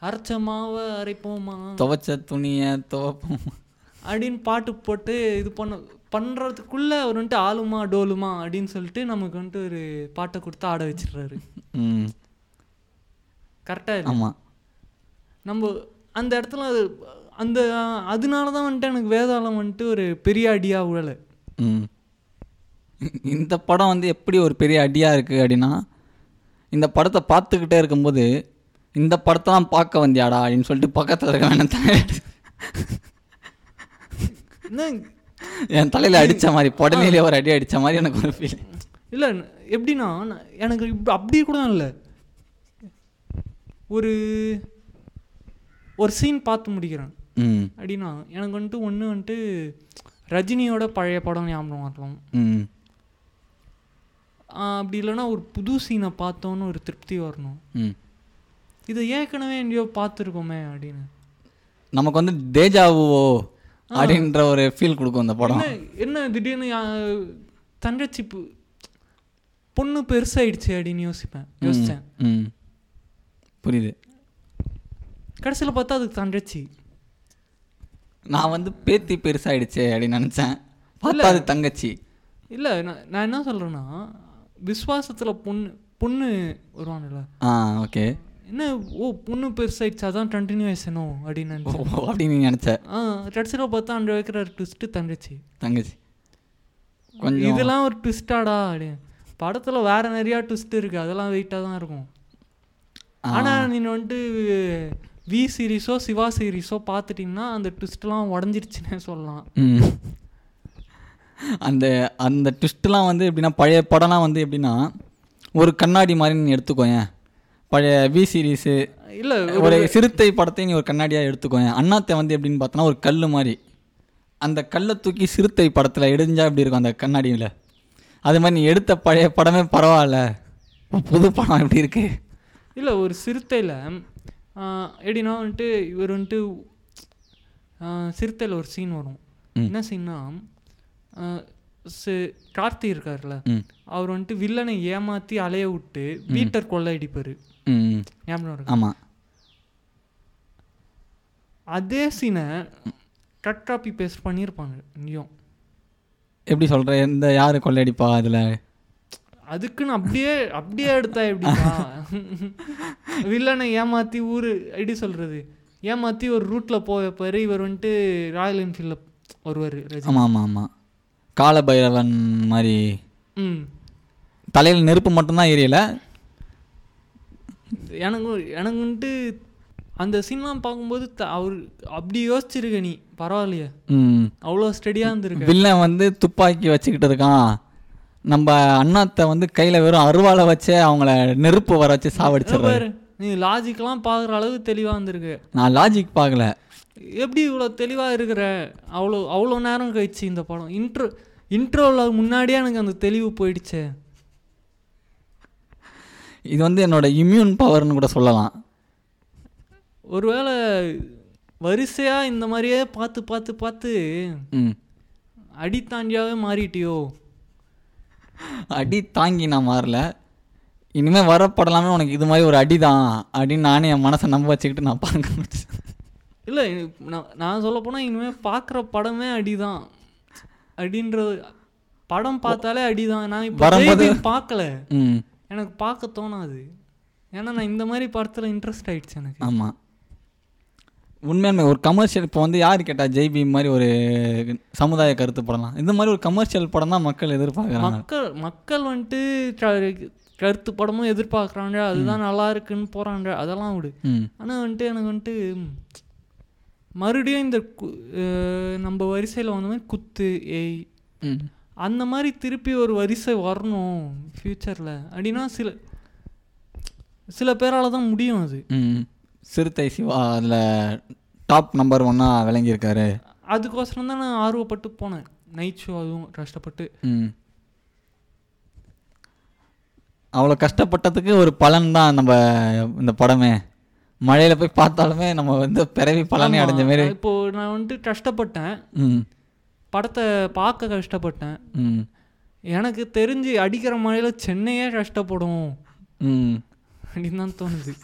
அரைச்ச மாவை அரைப்போமா? துவைச்ச துணியை துவைப்போம்? அப்படின்னு பாட்டு போட்டு இது பண்ண பண்ணுறதுக்குள்ளே அவர் வந்துட்டு ஆளுமா டோலுமா அப்படின்னு சொல்லிட்டு நமக்கு வந்துட்டு ஒரு பாட்டை கொடுத்து ஆட வச்சிடுறாரு. கரெக்டாக ஆமாம் நம்ம அந்த இடத்துல அது அந்த அதனால தான் வந்துட்டு எனக்கு வேதாளம் வந்துட்டு ஒரு பெரிய அடியாக உழலை. இந்த படம் வந்து எப்படி ஒரு பெரிய அடியாக இருக்குது அப்படின்னா இந்த படத்தை பார்த்துக்கிட்டே இருக்கும்போது இந்த படத்தெல்லாம் பார்க்க வந்தியாடா அப்படின்னு சொல்லிட்டு பக்கத்தில் இருக்க வேணாம் தலையில என் தலையில் அடித்த மாதிரி புடலையிலே ஒரு அடி அடித்த மாதிரி எனக்கு ஒரு ஃபீல் இல்லை எப்படின்னா எனக்கு இப்ப அப்படி கூட இல்லை. ஒரு ஒரு சீன் பார்த்து முடிக்கிறேன். ம். அப்படின்னா எனக்கு வந்துட்டு ஒன்று வந்துட்டு ரஜினியோட பழைய படம் ஞாபகம் வரலாம். அப்படி இல்லைன்னா ஒரு புது சீனை பார்த்தோன்னு ஒரு திருப்தி வரணும். ம். இதை ஏற்கனவே எங்கேயோ பார்த்துருக்கோமே அப்படின்னு. நமக்கு வந்து தேஜாவுவோ அப்படின்ற ஒரு ஃபீல் கொடுக்கும் இந்த படம். என்ன திடீர்னு தங்கச்சி பொண்ணு பெருசாயிடுச்சு அப்படின்னு யோசிப்பேன். யோசித்தேன் ம். புரியுது. கடைசியில் பார்த்தா அதுக்கு தங்கச்சி. நான் வந்து பேத்தி பெருசாயிடுச்சே அப்படின்னு நினச்சேன். பார்த்தா அது தங்கச்சி. இல்லை நான் நான் என்ன சொல்கிறேன்னா விஸ்வாசத்தில் பொண்ணு பொண்ணு வருவாங்கல்ல? ஆ ஓகே. என்ன ஓ பொண்ணு பெருசாயிடுச்சு அதான் கண்டினியூவேஷனோ அப்படின்னு நினச்சேன். அப்படின்னு நீ நினச்ச? ஆ கடைசியில் பார்த்தா அங்கே வைக்கிற ட்விஸ்ட்டு தங்கச்சி. தங்கச்சி. கொஞ்சம் இதெல்லாம் ஒரு ட்விஸ்டாடா அப்படின்னு படத்தில் வேற நிறையா ட்விஸ்ட் இருக்குது அதெல்லாம் வெயிட்டாக தான் இருக்கும். ஆனால் நீ வந்துட்டு வி சீரிஸோ சிவா சீரிஸோ பார்த்துட்டிங்கன்னா அந்த ட்விஸ்ட்லாம் உடஞ்சிருச்சுன்னே சொல்லலாம். அந்த அந்த ட்விஸ்ட்லாம் வந்து எப்படின்னா பழைய படம்லாம் வந்து எப்படின்னா ஒரு கண்ணாடி மாதிரி நீ எடுத்துக்கோயேன். பழைய வி சீரிஸு இல்லை ஒரு சிறுத்தை படத்தை நீ ஒரு கண்ணாடியாக எடுத்துக்கோயேன். அண்ணாத்தை வந்து எப்படின்னு பார்த்தோன்னா ஒரு கல் மாதிரி. அந்த கல்லை தூக்கி சிறுத்தை படத்தில் எடுஞ்சா எப்படி இருக்கும் அந்த கண்ணாடியில்? அது மாதிரி நீ எடுத்த பழைய படமே பரவாயில்ல. புது படம் எப்படி இருக்கு? இல்லை ஒரு சிறுத்தையில் எப்படின்னா வந்துட்டு இவர் வந்துட்டு சிறுத்தையில் ஒரு சீன் வரும். என்ன சீன்னா கார்த்தி இருக்கார்ல அவர் வந்துட்டு வில்லனை ஏமாத்தி அலைய விட்டு வீட்டர் கொள்ளையடிப்பாரு. ம் ஞாபகம் இருக்கா? ஆமாம் அதே சீனை கட் காப்பி பேஸ்ட் பண்ணியிருப்பாங்க இங்கேயும். எப்படி சொல்கிற எந்த யார் கொள்ளையடிப்பா அதில்? அதுக்குன்னு அப்படியே அப்படியே எடுத்தா எப்படிப்பா? வில்லனை ஏமாத்தி ஊர் எப்படி சொல்றது? ஏமாத்தி ஒரு ரூட்ல போய் இவர் வந்துட்டு ராயல் என்ஃபீல்டில் வருவார் ஆமாம் ஆமாம் ஆமாம் காலபைரவன் மாதிரி. ம். தலையில் நெருப்பு மட்டும்தான் எரியல. எனக்கு எனக்கு வந்துட்டு அந்த சினிமா பார்க்கும்போது அவர் அப்படி யோசிச்சிருக்க நீ. பரவாயில்லையே. ம். அவ்வளோ ஸ்டடியாக இருந்திருக்க. வில்லன் வந்து துப்பாக்கி வச்சுக்கிட்டு இருக்கான். நம்ம அண்ணாத்தை வந்து கையில் வெறும் அருவாளை வச்சே அவங்கள நெருப்பு வர வச்சு சாவடிச்சிடுறாரு. நீ லாஜிக்லாம் பார்க்குற அளவு தெளிவாக இருந்திருக்கு. நான் லாஜிக் பார்க்கல. எப்படி இவ்வளோ தெளிவாக இருக்கிற? அவ்வளோ அவ்வளோ நேரம் கழிச்சு இந்த படம். இன்ட்ரோ இன்ட்ரோவில் முன்னாடியே எனக்கு அந்த தெளிவு போயிடுச்சே. இது வந்து என்னோட இம்யூன் பவர்னு கூட சொல்லலாம். ஒருவேளை வரிசையாக இந்த மாதிரியே பார்த்து பார்த்து பார்த்து ம். அடித்தாண்டியாவே மாறிட்டியோ? அடி தாங்கி நான் மாறல. இனிமேல் வர படலாமே உனக்கு இது மாதிரி ஒரு அடி தான் அப்படின்னு நானே என் மனசை நம்ப வச்சுக்கிட்டு நான் பார்க்க ஆரம்பிச்சேன். இல்லை நான் நான் சொல்ல போனால் இனிமேல் பார்க்குற படமே அடிதான். அப்படின்றது படம் பார்த்தாலே அடிதான். நான் இப்போ பார்க்கல. எனக்கு பார்க்க தோணாது. ஏன்னா நான் இந்த மாதிரி படத்தில் இன்ட்ரெஸ்ட் ஆயிடுச்சு எனக்கு. ஆமாம் உண்மையாலுமே ஒரு கமர்ஷியல் இப்போ வந்து யார் கேட்டா ஜெய்பி மாதிரி ஒரு சமுதாய கருத்து படலாம். இந்த மாதிரி ஒரு கமர்ஷியல் படம் தான் மக்கள் எதிர்பார்க்குறாங்க. மக்கள் மக்கள் வந்துட்டு கருத்து படமும் எதிர்பார்க்குறாங்க. அதுதான் நல்லா இருக்குன்னு போகிறாங்க அதெல்லாம் விடு. ஆனால் வந்துட்டு எனக்கு வந்துட்டு மறுபடியும் இந்த நம்ம வரிசையில் வந்த மாதிரி குத்து ஏய். அந்த மாதிரி திருப்பி ஒரு வரிசை வரணும் ஃப்யூச்சரில் அப்படின்னா சில சில பேரால் தான் முடியும் அது. சிறுத்தை சிவா அதில் டாப் நம்பர் ஒன்னாக விளங்கியிருக்காரு. அதுக்கோசரம் தான் நான் ஆர்வப்பட்டு போனேன். நைட் ஷோ அதுவும் கஷ்டப்பட்டு. ம். அவ்வளோ கஷ்டப்பட்டதுக்கு ஒரு பலன் தான் நம்ம இந்த படமே. மழையில் போய் பார்த்தாலுமே நம்ம வந்து பிறவி பலனை அடைஞ்ச மாரி. இப்போ நான் வந்துட்டு கஷ்டப்பட்டேன். ம். படத்தை பார்க்க கஷ்டப்பட்டேன். ம். எனக்கு தெரிஞ்சு அடிக்கிற மழையில் சென்னையே கஷ்டப்படும். ம். அப்படின்னு தான் தோணுது.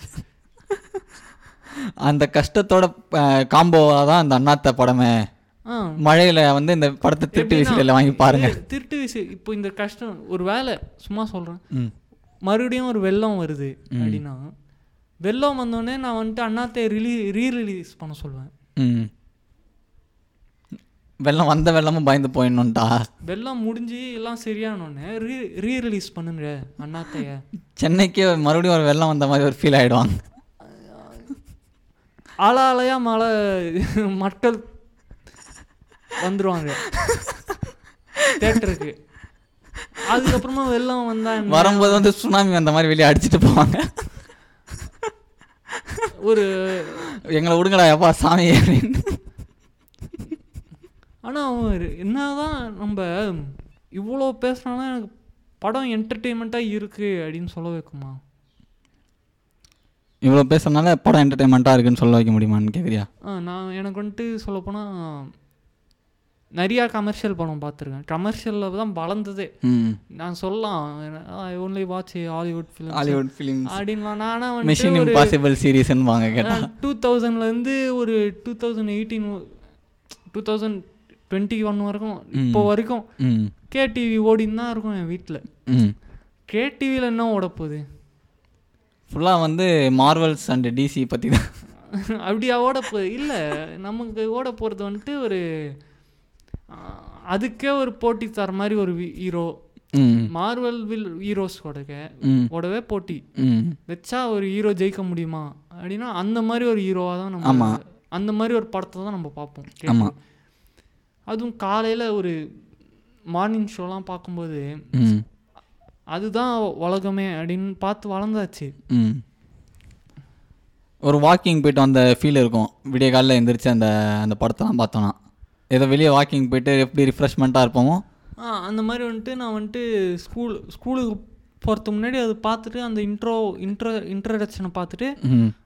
அந்த கஷ்டத்தோட காம்போவாக தான் அந்த அண்ணாத்த படமே. மழையில் வந்து இந்த படத்தை திருட்டு விசிலில் வாங்கி பாருங்க. திருட்டு விசி இப்போ இந்த கஷ்டம் ஒரு வேலை சும்மா சொல்கிறேன் ம். மறுபடியும் ஒரு வெள்ளம் வருது அப்படின்னா வெள்ளம் வந்தோடனே நான் வந்துட்டு அண்ணாத்தை ரிலீ ரீ ரிலீஸ் பண்ண சொல்லுவேன். வெள்ளம் வந்த வெள்ளமும் பயந்து போயிடணுன்ட்டா வெள்ளம் முடிஞ்சு எல்லாம் சரியானோடனே ரீ ரீ ரிலீஸ் பண்ணுங்க அண்ணாத்தைய சென்னைக்கே மறுபடியும் ஒரு வெள்ளம் வந்த மாதிரி ஒரு ஃபீல் ஆகிடுவாங்க ஆளாலையா மழை மக்கள் வந்துருவாங்க. தேட்டருக்கு. அதுக்கப்புறமா வெள்ளம் வந்தா? வரும்போது வந்து சுனாமி அந்த மாதிரி வெளியே அடிச்சிட்டு போவாங்க. ஒரு எங்களை விடுங்கடா எப்பா சாமி. அப்படின்னு ஆனால் அவன் என்னதான் நம்ம இவ்வளோ பேசுனாலும் எனக்கு படம் என்டர்டெயின்மெண்ட்டாக இருக்குது அப்படின்னு சொல்ல வைக்குமா? இவ்வளோ பேசுறதுனால படம் என்டர்டைன்மெண்ட்டாக இருக்குன்னு சொல்ல வைக்க முடியுமான்னு கேட்குறியா நான் எனக்கு வந்துட்டு சொல்லப்போனால் நிறையா கமர்ஷியல் படம் பார்த்துருக்கேன். கமர்ஷியலில் தான் வளர்ந்ததே. நான் சொல்லலாம். I only watch Hollywood film Hollywood film அப்படின்லாம் நானா மிஷின் இம்பாசிபிள் சீரீஸ்ன்னு வாங்க கேட்டா. டூ தௌசண்ட்லேருந்து ஒரு two thousand eighteen two thousand twenty one வரைக்கும் இப்போ வரைக்கும் கேடிவி ஓடின்னு தான் இருக்கும் என் வீட்டில் கேடிவியில் என்ன ஓட போகுது? ஃபுல்லாக வந்து மார்வல்ஸ் அண்ட் டிசி பற்றி தான் அப்படியா ஓட போகுது? இல்லை நமக்கு ஓட போகிறது வந்துட்டு ஒரு அதுக்கே ஒரு போட்டி தர மாதிரி ஒரு ஹீரோ மார்வல் வில் ஹீரோஸ் ஓடவே போட்டி. வச்சா ஒரு ஹீரோ ஜெயிக்க முடியுமா? அப்படின்னா அந்த மாதிரி ஒரு ஹீரோவாக தான் நம்ம. அந்த மாதிரி ஒரு படத்தை தான் நம்ம பார்ப்போம். அதுவும் காலையில் ஒரு மார்னிங் ஷோலாம் பார்க்கும்போது அதுதான் உலகமே அப்படின்னு பார்த்து வளர்ந்தாச்சு. ஒரு வாக்கிங் போயிட்டு வந்த ஃபீல் இருக்கும். விடிய காலையில் எந்திரிச்சு அந்த அந்த படத்தெல்லாம் பார்த்தோன்னா ஏதோ வெளியே வாக்கிங் போயிட்டு எப்படி ரிஃப்ரெஷ்மெண்ட்டாக இருப்போமோ? ஆ அந்த மாதிரி வந்துட்டு நான் வந்துட்டு ஸ்கூல் ஸ்கூலுக்கு போகிறதுக்கு முன்னாடி அது பார்த்துட்டு அந்த இன்ட்ரோ இன்ட்ரோ இன்ட்ரடக்ஷனை பார்த்துட்டு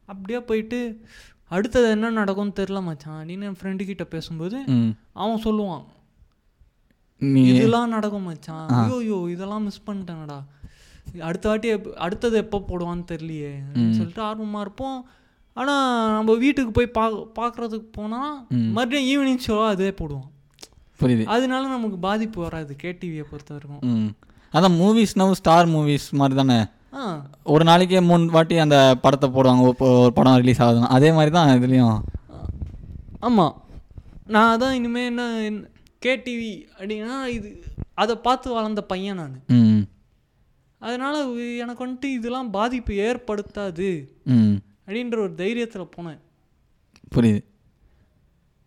அப்படியே போயிட்டு அடுத்தது என்ன நடக்கும்னு தெரில மச்சான். அப்படின்னு என் ஃப்ரெண்டு கிட்ட பேசும்போது அவன் சொல்லுவான். இதெல்லாம் நடக்கும் மச்சான். ஐயோ ஐயோ இதெல்லாம் மிஸ் பண்ணிட்டேனடா. அடுத்த வாட்டி எப்ப- அடுத்தது எப்போ போடுவான்னு தெரியலையே. சொல்லிட்டு ஆர்வமாக இருப்போம். ஆனால் நம்ம வீட்டுக்கு போய் பா பார்க்குறதுக்கு போனால் மறுபடியும் ஈவினிங் ஷோ அதே போடுவோம். புரியுது. அதனால நமக்கு பாதிப்பு வராது கேடிவியை பொறுத்த வரைக்கும் அதான் மூவிஸ்னாவும் ஸ்டார் மூவிஸ் மாதிரி தானே ஒரு நாளைக்கே மூணு வாட்டி அந்த படத்தை போடுவாங்க ஒரு படம் ரிலீஸ் ஆகுதுன்னா அதே மாதிரி தான் இதுலேயும். ஆமாம் நான் அதான் இனிமேல் என்ன கேடிவி அப்படின்னா இது அதை பார்த்து வளர்ந்த பையன் நான். அதனால் எனக்கு வந்துட்டு இதெல்லாம் பாதிப்பு ஏற்படுத்தாது. அப்படின்ற ஒரு தைரியத்தில் போனேன். புரியுது.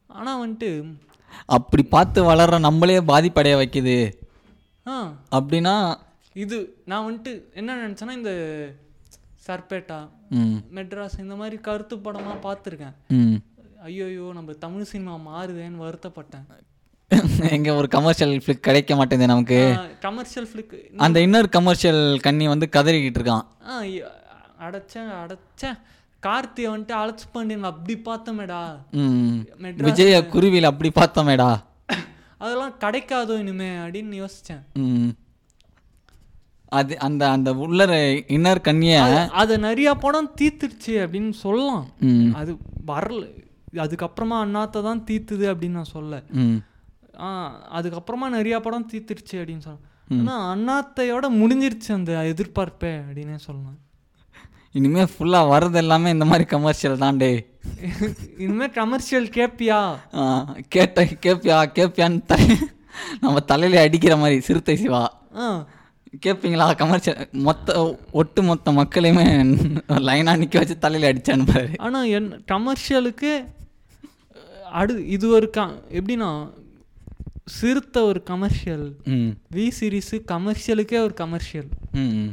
ஆனால் வந்துட்டு அப்படி பார்த்து வளர்ற நம்மளே பாதிப்படைய வைக்குது. ஆ. அப்படின்னா இது நான் வந்துட்டு என்ன நினச்சேன்னா இந்த சர்பேட்டா மெட்ராஸ் இந்த மாதிரி கருத்து படமாக பார்த்துருக்கேன். ம். ஐயோயோ நம்ம தமிழ் சினிமா மாறுதேன்னு வருத்தப்பட்டேன். எங்க ஒரு கமர்ஷியல் ஃபிளிக் கிடைக்க மாட்டேங்குது நமக்கு. கமர்ஷியல் ஃபிளிக் அந்த இன்னொரு கமர்ஷியல் கண்ணி வந்து கதறிக்கிட்டு இருக்கான். அடைச்சேன் அடைச்சேன். கார்த்தியை வந்துட்டு அழைச்சி பண்ணி நான் அப்படி பார்த்தமேடா. விஜய குருவியில் அப்படி பார்த்தோமேடா. அதெல்லாம் கிடைக்காதோ இனிமே அப்படின்னு யோசித்தேன் அது அந்த அந்த உள்ளர இன்னர் கண்ணிய அதை நிறையா படம் தீத்துருச்சு அப்படின்னு சொல்லலாம். அது வரல. அதுக்கப்புறமா அண்ணாத்தை தான் தீத்துது அப்படின்னு நான் சொல்ல. அதுக்கப்புறமா நிறையா படம் தீத்துருச்சு அப்படின்னு சொன்னேன் ஆனால் அண்ணாத்தையோட முடிஞ்சிருச்சு அந்த எதிர்பார்ப்பே அப்படின்னே சொல்லலாம். இனிமே ஃபுல்லா வர்றது எல்லாமே இந்த மாதிரி கமர்ஷியல் தாண்டே இனிமேல் கமர்ஷியல் கேப்பியா? கேட்ட கேப்பியா கேப்பியான்னு த நம்ம தலையில அடிக்கிற மாதிரி சிறுத்தை சிவா. கேட்பீங்களா கமர்ஷியல் மொத்த ஒட்டு மொத்த மக்களையுமே லைனாக நிற்க வச்சு தலையில அடிச்சான்னு பாரு ஆனால் என் கமர்ஷியலுக்கு அடு இது ஒரு க எப்படின்னா சிறுத்தை ஒரு கமர்ஷியல் ம். வி சீரிஸு கமர்ஷியலுக்கே ஒரு கமர்ஷியல் ம்.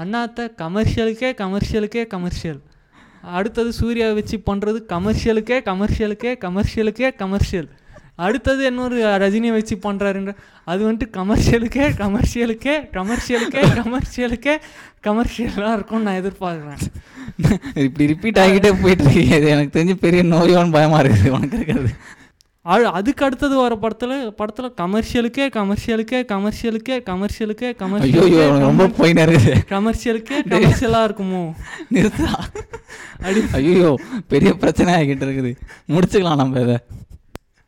அண்ணாத்த கமர்ஷியலுக்கே கமர்ஷியலுக்கே கமர்ஷியல் அடுத்தது சூர்யா வச்சு பண்ணுறது கமர்ஷியலுக்கே கமர்ஷியலுக்கே கமர்ஷியலுக்கே கமர்ஷியல் அடுத்தது இன்னொரு ரஜினியை வச்சு பண்ணுறாருன்ற அது வந்துட்டு கமர்ஷியலுக்கே கமர்ஷியலுக்கே கமர்ஷியலுக்கே கமர்ஷியலுக்கே கமர்ஷியலாக இருக்கும்னு நான் எதிர்பார்க்குறேன். இப்படி ரிப்பீட் ஆகிட்டே போயிட்டு இருக்கு. எனக்கு தெரிஞ்சு பெரிய நோயோன்னு பயமாக இருக்குது உனக்கு இருக்கிறது. அது அதுக்கு அடுத்தது வர படத்தில் படத்தில் கமர்ஷியலுக்கே கமர்ஷியலுக்கே கமர்ஷியலுக்கே கமர்ஷியலுக்கே ஐயோ ரொம்ப போயின்னு இருக்குது கமர்ஷியலுக்கே கமர்ஷியலாக இருக்குமோ? நிறுத்தா ஐயோ பெரிய பிரச்சனை ஆகிட்டு இருக்குது. முடிச்சுக்கலாம் நம்ம இதை.